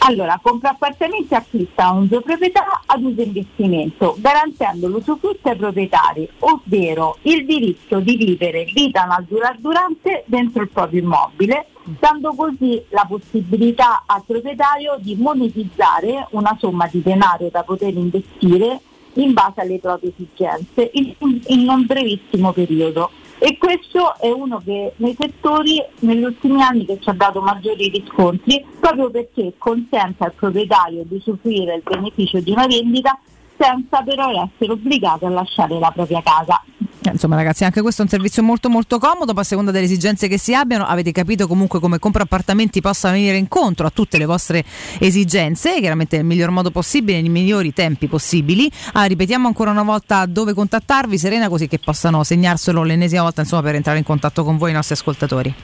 Allora, compra appartamenti e acquista un uso proprietà ad uso investimento, garantendo l'usufrutto ai proprietari, ovvero il diritto di vivere vita natura durante dentro il proprio immobile, dando così la possibilità al proprietario di monetizzare una somma di denaro da poter investire in base alle proprie esigenze in, in un brevissimo periodo. E questo è uno che nei settori negli ultimi anni che ci ha dato maggiori riscontri proprio perché consente al proprietario di usufruire il beneficio di una vendita senza però essere obbligato a lasciare la propria casa. Eh, Insomma ragazzi anche questo è un servizio molto molto comodo, poi a seconda delle esigenze che si abbiano avete capito comunque come compra appartamenti possa venire incontro a tutte le vostre esigenze, chiaramente nel miglior modo possibile, nei migliori tempi possibili. Ah, ripetiamo ancora una volta dove contattarvi Serena così che possano segnarselo l'ennesima volta insomma per entrare in contatto con voi i nostri ascoltatori.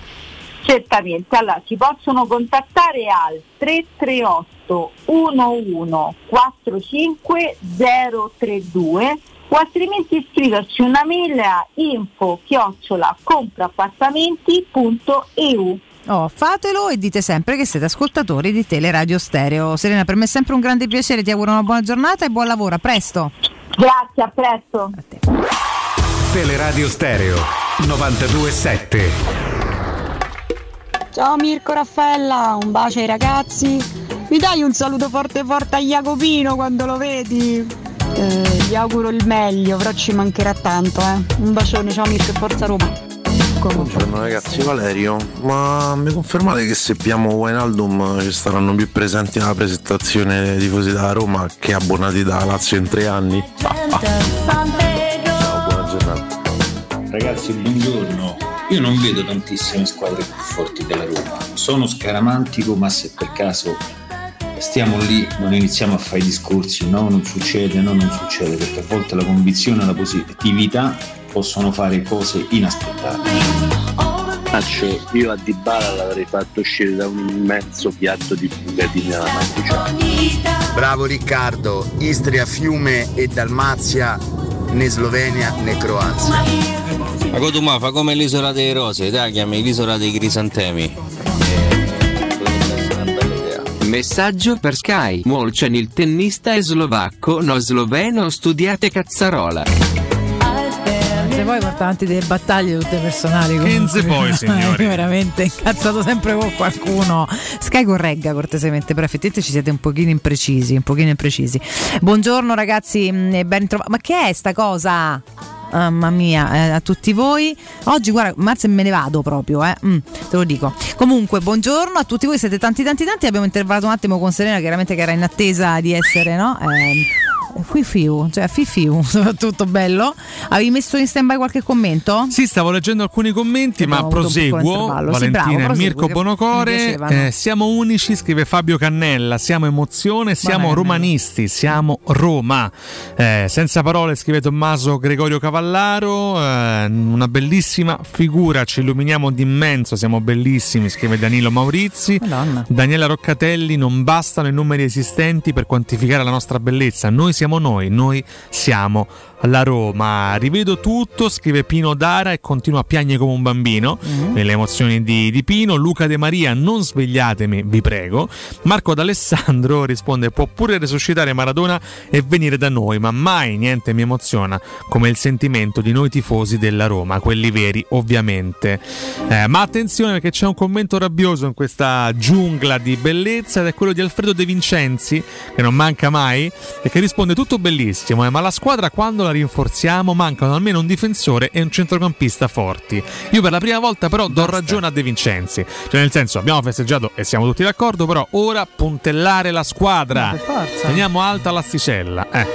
Certamente, allora ci possono contattare al 338 11 45 032 o altrimenti scriverci una mail a info chiocciola compraappartamenti.eu. Oh, fatelo e dite sempre che siete ascoltatori di Teleradio Stereo. Serena, per me è sempre un grande piacere, ti auguro una buona giornata e buon lavoro, a presto. Grazie, a presto. Teleradio Stereo 927. Ciao Mirko Raffaella, un bacio ai ragazzi. Mi dai un saluto forte forte a Jacopino quando lo vedi? Eh, gli auguro il meglio, però ci mancherà tanto, eh. Un bacione, ciao Mirko e forza Roma. Buongiorno ragazzi, Valerio, ma mi confermate che se abbiamo Wijnaldum ci saranno più presenti alla presentazione dei tifosi da Roma che abbonati da Lazio in tre anni? Ciao, buona giornata. Ragazzi, buongiorno. Io non vedo tantissime squadre più forti della Roma. Sono scaramantico, ma se per caso stiamo lì, non iniziamo a fare i discorsi, no, non succede, no, non succede, perché a volte la convinzione e la positività possono fare cose inaspettate. Faccio, io a Dybala l'avrei fatto uscire da un immenso piatto di bucatini alla matriciana. Bravo Riccardo, Istria, Fiume e Dalmazia né Slovenia né Croazia. Ma Cotuma fa come l'isola delle rose, dai, chiami l'isola dei crisantemi. Messaggio per Sky. Molcen il tennista è slovacco, no sloveno, studiate cazzarola. Se poi porta avanti delle battaglie tutte personali. Kenze poi, signori. Veramente incazzato sempre con qualcuno. Sky corregga cortesemente, però effettivamente ci siete un pochino imprecisi, un pochino imprecisi. Buongiorno ragazzi e ben ritrovati. Ma che è sta cosa? Mamma mia, eh, a tutti voi. Oggi, guarda, Marzo me ne vado proprio, eh. Mm, te lo dico. Comunque, buongiorno a tutti voi, siete tanti, tanti, tanti. Abbiamo intervallato un attimo con Serena, chiaramente che era in attesa di essere, no? Eh, Fifiu, cioè Fifiu, soprattutto bello. Avevi messo in stand by qualche commento? Sì, stavo leggendo alcuni commenti, ma proseguo. intervallo. Sì, Valentina bravo, prosegui, Mirko Bonocore. eh, siamo unici, scrive Fabio Cannella. Siamo emozione, siamo Cannella. romanisti, siamo Roma. Eh, senza parole, scrive Tommaso Gregorio Cavallaro. eh, una bellissima figura, ci illuminiamo d'immenso, siamo bellissimi, scrive Danilo Maurizi. Madonna. Daniela Roccatelli, non bastano i numeri esistenti per quantificare la nostra bellezza. Noi siamo noi, noi siamo la Roma. Rivedo tutto, scrive Pino Dara e continua a piagne come un bambino nelle emozioni di, di Pino. Luca De Maria, non svegliatemi, vi prego. Marco D'Alessandro risponde: Può pure resuscitare Maradona e venire da noi, ma mai niente mi emoziona come il sentimento di noi tifosi della Roma, quelli veri, ovviamente. Eh, ma attenzione perché c'è un commento rabbioso in questa giungla di bellezza ed è quello di Alfredo De Vincenzi, che non manca mai, e che risponde tutto bellissimo, eh, ma la squadra quando la rinforziamo mancano almeno un difensore e un centrocampista forti. Io per la prima volta però do ragione a De Vincenzi, cioè nel senso abbiamo festeggiato e siamo tutti d'accordo, però ora puntellare la squadra. Teniamo alta l'asticella. Eh.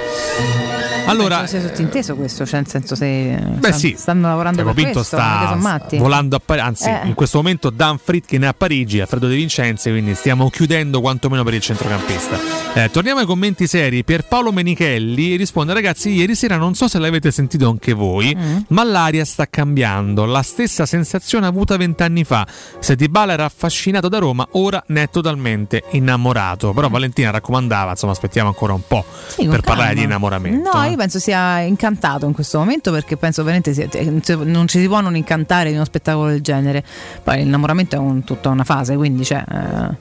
Allora, Penso sia sottinteso questo, cioè nel senso se Beh, stan- sì. stanno lavorando Tiago per Pinto questo, è sta volando a Parigi, anzi Eh. in questo momento Dan Fritkin è a Parigi, Alfredo De Vincenzi, quindi stiamo chiudendo quantomeno per il centrocampista. Eh, torniamo ai commenti seri, Pierpaolo Menichelli risponde ragazzi ieri sera non so se l'avete sentito anche voi, Mm. ma l'aria sta cambiando, la stessa sensazione avuta vent'anni fa, se Dybala era affascinato da Roma ora ne è totalmente innamorato, però Valentina raccomandava, insomma aspettiamo ancora un po' Mm. Sì, per calma. parlare di innamoramento. No, eh. io penso sia incantato in questo momento perché penso veramente sia- cioè, non ci si può non incantare di uno spettacolo del genere. Poi l'innamoramento è un- tutta una fase, quindi cioè, eh,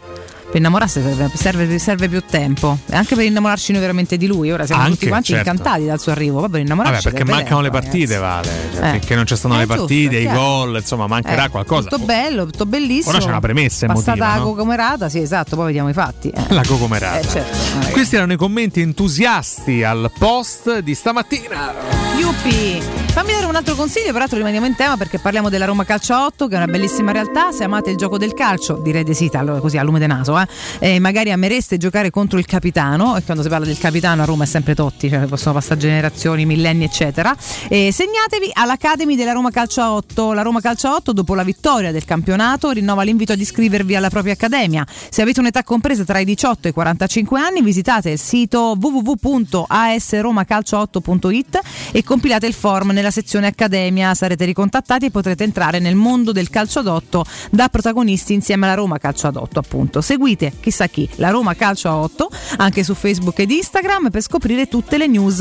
per innamorarsi serve, serve- serve più tempo. E anche per innamorarci noi veramente di lui. Ora siamo Anche, tutti quanti certo. incantati dal suo arrivo, per innamorarci Vabbè, perché mancano le tempo, partite, ragazzi. Vale. Cioè, Eh. Finché non ci stanno Eh, le giusto, partite, i chiaro. gol, insomma, mancherà Eh, qualcosa. Tutto bello, tutto bellissimo. Ora c'è una premessa Passata emotiva, la no? cocomerata, sì, esatto, poi vediamo i fatti. eh. La cocomerata. Eh, certo, magari. Questi erano i commenti entusiasti al post di stamattina. Yuppie! Fammi dare un altro consiglio, peraltro rimaniamo in tema perché parliamo della Roma Calcio 8, che è una bellissima realtà. Se amate il gioco del calcio, direi di sì, allora così a lume de naso, eh. E magari amereste giocare contro il capitano, e quando si parla del capitano a Roma è sempre Totti, cioè possono passare generazioni, millenni, eccetera. E segnatevi all'Academy della Roma Calcio 8. La Roma Calcio 8, dopo la vittoria del campionato, rinnova l'invito ad iscrivervi alla propria accademia. Se avete un'età compresa tra i 18 e i 45 anni, visitate il sito www.asromacalcio8.it e compilate il form nella sezione Accademia. Sarete ricontattati e potrete entrare nel mondo del calcio ad 8 da protagonisti insieme alla Roma Calcio ad 8, appunto. Seguite chissà chi, la Roma Calcio a 8, anche su Facebook ed Instagram per scoprire tutte le news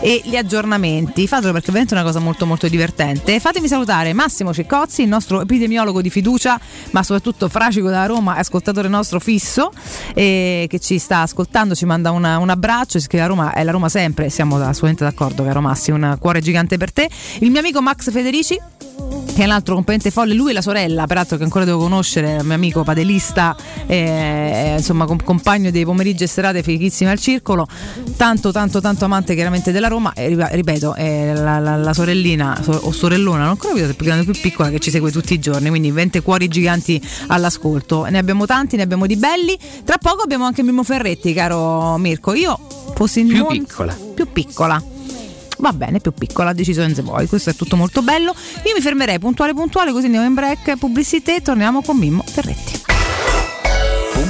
e gli aggiornamenti. Fatelo perché è una cosa molto molto divertente. Fatemi salutare Massimo Ciccozzi, il nostro epidemiologo di fiducia, ma soprattutto fracico da Roma, ascoltatore nostro fisso, eh, che ci sta ascoltando, ci manda una- un abbraccio, che la Roma è la Roma sempre, siamo assolutamente d'accordo caro Massi, un cuore gigante per te. Il mio amico Max Federici, che è un altro componente folle, lui e la sorella, peraltro che ancora devo conoscere, mio amico padelista, eh, insomma com- compagno dei pomeriggi e serate fighissime al circolo, tanto tanto tanto amante chiaramente della Roma, e ripeto, è la, la- la sorellina so- o sorellona, non ancora capito se più grande o più piccola, che ci segue tutti i giorni, quindi 20 cuori giganti all'ascolto, ne abbiamo tanti, ne abbiamo di belli, tra poco abbiamo anche Mimmo Ferretti, caro Mirko, io fossi Più mon- piccola. più piccola. Va bene, più piccola, deciso Enze Boy. Questo è tutto molto bello. Io mi fermerei puntuale puntuale, così andiamo in break, pubblicità e torniamo con Mimmo Ferretti.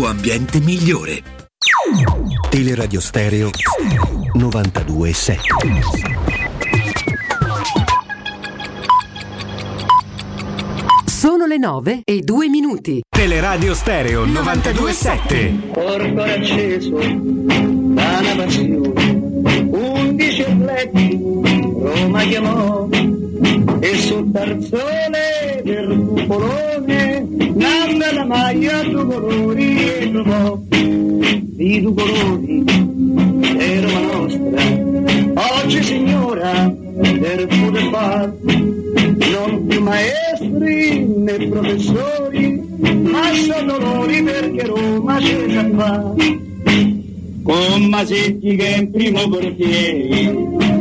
ambiente migliore. Teleradio Stereo 92.7 Sono le 9 e 2 minuti. Teleradio Stereo 92.7 Corpo acceso da una passione, undici atleti Roma chiamò e sul tarzone del cupolone nanda la maglia due colori e trovò di due colori Roma nostra. Oggi signora per poter far non più maestri né professori ma sono dolori perché Roma c'è già fa con Masetti che è in primo portiere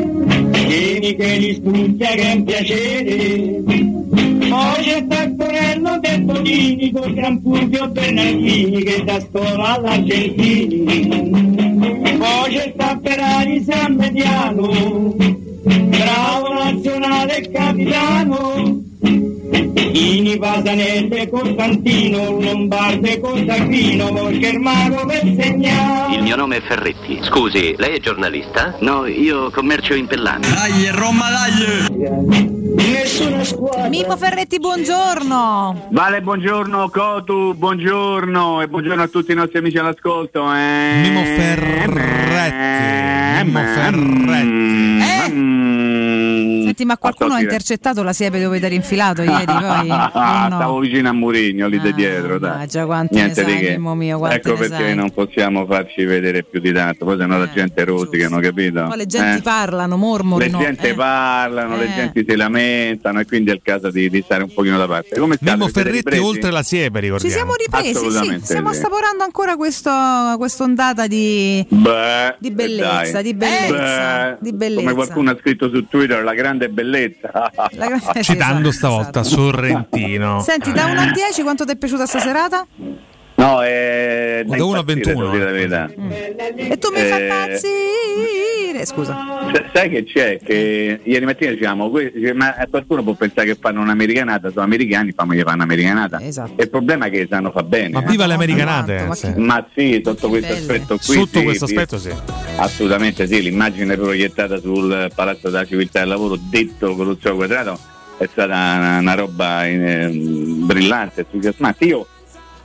Vieni che li studia che è un piacere. Poi c'è Taccorello del Bonini con Gran Fulvio Bernardini che da scuola all'Argentini poi c'è sta Ferrari San Mediano bravo nazionale capitano Ini Pasanese Costantino Lombarde Costantino Germano per segnare Il mio nome è Ferretti. Scusi, lei è giornalista? No, io commercio in Pellani. Dai, Roma, dai! Nessuna squadra Mimmo Ferretti, buongiorno. Vale, buongiorno Cotu, buongiorno e buongiorno a tutti i nostri amici all'ascolto. Eh. Mimo Ferretti. Mimo Ferretti. Senti Senti, ma qualcuno ha intercettato la siepe dove ti eri infilato ieri? Poi? Ah, no? Stavo vicino a Murigno lì di dietro, dai. Ah, già Niente ne sai, di che. Mio, ecco perché sai. non possiamo farci vedere più di tanto, poi sennò la gente rosica, non capito? Poi le genti Eh? parlano, Le mormorano. gente eh. parlano, le Eh. genti si lamentano e quindi è il caso di, di stare un pochino da parte. Come? Mimmo Ferretti oltre la siepe, Ci ricordiamo. siamo ripresi, sì, stiamo sì. assaporando ancora questo, quest'ondata di, Beh, di bellezza, di bellezza, di bellezza. Come qualcuno ha scritto su Twitter, la grande bellezza. grande- Citando stavolta Sorrentino. Senti, da 1 a 10 quanto ti è piaciuta sta serata? No, è Da uno a 21. devo dire la verità. E tu mi fai Eh, impazzire, scusa. S- Sai che c'è? Che ieri mattina que- dice, ma qualcuno può pensare che fanno un'americanata, sono americani, fammi gli fanno un'americanata. Esatto. E il problema è che sanno fa bene. Ma eh. viva le americanate! ma sì. Ma sì, sotto questo Belle. aspetto qui. Sotto sì, questo aspetto sì. Assolutamente sì, l'immagine proiettata sul Palazzo della Civiltà del Lavoro, detto con lo zio quadrato, è stata una, una roba eh, brillante, entusiasmante. Io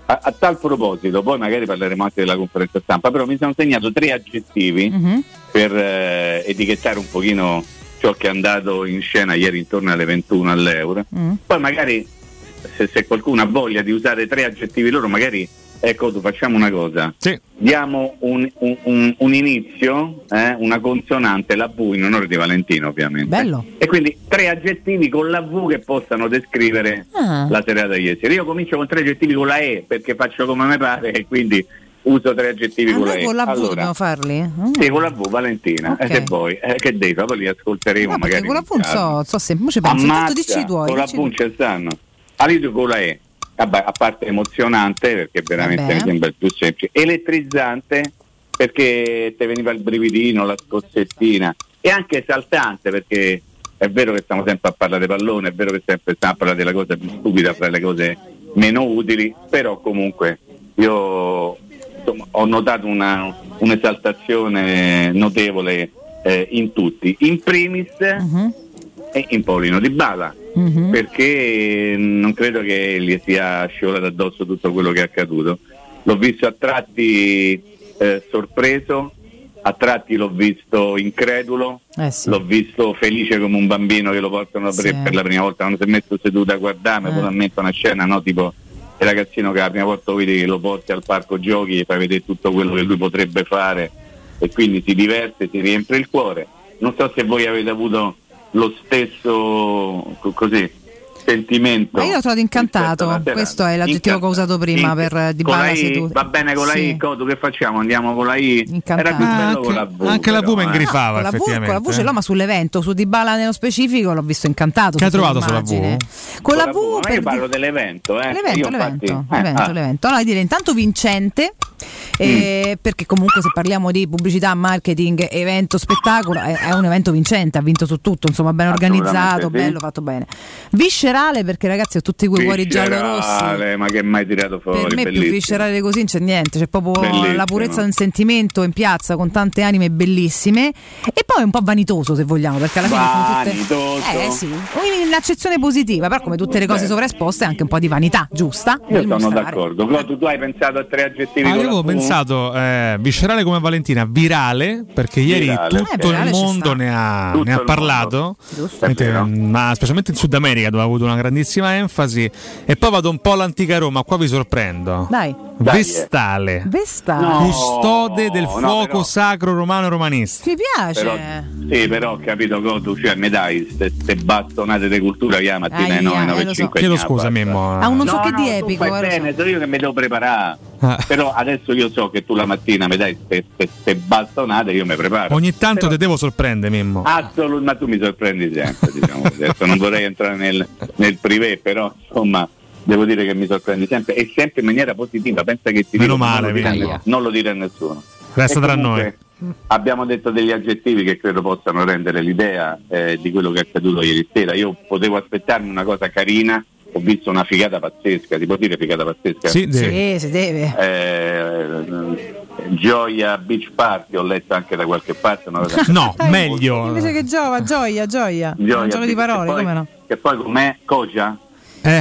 a, a tal proposito, poi magari parleremo anche della conferenza stampa, però mi sono segnato tre aggettivi Mhm. per eh, etichettare un pochino ciò che è andato in scena ieri intorno alle 21 all'euro. Mm. Poi magari se, se qualcuno ha voglia di usare tre aggettivi loro, magari ecco tu facciamo una cosa. Diamo un, un- un- un inizio, eh, una consonante, la V in onore di Valentino ovviamente. Bello. E quindi tre aggettivi con la V che possano descrivere Ah. la serata di ieri. Io comincio con tre aggettivi con la E perché faccio come mi pare e quindi uso tre aggettivi Ah, con la E. con la V Allora, dobbiamo farli? Mm. sì, con la V Valentina, Ok. e se vuoi, eh, che devi fare? Poi li ascolteremo No, magari. con la V non so, so penso, intanto Ammazza, dici i tuoi. con la dici V tu. ci stanno. All'inizio con la E, vabbè, a parte emozionante perché veramente Vabbè. mi sembra il più semplice, elettrizzante perché ti veniva il brividino, la scossettina e anche esaltante perché è vero che stiamo sempre a parlare di pallone, è vero che sempre stiamo a parlare della cosa più stupida fra le cose meno utili, però comunque io insomma, ho notato una, un'esaltazione notevole eh, in tutti, in primis Mhm. E in Paolino Di Bala Mhm. perché non credo che gli sia scivolato addosso tutto quello che è accaduto. L'ho visto a tratti eh, sorpreso, a tratti l'ho visto incredulo, Eh sì. l'ho visto felice come un bambino che lo portano per, Sì. per la prima volta, quando si è messo seduto a guardarmi, Eh. poi una scena, no? tipo il ragazzino che la prima volta lo vedi che lo porti al parco giochi e fai vedere tutto quello che lui potrebbe fare e quindi si diverte, si riempie il cuore. Non so se voi avete avuto lo stesso co- così sentimento. Ma io l'ho trovato incantato, questo è l'aggettivo che ho usato prima Inca- per eh, Di con la Bala. Va bene con la Sì. I, Cotu, che facciamo? Andiamo con la I? Era più Ah, bello con la V. anche la V però, mi eh. ingrifava, Con la, v, effettivamente. con la voce no, ma sull'evento, su Di Bala nello specifico l'ho visto incantato. Che hai trovato sulla. V? Con la V, Ma per io di- parlo dell'evento, eh. L'evento, Io l'evento, infatti- eh, l'evento, ah. l'evento. Allora, dire intanto vincente, eh, perché comunque se parliamo di pubblicità, marketing, evento, spettacolo, è, è un evento vincente, ha vinto su tutto, insomma, ben organizzato, sì. bello, fatto bene. Viscerale, perché ragazzi ho tutti quei cuori giallo-rossi. Viscerale, Ma che mai tirato fuori? Per me più bellissimo. viscerale di così non c'è niente, c'è proprio Bellissimo. la purezza del sentimento in piazza con tante anime bellissime e poi un po' vanitoso se vogliamo, perché alla fine sono tutte... Vanitoso. Eh sì, in accezione positiva, però come tutte le cose sovraesposte anche un po' di vanità, giusta? Io sono mostrare. d'accordo. Clo, tu hai pensato a tre aggettivi Ah, avevo V? pensato eh, viscerale come Valentina, virale, perché ieri Virale. tutto Eh, virale il mondo ne ha, Tutto ne ha parlato, Mentre- ma specialmente in Sud America dove ha avuto una grandissima enfasi. E poi vado un po' all'antica Roma, qua vi sorprendo. Dai, Dai, eh. Vestale, Vesta. No. custode del no, fuoco però- sacro romano romanista. Ti piace? Però, sì, però ho capito Cotu, cioè mi dai ste bastonate di cultura che la mattina alle 9, eh, 9 lo so. 5 Chiedo scusa, Mimmo. Ha uno No, so che di epico, fai guarda. bene, sono io che mi devo preparare. Ah. Però adesso io so che tu la mattina mi dai queste bastonate, io mi preparo. Ogni tanto Però- te devo sorprendere, Mimmo. Assolutamente, ma tu mi sorprendi sempre, diciamo. Adesso non vorrei entrare nel, nel privé, però insomma devo dire che mi sorprendi sempre e sempre in maniera positiva. Pensa che ti Meno dico, male, non, lo dire, vedi. a- non lo dire a nessuno. Resta tra comunque Abbiamo detto degli aggettivi che credo possano rendere l'idea eh, di quello che è accaduto ieri sera. Io potevo aspettarmi una cosa carina, ho visto una figata pazzesca, ti può dire figata pazzesca? Sì, devi. Sì, si deve. Eh, Gioia Beach Party, ho letto anche da qualche parte. Una cosa No, meglio. Invece che giova, gioia, gioia. Gioia un gioco di parole, poi- come no? Che poi com'è? Cogia?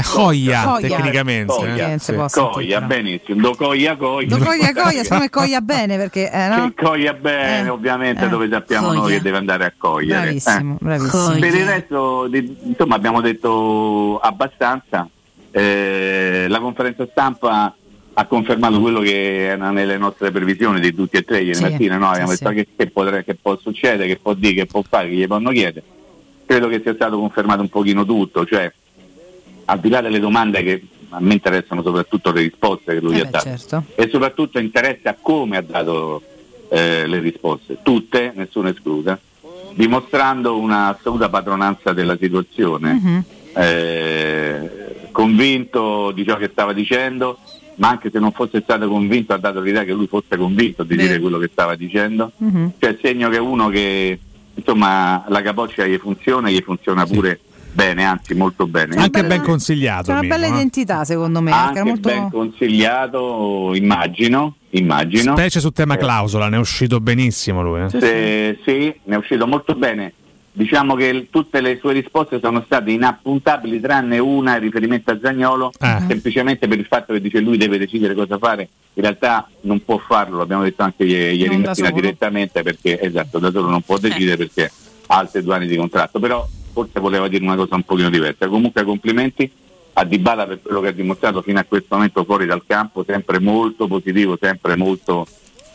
Joia, Joia. tecnicamente. Coia, eh. Coia, benissimo. Do coia coia. Lo coglia coglia, secondo me coglia bene perché eh, no? Sì, coglia bene, Eh, ovviamente eh, dove sappiamo coglia. noi che deve andare a cogliere. Bravissimo, Eh. bravissimo. Per il resto, insomma, abbiamo detto abbastanza. Eh, la conferenza stampa ha confermato quello che era nelle nostre previsioni di tutti e tre ieri Sì, mattina. Noi abbiamo sì, detto sì. che, che, potrebbe- che può succedere, che può dire, che può fare, che gli possono chiedere. Credo che sia stato confermato un pochino tutto, cioè al di là delle domande che a me interessano soprattutto le risposte che lui Eh ha beh, dato certo. e soprattutto interessa a come ha dato eh, le risposte, tutte, nessuna esclusa, dimostrando una assoluta padronanza della situazione, Mhm. eh, convinto di ciò che stava dicendo, ma anche se non fosse stato convinto ha dato l'idea che lui fosse convinto di dire quello che stava dicendo, Mhm. cioè segno che uno che insomma la capoccia gli funziona, gli funziona pure bene, anzi molto bene. Anche ben consigliato. C'è una Mimmo, bella eh. identità secondo me, Anche era molto... ben consigliato, immagino, immagino. Specie su tema Eh, clausola, ne è uscito benissimo lui. eh. se- sì, ne è uscito molto bene. Diciamo che il- tutte le sue risposte sono state inappuntabili, tranne una in riferimento a Zagnolo, Eh. semplicemente per il fatto che dice lui deve decidere cosa fare. In realtà non può farlo, l'abbiamo detto anche ieri, mattina direttamente, perché esatto, da solo non può decidere perché ha altri due anni di contratto. Però forse voleva dire una cosa un pochino diversa. Comunque complimenti a Dybala per quello che ha dimostrato fino a questo momento fuori dal campo, sempre molto positivo, sempre molto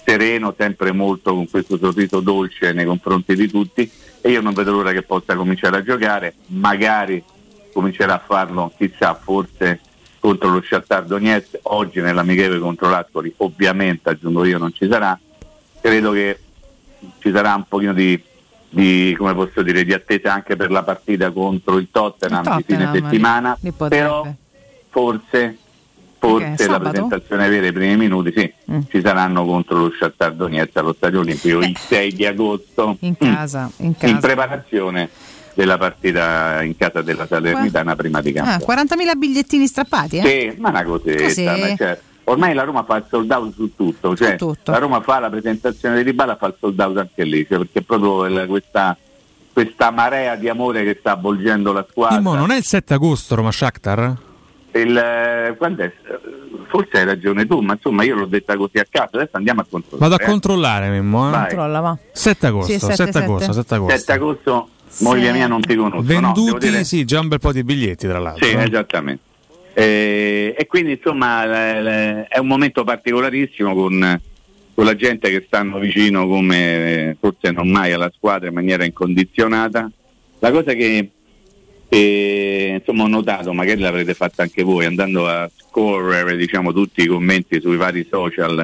sereno, sempre molto con questo sorriso dolce nei confronti di tutti e io non vedo l'ora che possa cominciare a giocare, magari comincerà a farlo, chissà, forse contro lo Shakhtar Donetsk, oggi nell'amichevole contro l'Ascoli, ovviamente aggiungo io non ci sarà, credo che ci sarà un pochino di, di, come posso dire, di attesa anche per la partita contro il Tottenham, Il di fine Tottenham, settimana, lì potrebbe. però forse, forse Ok, la presentazione vera i primi minuti sì, Mm. ci saranno contro lo Shakhtar Donetsk allo Stadio Olimpico il 6 di agosto In Mm. casa, in casa. in preparazione della partita in casa della Salernitana prima di campo. Ah, 40.000 bigliettini strappati, eh? Sì, ma una cosetta, ma cioè, ormai la Roma fa il sold out su tutto, cioè, Su tutto. la Roma fa la presentazione di Ribala, fa il sold out anche lì, cioè, perché proprio il- questa, questa marea di amore che sta avvolgendo la squadra. Mimmo, non è il 7 agosto Roma Shakhtar? Il, quando è? Forse hai ragione tu, ma insomma io l'ho detta così a caso, adesso andiamo a controllare. Vado a eh. controllare, Mimmo. Eh. Controlla, va. 7 agosto, Sì, 7, sette, agosto, 7 agosto. 7 agosto, moglie mia non ti conosco. no, devo Venduti, dire- sì, già un bel po' di biglietti tra l'altro. Sì, eh. esattamente. Eh, e quindi insomma le- le- è un momento particolarissimo con, con la gente che stanno vicino come eh, forse non mai alla squadra in maniera incondizionata. La cosa che, che, insomma ho notato, magari l'avrete fatta anche voi, andando a scorrere diciamo, tutti i commenti sui vari social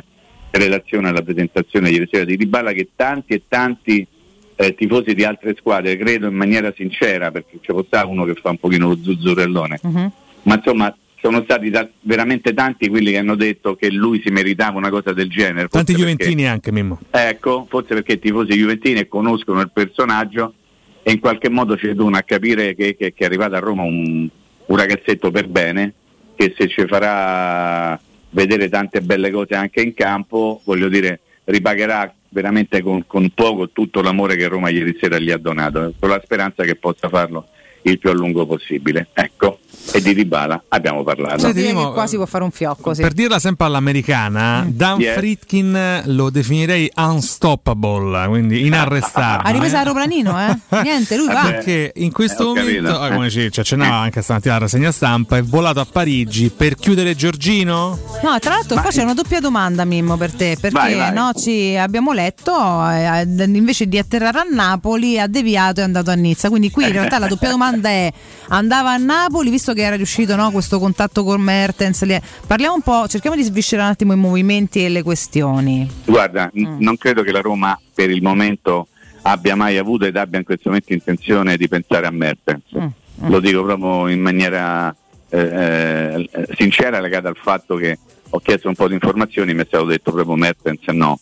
in relazione alla presentazione ieri sera di Dybala che tanti e tanti eh, tifosi di altre squadre, credo in maniera sincera, perché c'è stato uno che fa un pochino lo zuzzurellone, Mhm. ma insomma sono stati da- veramente tanti quelli che hanno detto che lui si meritava una cosa del genere. Tanti Juventini anche, Mimmo. ecco, forse perché i tifosi Juventini conoscono il personaggio e in qualche modo ci devono a capire che, che- che è arrivato a Roma un, un ragazzetto per bene, che se ci farà vedere tante belle cose anche in campo, voglio dire, ripagherà veramente con, con poco tutto l'amore che Roma ieri sera gli ha donato, con la speranza che possa farlo il più a lungo possibile. Ecco, e di Dybala abbiamo parlato. Cioè, direi che qua si può fare un fiocco, sì. Per dirla sempre all'americana, Dan Yeah. Fritkin lo definirei unstoppable, quindi inarrestabile. Ha ripreso l'aeroplanino, eh? Niente, lui va. Perché in questo Eh, momento, ah, come ci, ci accennava anche stamattina la rassegna stampa, è volato a Parigi per chiudere Giorgino? No, tra l'altro qua c'è una doppia domanda, Mimmo, per te, perché Vai, vai. no, ci abbiamo letto, eh, invece di atterrare a Napoli ha deviato e è andato a Nizza, quindi qui in realtà la doppia domanda è, andava a Napoli, visto che era riuscito no, questo contatto con Mertens, parliamo un po', cerchiamo di sviscerare un attimo i movimenti e le questioni. Guarda, n- non credo che la Roma per il momento abbia mai avuto ed abbia in questo momento intenzione di pensare a Mertens. Lo dico proprio in maniera eh, eh, sincera legata al fatto che ho chiesto un po' di informazioni mi è stato detto proprio Mertens no.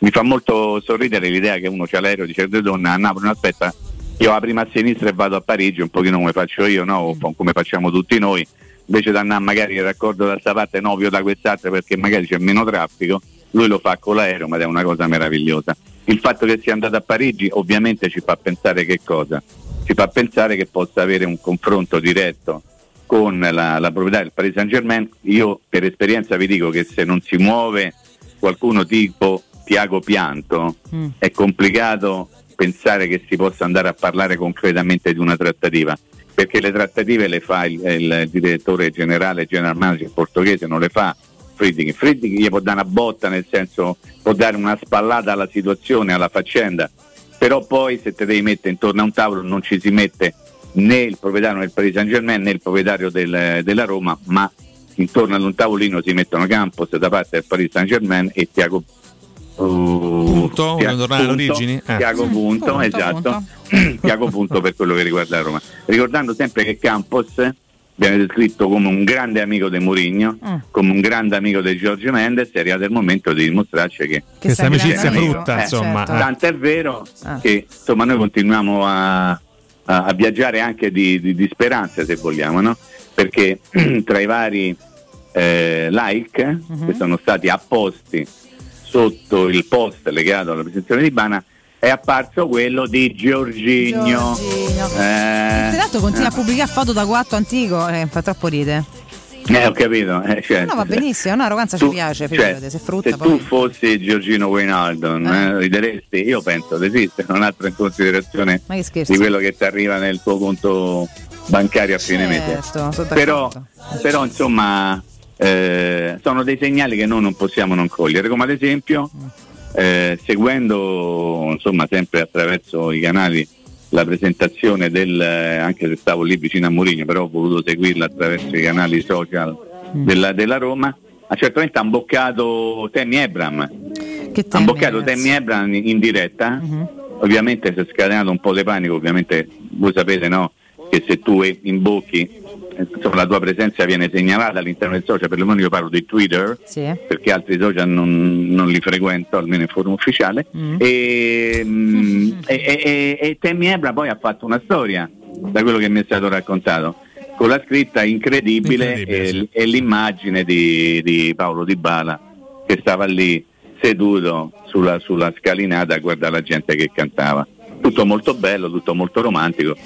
Mi fa molto sorridere l'idea che uno c'ha l'aereo dice "De donna a Napoli, no, aspetta, io la prima a sinistra e vado a Parigi, un pochino come faccio io, no? o po- come facciamo tutti noi, invece di andare magari il raccordo da questa parte no, più da quest'altra perché magari c'è meno traffico, lui lo fa con l'aereo, ma è una cosa meravigliosa. Il fatto che sia andato a Parigi ovviamente ci fa pensare che cosa? Ci fa pensare che possa avere un confronto diretto con la, la proprietà del Paris Saint Germain, io per esperienza vi dico che se non si muove qualcuno tipo Tiago Pianto Mm. è complicato pensare che si possa andare a parlare concretamente di una trattativa perché le trattative le fa il, il direttore generale, general manager portoghese, non le fa Friedrich. Friedrich gli può dare una botta, nel senso può dare una spallata alla situazione, alla faccenda, però poi se te devi mettere intorno a un tavolo non ci si mette né il proprietario del Paris Saint Germain né il proprietario del- della Roma, ma intorno ad un tavolino si mettono Campos da parte del Paris Saint Germain e Tiago Punto, vogliamo tornare alle origini? Eh. Tiago Punto, Punto, esatto. Tiago Punto per quello che riguarda la Roma. Ricordando sempre che Campos viene descritto come un grande amico di Mourinho, Mm. come un grande amico di Giorgio Mendes, è arrivato il momento di dimostrarci che Questa amicizia frutta, Eh, insomma. certo. eh. Tanto è vero Ah. che insomma noi continuiamo a, a- a viaggiare anche di, di- di speranza se vogliamo, no? perché tra i vari eh, like Mhm. che sono stati apposti sotto il post legato alla presentazione di Bana è apparso quello di Giorginio. Giorginio. Eh, l'altro continua a pubblicare foto da guatto antico e fa troppo ride. eh, ho capito. eh, cioè, No, va benissimo, un'arroganza tu- ci piace, cioè, se frutta se poi. tu fossi Giorgino Wijnaldum, eh, rideresti? Io penso di esistere un altro in considerazione di quello che ti arriva nel tuo conto bancario a fine mese. Certo, sono Però, però insomma eh, sono dei segnali che noi non possiamo non cogliere, come ad esempio eh, seguendo insomma sempre attraverso i canali la presentazione del, eh, anche se stavo lì vicino a Mourinho, però ho voluto seguirla attraverso i canali social della, della Roma, ha imboccato Tammy Ebram, Che ha temi, imboccato ragazzi. Tammy Ebram in diretta, ovviamente si è scatenato un po' di panico, ovviamente voi sapete no, che se tu imbocchi insomma, la tua presenza viene segnalata all'interno del social, perlomeno io parlo di Twitter, Sì. perché altri social non, non li frequento, almeno in forma ufficiale. Mm. E, mm, e, e, e- e Tammy Ebra poi ha fatto una storia, da quello che mi è stato raccontato, con la scritta incredibile, Incredibile, e, sì. e l'immagine di, di Paolo Di Bala che stava lì seduto sulla, sulla scalinata a guardare la gente che cantava. Tutto molto bello, tutto molto romantico.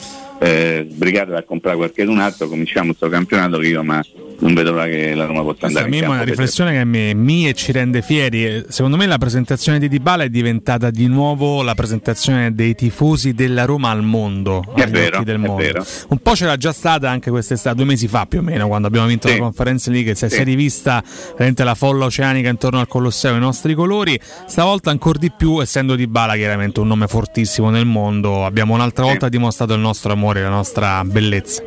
Eh, sbrigato a comprare qualche un altro, cominciamo questo campionato che io ma non vedo l'ora che la Roma possa Questa andare a me in è una campo. riflessione che mi, mi e ci rende fieri. Secondo me la presentazione di Dybala è diventata di nuovo la presentazione dei tifosi della Roma al mondo. È vero, del mondo. vero. Un po' c'era già stata anche quest'estate, due mesi fa più o meno, quando abbiamo vinto Sì. la Conference League. Si è Sì. si è rivista la folla oceanica intorno al Colosseo, i nostri colori. Stavolta ancora di più, essendo Dybala chiaramente un nome fortissimo nel mondo, abbiamo un'altra Sì. volta dimostrato il nostro amore, la nostra bellezza.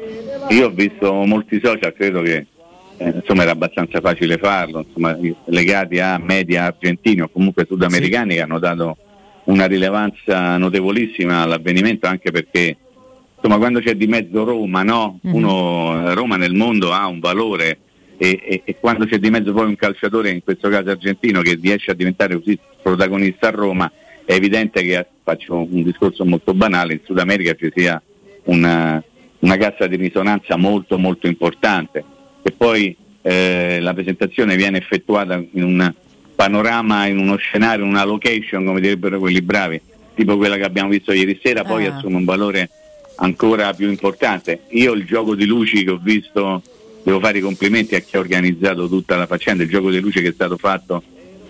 Io ho visto molti social, credo che eh, insomma era abbastanza facile farlo, insomma, legati a media argentini o comunque sudamericani che hanno dato una rilevanza notevolissima all'avvenimento anche perché insomma quando c'è di mezzo Roma, no? Uno, Roma nel mondo ha un valore e, e- e quando c'è di mezzo poi un calciatore, in questo caso argentino, che riesce a diventare così protagonista a Roma, è evidente che faccio un discorso molto banale, in Sud America ci sia una, una cassa di risonanza molto molto importante e poi eh, la presentazione viene effettuata in un panorama, in uno scenario, in una location, come direbbero quelli bravi, tipo quella che abbiamo visto ieri sera, poi Ah. assume un valore ancora più importante. Io il gioco di luci che ho visto, devo fare i complimenti a chi ha organizzato tutta la faccenda, il gioco di luci che è stato fatto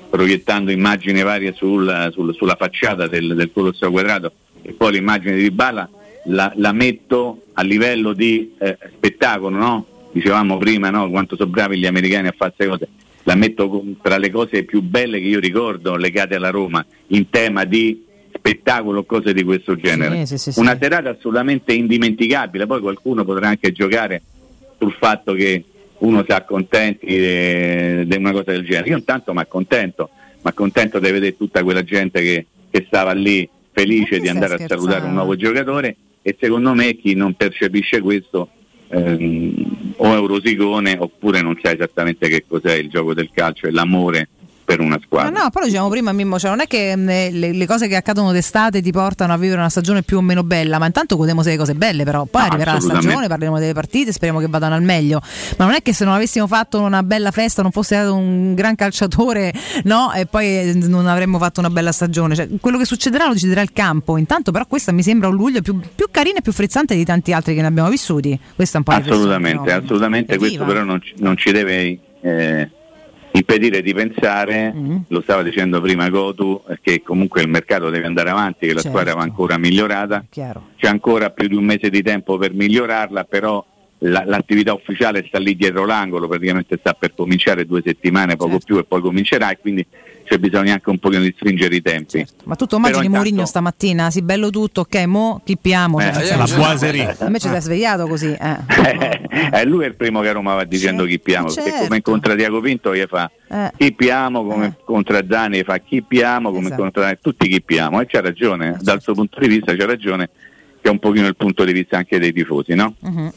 proiettando immagini varie sul- sul- sulla facciata del, del Colosseo Quadrato e poi l'immagine di Dybala la, la metto a livello di eh, spettacolo, no? Dicevamo prima no? quanto sono bravi gli americani a fare queste cose, la metto tra le cose più belle che io ricordo legate alla Roma in tema di spettacolo o cose di questo genere. sì, sì, sì. Una serata assolutamente indimenticabile, poi qualcuno potrà anche giocare sul fatto che uno si accontenti di una cosa del genere. Io intanto mi accontento, mi accontento di vedere tutta quella gente che, che stava lì felice di andare a scherzando? salutare un nuovo giocatore e secondo me chi non percepisce questo ehm, o rosicone oppure non sa esattamente che cos'è il gioco del calcio e l'amore per una Ma squadra. no, però diciamo prima Mimmo, cioè non è che mh, le, le cose che accadono d'estate ti portano a vivere una stagione più o meno bella, ma intanto godemo delle cose belle però, poi No, arriverà la stagione, parleremo delle partite, speriamo che vadano al meglio, ma non è che se non avessimo fatto una bella festa, non fosse stato un gran calciatore, no, e poi eh, non avremmo fatto una bella stagione, cioè, quello che succederà lo deciderà il campo, intanto però questa mi sembra un luglio più, più carino e più frizzante di tanti altri che ne abbiamo vissuti, questa è un po' Assolutamente, assolutamente questo però non ci, non ci deve eh, impedire di pensare, Mm-hmm. lo stava dicendo prima Gotu, che comunque il mercato deve andare avanti, che la Certo. squadra va ancora migliorata, Chiaro. c'è ancora più di un mese di tempo per migliorarla, però la- l'attività ufficiale sta lì dietro l'angolo, praticamente sta per cominciare due settimane, poco Certo. più e poi comincerà e quindi c'è bisogno anche un pochino di stringere i tempi. Ma tu immagini intanto- Mourinho stamattina, sì bello tutto, ok, mo chippiamo. Eh, cioè, la cioè, boiserie. Invece si è svegliato così. Eh. Eh, lui è il primo che a Roma va dicendo chi piamo, perché certo. come incontra Diaco Pinto gli fa Eh. chi piamo, come incontra Zani gli fa chi piamo, come Esatto. incontra tutti chi piamo e c'ha ragione, dal suo punto di vista c'ha ragione che è un pochino il punto di vista anche dei tifosi, no? Mhm.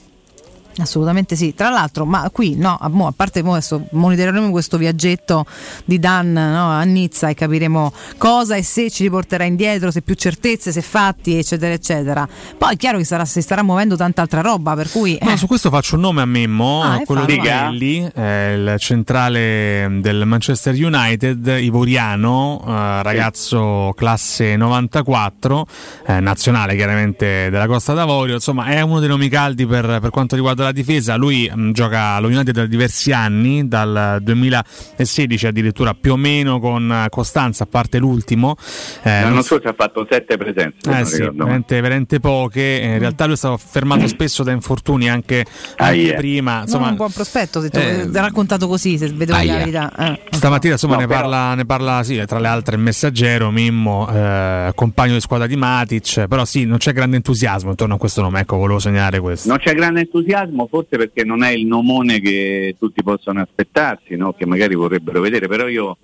Assolutamente sì. Tra l'altro, ma qui no, a, mo, a parte mo adesso monitoreremo questo viaggetto di Dan no, a Nizza e capiremo cosa e se ci riporterà indietro, se più certezze, se fatti, eccetera, eccetera. Poi è chiaro che sarà, si starà muovendo tanta altra roba, per cui No, su questo faccio un nome a Memmo, Ah, quello di. Kelly, eh, il centrale del Manchester United, ivoriano, eh, ragazzo classe 94, eh, nazionale chiaramente della Costa d'Avorio, insomma è uno dei nomi caldi per, per quanto riguarda la difesa, lui mh, gioca allo United da diversi anni, dal 2016 addirittura più o meno con eh, costanza, a parte l'ultimo. Eh, L'anno scorso ha fatto sette presenze, se eh sì, veramente, veramente poche. Eh, In realtà lui è stato fermato spesso da infortuni anche, Ah, anche yeah. prima. non Insomma, un buon prospetto, se tu, eh, raccontato così, se vedo ah, la verità. Eh. Stamattina insomma No, ne, però- parla, ne parla sì, tra le altre il messaggero, Mimmo, eh, compagno di squadra di Matic, però sì, non c'è grande entusiasmo intorno a questo nome, ecco, volevo segnare questo. Non c'è grande entusiasmo, forse perché non è il nomone che tutti possono aspettarsi, no? che magari vorrebbero vedere, però io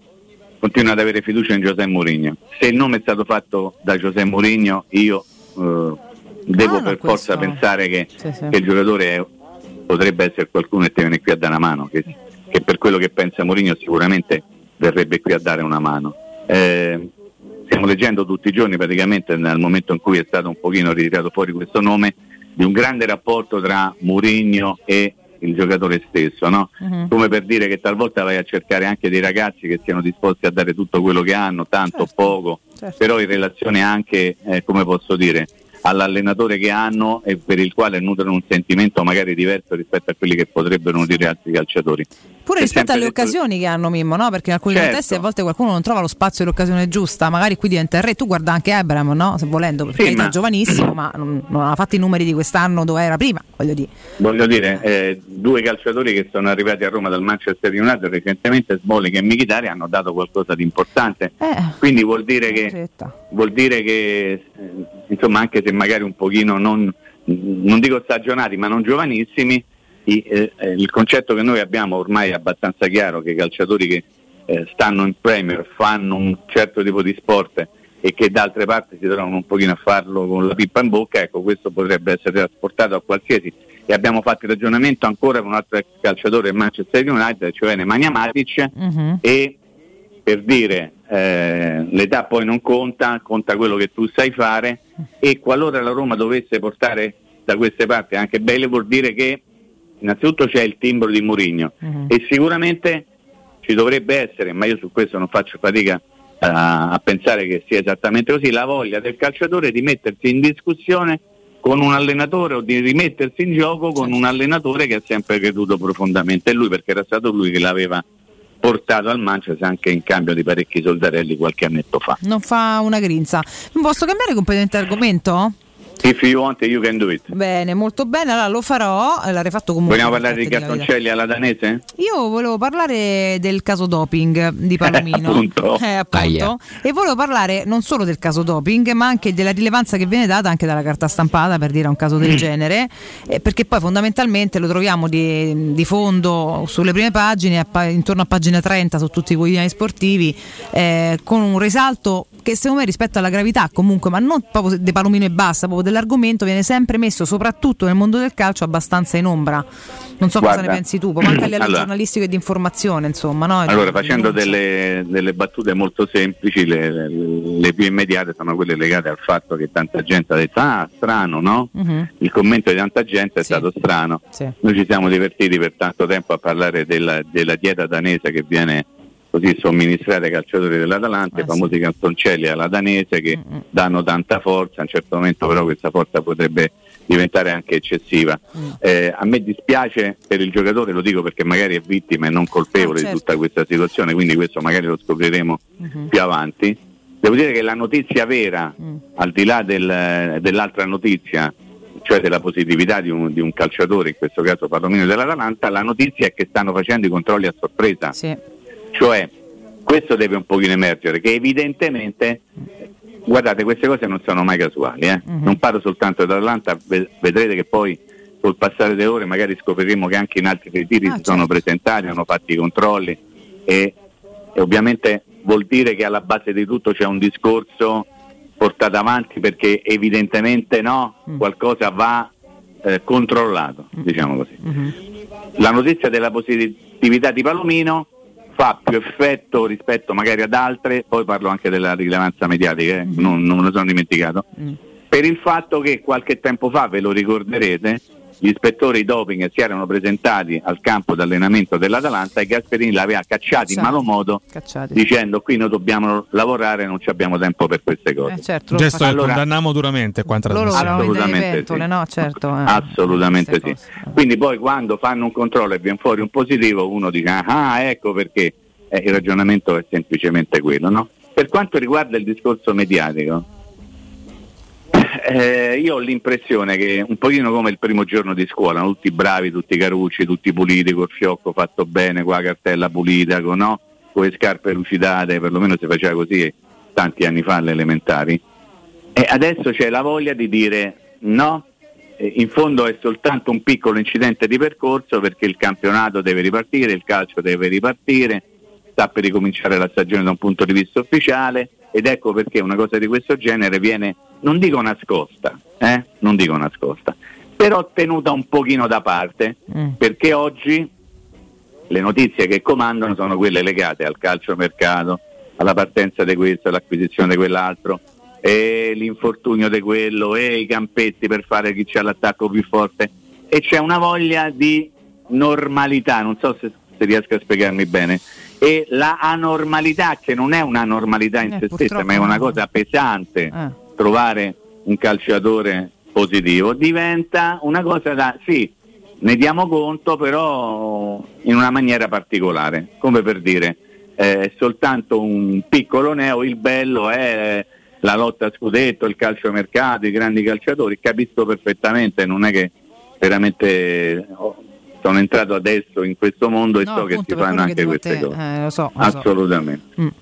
continuo ad avere fiducia in Giuseppe Mourinho. Se il nome è stato fatto da Giuseppe Mourinho, io eh, devo Ah, per questo- forza pensare che, Sì, sì. che il giocatore è- potrebbe essere qualcuno che ti viene qui a dare una mano, che, che per quello che pensa Mourinho sicuramente verrebbe qui a dare una mano. Eh, stiamo leggendo tutti i giorni praticamente dal momento in cui è stato un pochino ritirato fuori questo nome di un grande rapporto tra Mourinho e il giocatore stesso, no? Mhm. come per dire che talvolta vai a cercare anche dei ragazzi che siano disposti a dare tutto quello che hanno, tanto o poco, certo. però in relazione anche, eh, come posso dire, all'allenatore che hanno e per il quale nutrono un sentimento magari diverso rispetto a quelli che potrebbero nutrire altri calciatori. Pure È rispetto alle detto- occasioni che hanno Mimmo, no? Perché in alcuni Certo. contesti a volte qualcuno non trova lo spazio e l'occasione giusta, magari qui diventa il re. Tu guarda anche Abraham, no? Se volendo, perché Sì, è ma- giovanissimo, ma non, non ha fatto i numeri di quest'anno dove era prima, voglio dire. Voglio dire, eh, due calciatori che sono arrivati a Roma dal Manchester United recentemente, Smalling e Mkhitaryan, hanno dato qualcosa di importante. Eh, Quindi vuol dire che, vuol dire che eh, insomma, anche se magari un pochino non, non dico stagionati, ma non giovanissimi, i- eh, il concetto che noi abbiamo ormai è abbastanza chiaro che i calciatori che eh, stanno in Premier fanno un certo tipo di sport e che da altre parti si trovano un pochino a farlo con la pippa in bocca, ecco questo potrebbe essere trasportato a qualsiasi. E abbiamo fatto il ragionamento ancora con un altro ex calciatore del Manchester United, cioè Nemanja Matic e per dire eh, l'età poi non conta, conta quello che tu sai fare. E qualora la Roma dovesse portare da queste parti anche Belle vuol dire che innanzitutto c'è il timbro di Mourinho. E sicuramente ci dovrebbe essere, ma io su questo non faccio fatica a, a pensare che sia esattamente così, la voglia del calciatore di mettersi in discussione con un allenatore o di rimettersi in gioco con un allenatore che ha sempre creduto profondamente in lui perché era stato lui che l'aveva portato al Manchester anche in cambio di parecchi soldarelli qualche annetto fa. Non fa una grinza. Posso cambiare completamente argomento? If you want you can do it. Bene, molto bene, allora lo farò. L'avrei fatto comunque. Vogliamo parlare di cartoncelli alla danese? Io volevo parlare del caso doping di Palomino. appunto. Eh, appunto. E volevo parlare non solo del caso doping, ma anche della rilevanza che viene data anche dalla carta stampata per dire a un caso del Mm. genere, eh, perché poi fondamentalmente lo troviamo di, di fondo sulle prime pagine, a pa- intorno a pagina 30 su tutti i quotidiani sportivi, eh, con un risalto che secondo me rispetto alla gravità comunque, ma non proprio De Palomino e basta, proprio dell'argomento viene sempre messo, soprattutto nel mondo del calcio, abbastanza in ombra. Non so Guarda. cosa ne pensi tu, ma anche a livello Allora. giornalistico e di informazione, insomma. No? Allora, facendo delle, delle battute molto semplici, le, le- le più immediate sono quelle legate al fatto che tanta gente ha detto ah strano, no? Mhm. Il commento di tanta gente è stato strano. Sì. Noi ci siamo divertiti per tanto tempo a parlare della, della dieta danese che viene così somministrata ai calciatori dell'Atalanta, i famosi canzoncelli alla danese che danno tanta forza, a un certo momento però questa forza potrebbe diventare anche eccessiva. Eh, a me dispiace per il giocatore, lo dico perché magari è vittima e non colpevole Ah, certo. di tutta questa situazione, quindi questo magari lo scopriremo più avanti. Devo dire che la notizia vera, al di là del- dell'altra notizia, cioè della positività di un, di un calciatore, in questo caso Palomino dell'Atalanta, la notizia è che stanno facendo i controlli a sorpresa. Cioè, questo deve un pochino emergere, che evidentemente, guardate, queste cose non sono mai casuali, eh. non parlo soltanto dell'Atalanta, ve- vedrete che poi col passare delle ore magari scopriremo che anche in altri ritiri si sono presentati, hanno fatto i controlli e, e ovviamente vuol dire che alla base di tutto c'è un discorso portato avanti perché evidentemente no, qualcosa va eh, controllato, diciamo così. La notizia della positività di Palomino fa più effetto rispetto magari ad altre, poi parlo anche della rilevanza mediatica, eh, non, non me lo sono dimenticato, per il fatto che qualche tempo fa, ve lo ricorderete, gli ispettori doping si erano presentati al campo d'allenamento dell'Atalanta e Gasperini l'aveva cacciati in malo modo dicendo qui noi dobbiamo lavorare, non ci abbiamo tempo per queste cose. Eh, certo, Gesto che facevano- condanniamo duramente qua in trasmissione. Assolutamente ventole, no? Certo. eh. Assolutamente sì. Quindi poi quando fanno un controllo e viene fuori un positivo, uno dice ah ecco perché Eh, il ragionamento è semplicemente quello. No? Per quanto riguarda il discorso mediatico, eh, io ho l'impressione che un pochino come il primo giorno di scuola, tutti bravi, tutti carucci, tutti puliti, col fiocco fatto bene, con la cartella pulita, con, no? con le scarpe lucidate, perlomeno si faceva così tanti anni fa alle elementari. E adesso c'è la voglia di dire no, eh, in fondo è soltanto un piccolo incidente di percorso perché il campionato deve ripartire, il calcio deve ripartire, sta per ricominciare la stagione da un punto di vista ufficiale ed ecco perché una cosa di questo genere viene, non dico nascosta, eh, non dico nascosta, però tenuta un pochino da parte perché oggi le notizie che comandano sono quelle legate al calciomercato, alla partenza di questo, all'acquisizione di quell'altro, e l'infortunio di quello, e i campetti per fare chi c'ha l'attacco più forte. E c'è una voglia di normalità, non so se, se riesco a spiegarmi bene. E la anormalità, che non è una normalità in Eh, se stessa, ma è una cosa pesante, Eh. Trovare un calciatore positivo, diventa una cosa da sì, ne diamo conto però in una maniera particolare, come per dire eh, è soltanto un piccolo neo, il bello è la lotta a scudetto, il calciomercato, i grandi calciatori, capisco perfettamente, non è che veramente oh, sono entrato adesso in questo mondo e No, so che si fanno anche queste te, cose. eh, lo so, lo so. Assolutamente.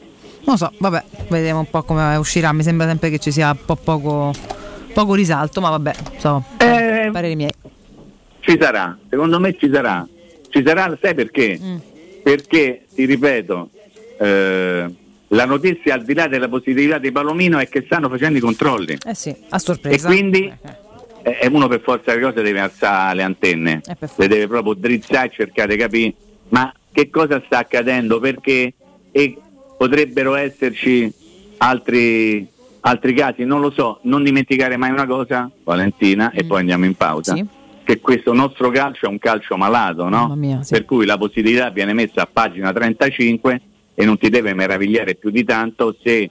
Non lo so, vabbè, vediamo un po' come uscirà. Mi sembra sempre che ci sia un po' poco, poco risalto, ma vabbè, insomma, Eh, pareri miei. Ci sarà, secondo me ci sarà. Ci sarà, sai perché? Mm. Perché, ti ripeto, eh, la notizia al di là della positività di Palomino è che stanno facendo i controlli. Eh sì, a sorpresa. E quindi eh, eh, uno per forza di cose deve alzare le antenne, le deve proprio drizzare e cercare di capire ma che cosa sta accadendo, perché e potrebbero esserci altri, altri casi, non lo so, non dimenticare mai una cosa, Valentina, Mm. e poi andiamo in pausa, che questo nostro calcio è un calcio malato, no? Mia, sì. per cui la positività viene messa a pagina 35 e non ti deve meravigliare più di tanto se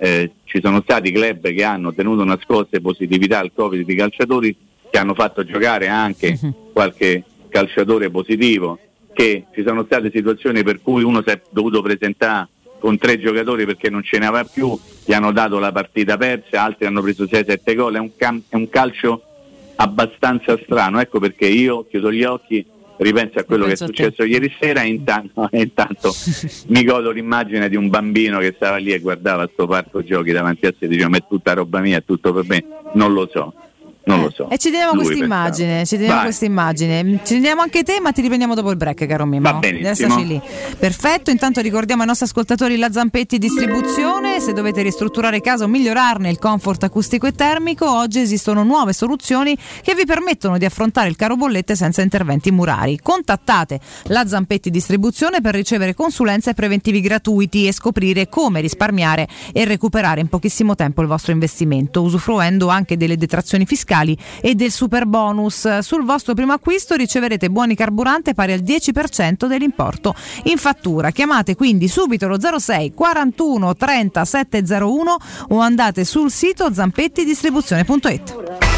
eh, ci sono stati club che hanno tenuto nascoste positività al Covid di calciatori che hanno fatto giocare anche Mhm. qualche calciatore positivo, che ci sono state situazioni per cui uno si è dovuto presentare con tre giocatori perché non ce ne aveva più, gli hanno dato la partita persa, altri hanno preso 6-7 gol, è un, cam- è un calcio abbastanza strano, ecco perché io chiudo gli occhi, ripenso a quello che è successo ieri sera e intanto, e intanto mi godo l'immagine di un bambino che stava lì e guardava sto parco giochi davanti a sé, diceva ma è tutta roba mia, è tutto per me, non lo so. Non lo so. E ci teniamo questa immagine, ci teniamo questa immagine. Ci teniamo anche te, ma ti riprendiamo dopo il break, caro Mimmo. Va benissimo. Lì. Perfetto, intanto ricordiamo ai nostri ascoltatori la Zampetti Distribuzione, se dovete ristrutturare casa o migliorarne il comfort acustico e termico, oggi esistono nuove soluzioni che vi permettono di affrontare il caro bollette senza interventi murari. Contattate la Zampetti Distribuzione per ricevere consulenze e preventivi gratuiti e scoprire come risparmiare e recuperare in pochissimo tempo il vostro investimento, usufruendo anche delle detrazioni fiscali e del super bonus. Sul vostro primo acquisto riceverete buoni carburante pari al 10% dell'importo in fattura. Chiamate quindi subito lo 06 41 30 701 o andate sul sito zampettidistribuzione.it.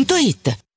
www.it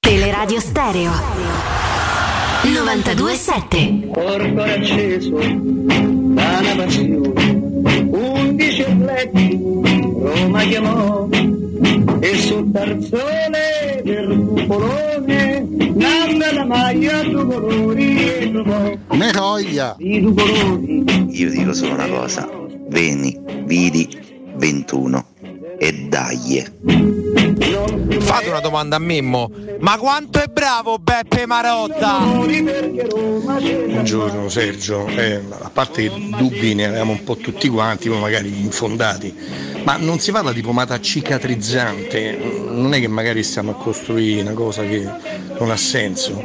Teleradio Stereo. 927 Corpo acceso da una passione, undici atleti Roma chiamò e sul tarzone del cupolone nanda la maglia due colori e trovò colori. Io dico solo una cosa, veni, vidi, 21 e dai. Fate una domanda a Mimmo. Ma quanto è bravo Beppe Marotta? Buongiorno Sergio, Eh, a parte che dubbi ne avevamo un po' tutti quanti, ma magari infondati, ma non si parla di pomata cicatrizzante, non è che magari stiamo a costruire una cosa che non ha senso,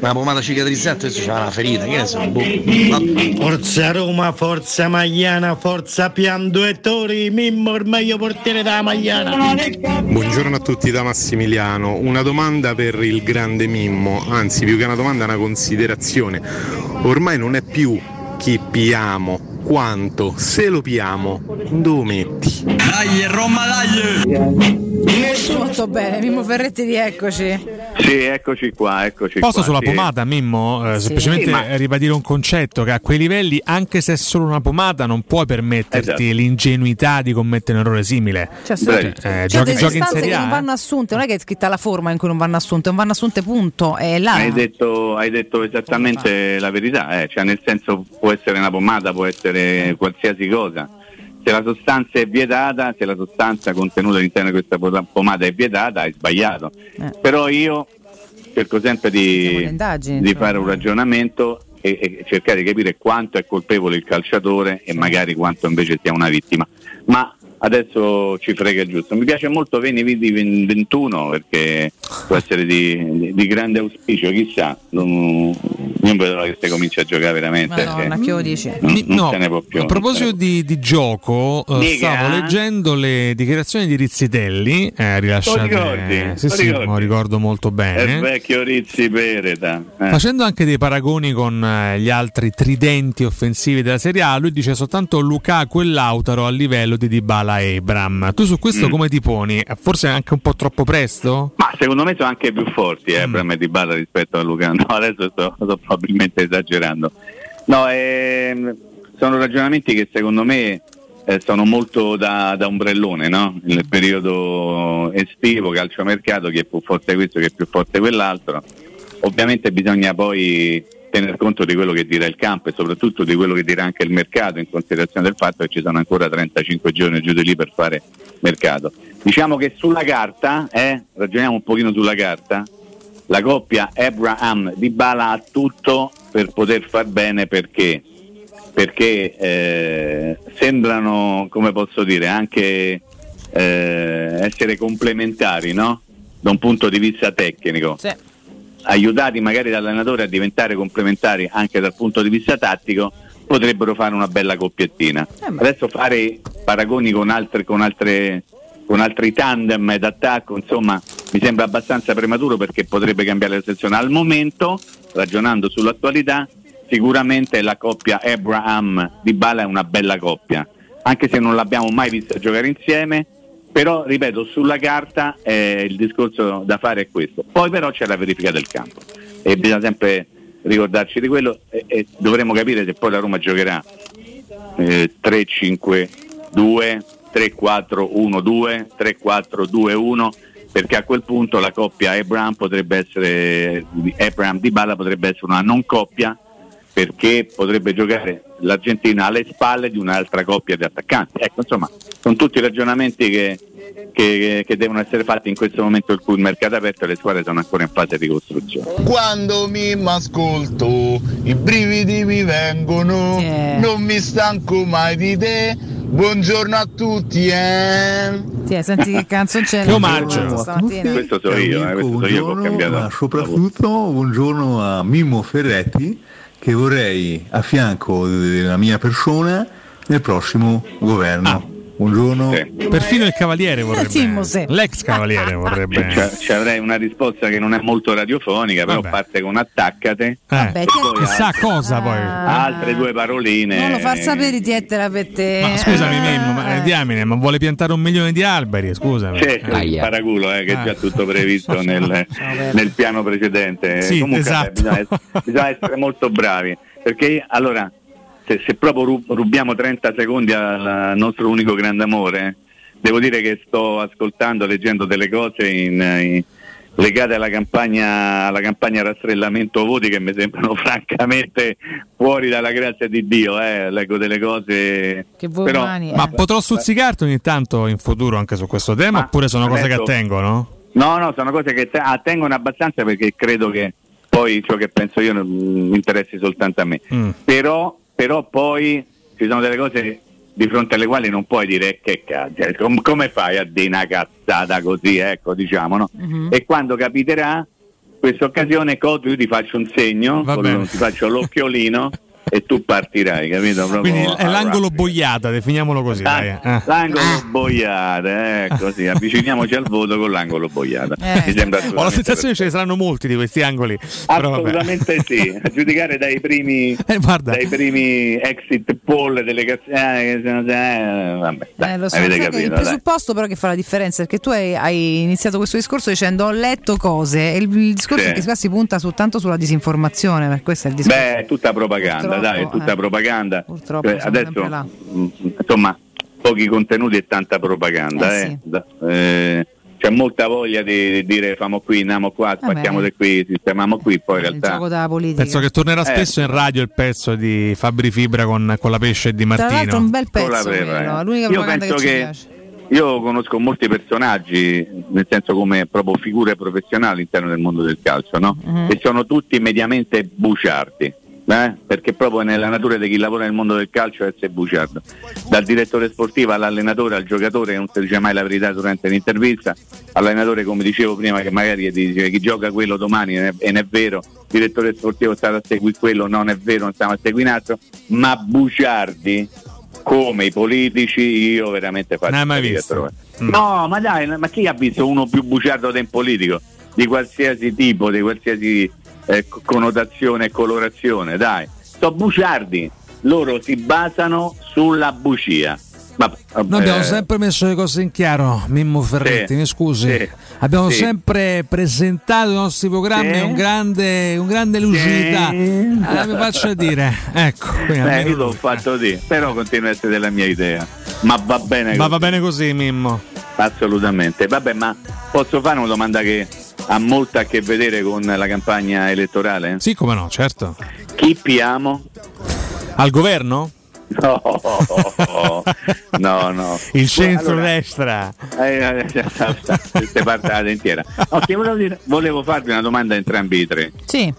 una pomata cicatrizzante se c'è una ferita, che ne so, boh. Ma- Forza Roma, forza Magliana, forza Piando e Tori, Mimmo il meglio portiere della Magliana. Buongiorno a tutti da Massimiliano, una domanda per il grande Mimmo, anzi più che una domanda una considerazione. Ormai non è più chi piamo, quanto se lo piamo, dove metti? Dai, Roma, dai! Molto bene, Mimmo Ferretti, rieccoci. Sì, eccoci qua, eccoci Posso qua. sulla sì. pomata, Mimmo? Eh, Sì. semplicemente Sì, ma- ribadire un concetto che a quei livelli, anche se è solo una pomata, non puoi permetterti Esatto. l'ingenuità di commettere un errore simile. Cioè, Cioè, sono- eh, Cioè, giochi, giochi in sostanze Serie che non A. vanno assunte, non è che è scritta la forma in cui non vanno assunte, non vanno assunte, punto. E là Hai detto, hai detto esattamente la verità, eh, cioè nel senso può essere una pomata, può essere qualsiasi cosa. Se la sostanza è vietata, se la sostanza contenuta all'interno di questa po- pomata è vietata, hai sbagliato. Eh. Però io cerco sempre di, di fare un ragionamento e, e cercare di capire quanto è colpevole il calciatore e magari quanto invece sia una vittima. Ma adesso ci frega il giusto. Mi piace molto Veni Vidi 21 perché può essere di, di- di grande auspicio, chissà. Non, non vedo l'ora che si comincia a giocare veramente. Madonna, che che lo dici? non, non No, se ne può più. a proposito di, di gioco, eh, Dica. stavo leggendo le dichiarazioni di Rizzitelli, eh, rilasciate. Lo ricordi? Sì, Lo sì, ricordi? lo ricordo molto bene. il vecchio Rizzi Pereta. eh. Facendo anche dei paragoni con eh, gli altri tridenti offensivi della Serie A, lui dice soltanto Lukaku e Lautaro a livello di Dybala e Abram. Tu su questo Mm. come ti poni? Forse anche un po' troppo presto? Ma secondo me sono anche più forti eh, Abram e Dybala rispetto a Luca. No, adesso sto, sto probabilmente esagerando. No, ehm, sono ragionamenti che secondo me eh, sono molto da, da ombrellone, no? Nel periodo estivo, calciomercato, chi è più forte questo, chi è più forte quell'altro. Ovviamente bisogna poi tener conto di quello che dirà il campo e soprattutto di quello che dirà anche il mercato in considerazione del fatto che ci sono ancora 35 giorni giù di lì per fare mercato. Diciamo che sulla carta, eh, ragioniamo un pochino sulla carta, la coppia Abraham di Bala ha tutto per poter far bene perché perché eh, sembrano, come posso dire, anche eh, essere complementari, no? Da un punto di vista tecnico. Aiutati magari dall'allenatore a diventare complementari anche dal punto di vista tattico, potrebbero fare una bella coppiettina. Adesso fare paragoni con altre, con altre con altri tandem d'attacco, insomma, mi sembra abbastanza prematuro perché potrebbe cambiare la situazione. Al momento, ragionando sull'attualità, sicuramente la coppia Abraham di Bala è una bella coppia, anche se non l'abbiamo mai vista giocare insieme, però ripeto, sulla carta eh, il discorso da fare è questo. Poi però c'è la verifica del campo e bisogna sempre ricordarci di quello e, e dovremo capire se poi la Roma giocherà eh, 3-5-2, 3-4-1-2, 3-4-2-1 perché a quel punto la coppia Abraham potrebbe essere Abraham di Bala potrebbe essere una non coppia perché potrebbe giocare l'Argentina alle spalle di un'altra coppia di attaccanti. Ecco, insomma, sono tutti ragionamenti che, che- che devono essere fatti in questo momento in cui il mercato è aperto e le squadre sono ancora in fase di costruzione. Quando mi ascolto i brividi mi vengono, non mi stanco mai di te, Buongiorno a tutti, eh. Sì, senti che canzoncella. Omaggio. Stamattina. Questo so io, eh, questo so io che ho cambiato. ma soprattutto buongiorno a Mimmo Ferretti che vorrei a fianco della mia persona nel prossimo governo. Buongiorno. Perfino il cavaliere vorrebbe. Timo, sì. L'ex cavaliere vorrebbe. C'è- Ci avrei una risposta che non è molto radiofonica, però Vabbè. parte con attaccate. Vabbè, e ti- poi Chissà altre, cosa poi. altre due paroline. Non lo far sapere dietela per te. Ma scusami, Mimmo, ma, eh, diamine, ma vuole piantare un milione di alberi? Scusami. C'è il paraculo eh, che è Ah. già tutto previsto nel, nel piano precedente. Sì, Comunque esatto. bisogna, essere, bisogna essere molto bravi perché allora se, se proprio ru- rubiamo 30 secondi al, nostro unico grande amore, devo dire che sto ascoltando, leggendo delle cose in- in- legate alla campagna, alla campagna rastrellamento voti che mi sembrano francamente fuori dalla grazia di Dio. eh. Leggo delle cose Che voi però, umani, eh. Ma potrò stuzzicarti ogni tanto in futuro anche su questo tema? Oppure sono cose che adesso- attengono? No, no, sono cose che te- attengono abbastanza perché credo che poi ciò che penso io non mi interessi soltanto a me. Mm. Però, però poi ci sono delle cose di fronte alle quali non puoi dire "Eh, che cazzo, com- come fai a dire una cazzata così, ecco, diciamo, no? Mhm. E quando capiterà questa occasione, Cotu, io ti faccio un segno, ti faccio l'occhiolino e tu partirai, capito? Proprio Quindi è l'angolo boiata, definiamolo così. Ah, dai, eh. L'angolo boiata, ecco sì, avviciniamoci al voto con l'angolo boiata. Eh. Ho la sensazione che ce ne saranno molti di questi angoli. Assolutamente sì, a giudicare dai primi, Eh, dai primi exit poll delle cazzate, eh, vabbè, dai, Eh, lo so, avete capito, il dai. presupposto però che fa la differenza perché tu hai, hai iniziato questo discorso dicendo ho letto cose e il, il discorso Sì. è che qua si punta soltanto sulla disinformazione per questo è il discorso Beh, è tutta propaganda, Purtroppo, dai, è tutta eh. propaganda. Purtroppo Cioè, adesso, là. mh, insomma, pochi contenuti e tanta propaganda. Eh, eh. sì. Da- eh, c'è molta voglia di, di dire famo qui, andiamo qua, spacchiamo di qui, sistemiamo qui, poi in il realtà... gioco della politica Penso che tornerà Eh. spesso in radio il pezzo di Fabri Fibra con, con la pesce e Di tra l'altro Martino. un bel pezzo eh. l'unica Io propaganda che che- piace Io conosco molti personaggi, nel senso come proprio figure professionali all'interno del mondo del calcio, no? Mhm. E sono tutti mediamente buciardi. Eh? Perché proprio nella natura di chi lavora nel mondo del calcio è essere buciardo. Dal direttore sportivo all'allenatore, al giocatore che non si dice mai la verità durante l'intervista, all'allenatore come dicevo prima che magari dice chi gioca quello domani e non è vero, il direttore sportivo sta a seguire quello, non è vero, non stiamo a seguire un altro, ma buciardi come i politici io veramente faccio Non mai visto? Mm. No, ma dai, ma chi ha visto uno più buciardo di un politico? Di qualsiasi tipo, di qualsiasi eh, co- connotazione e colorazione, dai. Sono buciardi, loro si basano sulla bucia. Ma, Noi abbiamo eh, sempre messo le cose in chiaro, Mimmo Ferretti, Sì, mi scusi. sì, abbiamo sì. sempre presentato i nostri programmi con grande, con grande lucidità. Ah, mi faccia dire, ecco. eh, almeno io l'ho fatto dire, però continua a essere della mia idea. Ma va bene Ma così. va bene così, Mimmo. Assolutamente. Vabbè, ma posso fare una domanda che ha molto a che vedere con la campagna elettorale? Sì, come no, certo. Chi piamo? Al governo? No, no, no. Il Allora, centro-destra. eh, queste parte la dentiera. No, che volevo, dire- volevo farvi una domanda a entrambi i tre. sì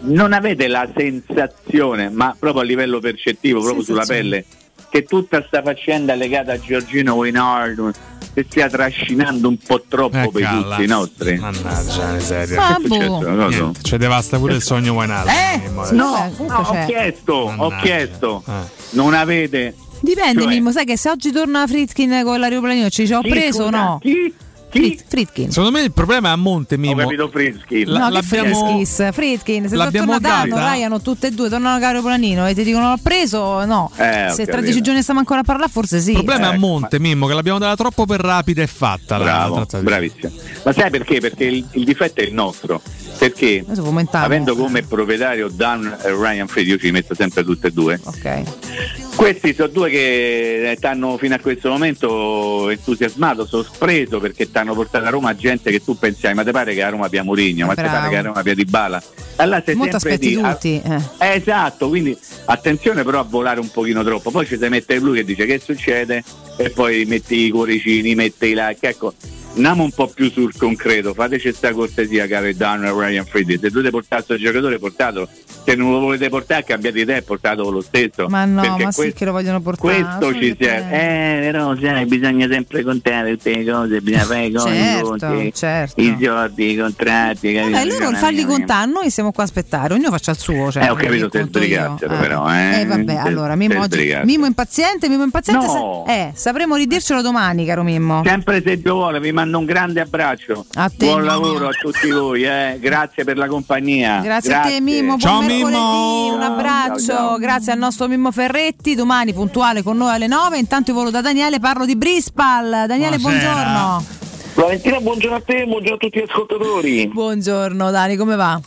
Non avete la sensazione, ma proprio a livello percettivo, proprio sulla pelle, che tutta sta faccenda legata a Giorgino Wainard si stia trascinando un po' troppo Eh, per calla. tutti i nostri? Mannaggia, miseria. Ah, Che è successo? boh. Niente, ci devasta pure il sogno. Mimmo, adesso. No, no, ho chiesto, ho Mannaggia. chiesto. Eh. Non avete dipende Cioè- Mimmo sai che se oggi torna Fritkin con l'aeroplanino ci ho preso o no Chi? Fritkin Secondo me il problema è a monte, Ho Mimmo. capito Frischi. La- no, che l'abbiamo- Friskis, Fritkin, se l'abbiamo data? Ryan, tutte e due, tornano a Planino e ti dicono l'ho preso, no. Eh, ho se tra dieci giorni stiamo ancora a parlare, forse sì. Il problema è a Ecco, monte, Mimmo, che l'abbiamo data troppo per rapida e fatta. Bravo, bravissimo. Ma sai perché? Perché il, il difetto è il nostro. Perché avendo come proprietario Dan e Ryan Freddy, io ci metto sempre tutte e due. Ok. Questi sono due che ti hanno fino a questo momento entusiasmato, sorpreso perché ti hanno portato a Roma gente che tu pensavi, ma ti pare che a Roma abbia Mourinho, ma ti pare che a Roma abbia Di Bala? Allora sei Molto sempre a- tutti. eh. Eh, esatto, quindi attenzione però a volare un pochino troppo. Poi ci si mette lui che dice che succede e poi metti i cuoricini, metti i like. Ecco, andiamo un po' più sul concreto, fateci questa cortesia, caro Dan e Ryan Freddy. Se dovete portare questo giocatore, portatelo se non lo volete portare cambiate idea e portatelo lo stesso. Ma no, Perché ma sì questo- che lo vogliono portare. questo ci serve. Eh, però sai, bisogna sempre contare tutte le cose, bisogna fare i conti, Certo, conti, certo. i soldi, i contratti, capito? Eh, loro farli contare, noi siamo qua a aspettare, ognuno faccia il suo. Cioè, Eh, ho capito, conto io. sbrigazzero però, eh. Eh vabbè, Sei- allora Mimmo oggi. Mimmo impaziente, Mimmo impaziente No. sa- eh, sapremo ridircelo domani, caro Mimmo. Sempre se Dio vuole, vi mando un grande abbraccio. A te, Buon Mimmo. lavoro a tutti voi, eh. grazie per la compagnia. Grazie, a te Mimmo, buon Ciao, mercoledì, Mimmo. un abbraccio, Ciao, ciao. grazie al nostro Mimmo Ferretti, domani puntuale con noi alle 9, intanto io volo da Daniele, parlo di Brispal, Daniele buongiorno. Valentina, buongiorno a te, buongiorno a tutti gli ascoltatori. Buongiorno Dani, come va?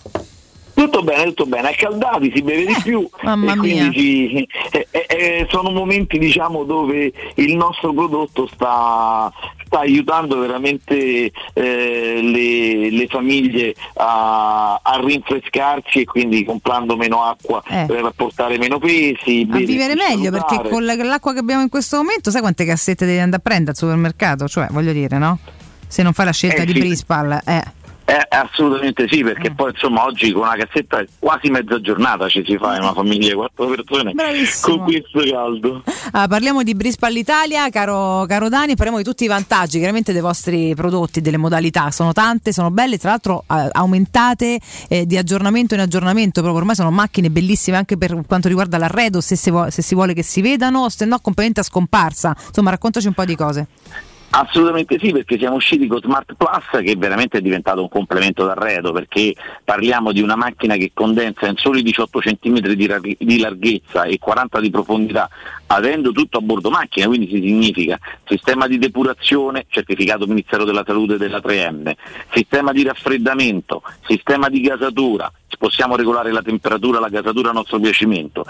Tutto bene, tutto bene, accaldati, si beve di più. Eh, mamma e quindi eh, eh, eh, sono momenti diciamo dove il nostro prodotto sta, sta aiutando veramente eh, le, le famiglie a, a rinfrescarsi e quindi comprando meno acqua Eh. per portare meno pesi. A bere vivere più meglio perché con la- l'acqua che abbiamo in questo momento, sai quante cassette devi andare a prendere al supermercato? Cioè, voglio dire, no? Se non fai la scelta di sì. Brispal, eh. Eh, assolutamente sì, perché poi insomma oggi con una cassetta quasi mezza giornata ci si fa in una famiglia di quattro persone Bravissimo. con questo caldo. Ah, parliamo di Brispal Italia, caro, caro Dani, parliamo di tutti i vantaggi chiaramente dei vostri prodotti, delle modalità, sono tante, sono belle, tra l'altro eh, aumentate eh, di aggiornamento in aggiornamento, proprio ormai sono macchine bellissime anche per quanto riguarda l'arredo, se si, vuole, se si vuole che si vedano, se no completamente a scomparsa, insomma raccontaci un po' di cose. Assolutamente sì, perché siamo usciti con Smart Plus che veramente è diventato un complemento d'arredo, perché parliamo di una macchina che condensa in soli 18 cm di, larghezza e 40 di profondità, avendo tutto a bordo macchina, quindi si significa sistema di depurazione, certificato Ministero della Salute della 3M, sistema di raffreddamento, sistema di gasatura, possiamo regolare la temperatura, la gasatura a nostro piacimento,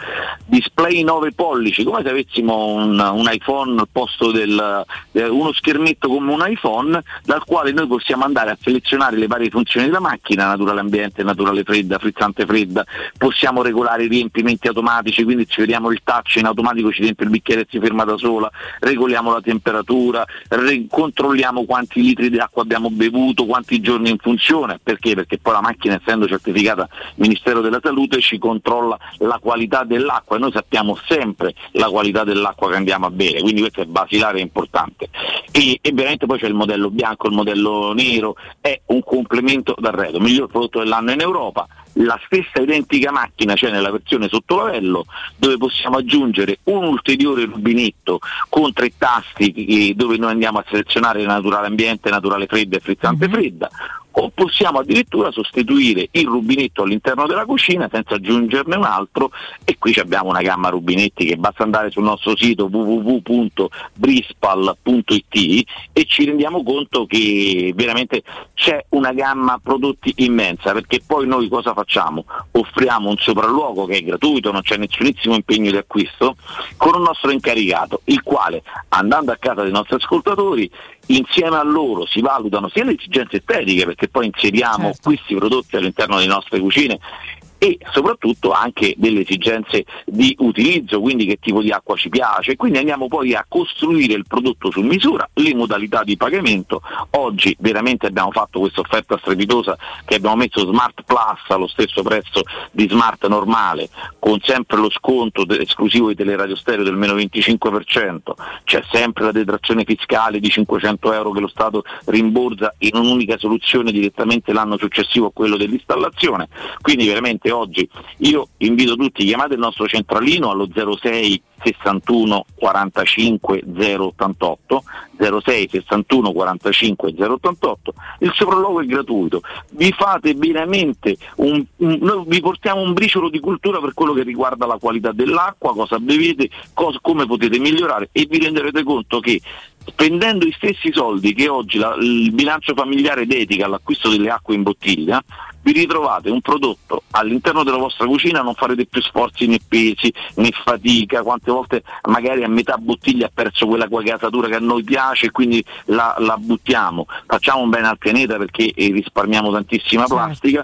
display 9 pollici, come se avessimo un, un iPhone al posto del eh, uno schermetto come un iPhone, dal quale noi possiamo andare a selezionare le varie funzioni della macchina, naturale ambiente, naturale fredda, frizzante fredda, possiamo regolare i riempimenti automatici, quindi ci vediamo il touch in automatico ci riempie il bicchiere si ferma da sola, regoliamo la temperatura, re- controlliamo quanti litri di acqua abbiamo bevuto, quanti giorni in funzione, perché? Perché poi la macchina essendo certificata Ministero della Salute ci controlla la qualità dell'acqua e noi sappiamo sempre la qualità dell'acqua che andiamo a bere, quindi questo è basilare e importante. E, e veramente poi c'è il modello bianco, il modello nero, è un complemento d'arredo, miglior prodotto dell'anno in Europa, la stessa identica macchina, cioè nella versione sottolavello, dove possiamo aggiungere un ulteriore rubinetto con tre tasti che- dove noi andiamo a selezionare naturale ambiente, naturale fredda e frizzante fredda, o possiamo addirittura sostituire il rubinetto all'interno della cucina senza aggiungerne un altro e qui abbiamo una gamma rubinetti che basta andare sul nostro sito www.brispal.it e ci rendiamo conto che veramente c'è una gamma prodotti immensa perché poi noi cosa facciamo? Offriamo un sopralluogo che è gratuito, non c'è nessunissimo impegno di acquisto con un nostro incaricato il quale andando a casa dei nostri ascoltatori insieme a loro si valutano sia le esigenze estetiche perché poi inseriamo questi prodotti all'interno delle nostre cucine e soprattutto anche delle esigenze di utilizzo, quindi che tipo di acqua ci piace, quindi andiamo poi a costruire il prodotto su misura, le modalità di pagamento. Oggi veramente abbiamo fatto questa offerta strepitosa che abbiamo messo Smart Plus allo stesso prezzo di Smart normale, con sempre lo sconto esclusivo di Teleradio Stereo del meno 25%, c'è sempre la detrazione fiscale di 500 euro che lo Stato rimborsa in un'unica soluzione direttamente l'anno successivo a quello dell'installazione, quindi veramente oggi. Io invito tutti, chiamate il nostro centralino allo 06 61 45 088 06 61 45 088 il sopralluogo è gratuito. Vi fate veramente un, un- noi vi portiamo un briciolo di cultura per quello che riguarda la qualità dell'acqua cosa bevete cosa- come potete migliorare e vi renderete conto che spendendo gli stessi soldi che oggi la- il bilancio familiare dedica all'acquisto delle acque in bottiglia vi ritrovate un prodotto all'interno della vostra cucina, non farete più sforzi né pesi né fatica, quante volte magari a metà bottiglia ha perso quella gasatura che a noi piace e quindi la, la buttiamo, facciamo un bene al pianeta perché eh, risparmiamo tantissima plastica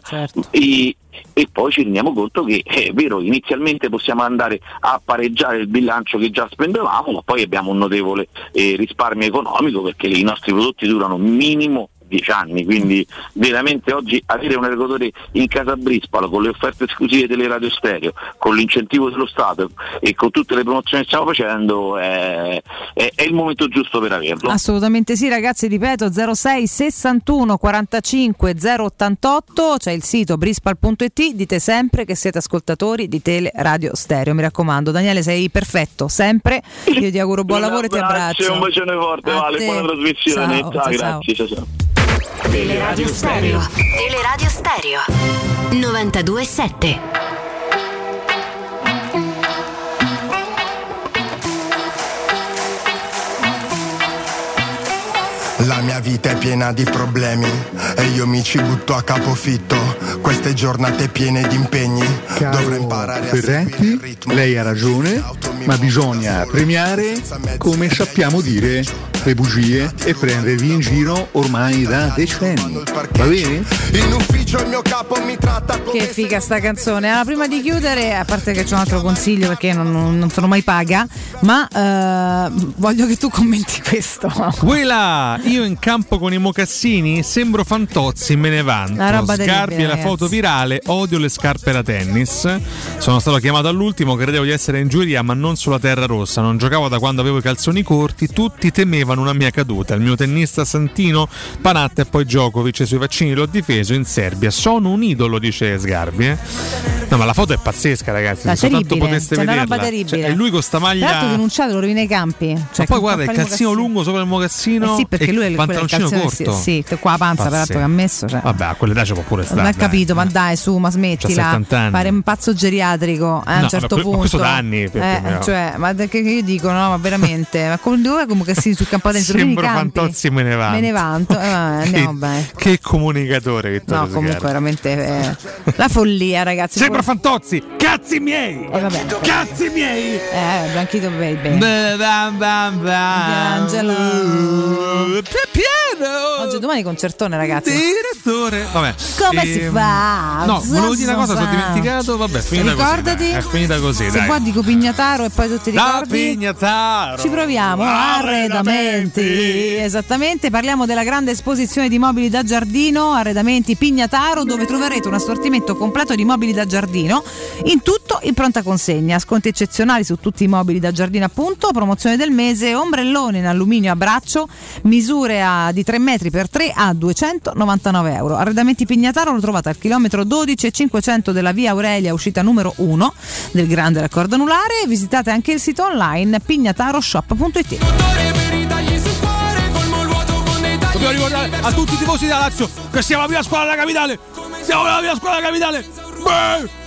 e, e poi ci rendiamo conto che è vero, inizialmente possiamo andare a pareggiare il bilancio che già spendevamo, ma poi abbiamo un notevole eh, risparmio economico perché i nostri prodotti durano minimo dieci anni, quindi veramente oggi avere un erogatore in casa Brispalo con le offerte esclusive delle radio stereo, con l'incentivo dello Stato e con tutte le promozioni che stiamo facendo è, è- è il momento giusto per averlo. Assolutamente sì, ragazzi, ripeto 06 61 45 088, c'è il sito brispal.it, dite sempre che siete ascoltatori di Tele Radio Stereo, mi raccomando. Daniele sei perfetto, sempre. Io ti auguro buon lavoro e ti abbraccio. Un bacione forte, A Vale, te. buona trasmissione. Ciao, Ciao, ciao, grazie, ciao ciao. Teleradio Stereo. Teleradio Stereo. 92.7. La mia vita è piena di problemi e io mi ci butto a capofitto. Queste giornate piene di impegni. Dovrò imparare a Ferretti, lei ha ragione, ma bisogna premiare, come sappiamo dire, le bugie e prendervi in giro ormai da decenni. Va bene? In ufficio il mio capo mi tratta come Che figa sta canzone. Allora, prima di chiudere, a parte che c'è un altro consiglio perché non, non- non sono mai paga, ma eh, voglio che tu commenti questo. Quella, io in campo con i mocassini sembro Fantozzi, me ne vanto. Una roba Sgarbi terribile, e la ragazzi. foto virale, odio le scarpe da tennis. Sono stato chiamato all'ultimo, credevo di essere in giuria, ma non sulla terra rossa. Non giocavo da quando avevo i calzoni corti, tutti temevano una mia caduta. Il mio tennista Santino, Panatta e poi Djokovic sui vaccini l'ho difeso in Serbia. Sono un idolo, dice Sgarbi. eh. No, ma la foto è pazzesca, ragazzi. Se soltanto poteste una vederla. Cioè, e lui con sta Tra l'altro maglia. denunciato, lo rovina i campi. Cioè, Ma poi guarda il calzino mocassini. lungo sopra il mocassino Eh sì, perché lui è il pantaloncino calzino, corto. Sì, sì, qua la panza, peraltro, che ha messo. Cioè. Vabbè, a quell'età ci può pure stare. Non dai. capito, ma dai, su, ma smettila. 70 anni. Fare un pazzo geriatrico eh, a No, un certo ma que- ma punto. questo da anni, Eh, cioè, ma che io dico, no, ma veramente. Ma come dove come che si sul campo dentro rovini i Sembro? Fantozzi me ne vanto. Me ne vanto. Eh, andiamo Che- bene. Che comunicatore, Vittorio No, comunque Sgarbi. veramente eh, la follia, ragazzi. Sembra Fantozzi, cazzi miei! Eh, vabbè. Cazzi miei! Eh, Bianchito Baby. Bam, bam, bam. Angelo. Piano! Oggi domani concertone, ragazzi. Direttore. Vabbè. Come si Ehm, fa? No, volevo dire una cosa, sono dimenticato. Vabbè, è finita Ricordati. così. dai. È finita così, Se dai. qua dico Pignataro e poi tu ti Da ricordi? Pignataro. Ci proviamo. Arredamenti. Esattamente, parliamo della grande esposizione di mobili da giardino, Arredamenti Pignataro, dove troverete un assortimento completo di mobili da giardino, in tutto in pronta consegna. Sconti eccezionali su tutti i mobili da giardino, appunto. Promozione del mese, ombrellone in alluminio a braccio, misure a- di 3 metri per 3 a 299 euro. Arredamenti Pignataro lo trovate al chilometro 12 e 500 della via Aurelia, uscita numero 1 del grande raccordo anulare. Visitate anche il sito online pignataroshop.it. Dobbiamo ricordare a tutti i tifosi della Lazio che siamo la prima squadra della capitale. Siamo la prima squadra della capitale. Beh.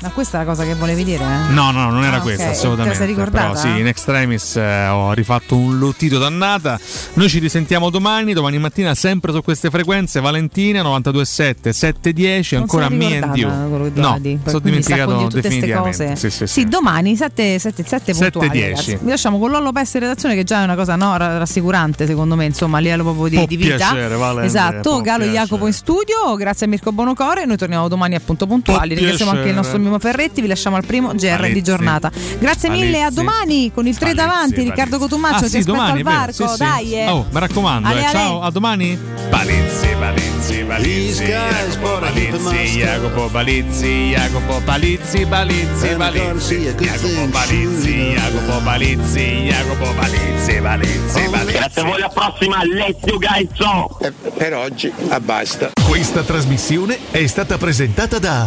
Ma questa è la cosa che volevi dire? eh? No, no, non era Ah, questa, Te assolutamente. la sei ricordata? Però sì, in extremis eh, ho rifatto un lottito dannata. Noi ci risentiamo domani, domani mattina sempre su queste frequenze. Valentina 927 710, Non ancora me and you. No, sono dimenticato definitivamente. cose. Sì, sì, sì. domani 7, 7, 7 puntuali, 7-10. ragazzi. Vi lasciamo con Lollo Pest in redazione che già è una cosa no, ra- rassicurante secondo me, insomma, a livello proprio di, Può di vita. piacere, Vale, esatto, Galo piacere. Jacopo in studio, grazie a Mirko Bonocore, noi torniamo domani appunto puntuali. Può Ringraziamo anche il nostro. Mimo Ferretti, vi lasciamo al primo GR Palizzi. di giornata. Grazie mille, a domani con il 3 davanti, Palizzi. Riccardo Cotumaccio Ah, ti sì, aspetta domani, al varco, sì, sì. dai eh. Oh, mi raccomando, Ale, eh, ale. ciao, a domani. Palizzi, Palizzi, Palizzi, Jacopo, Palizzi, Jacopo, Palizzi, Jacopo, Palizzi, Palizzi, Palizzi, Jacopo, Palizzi, Jacopo, Palizzi, Jacopo, Palizzi, Palizzi, Palizzi. Grazie a voi, alla prossima, let's you guys so. Per oggi, ah, basta. Questa trasmissione è stata presentata da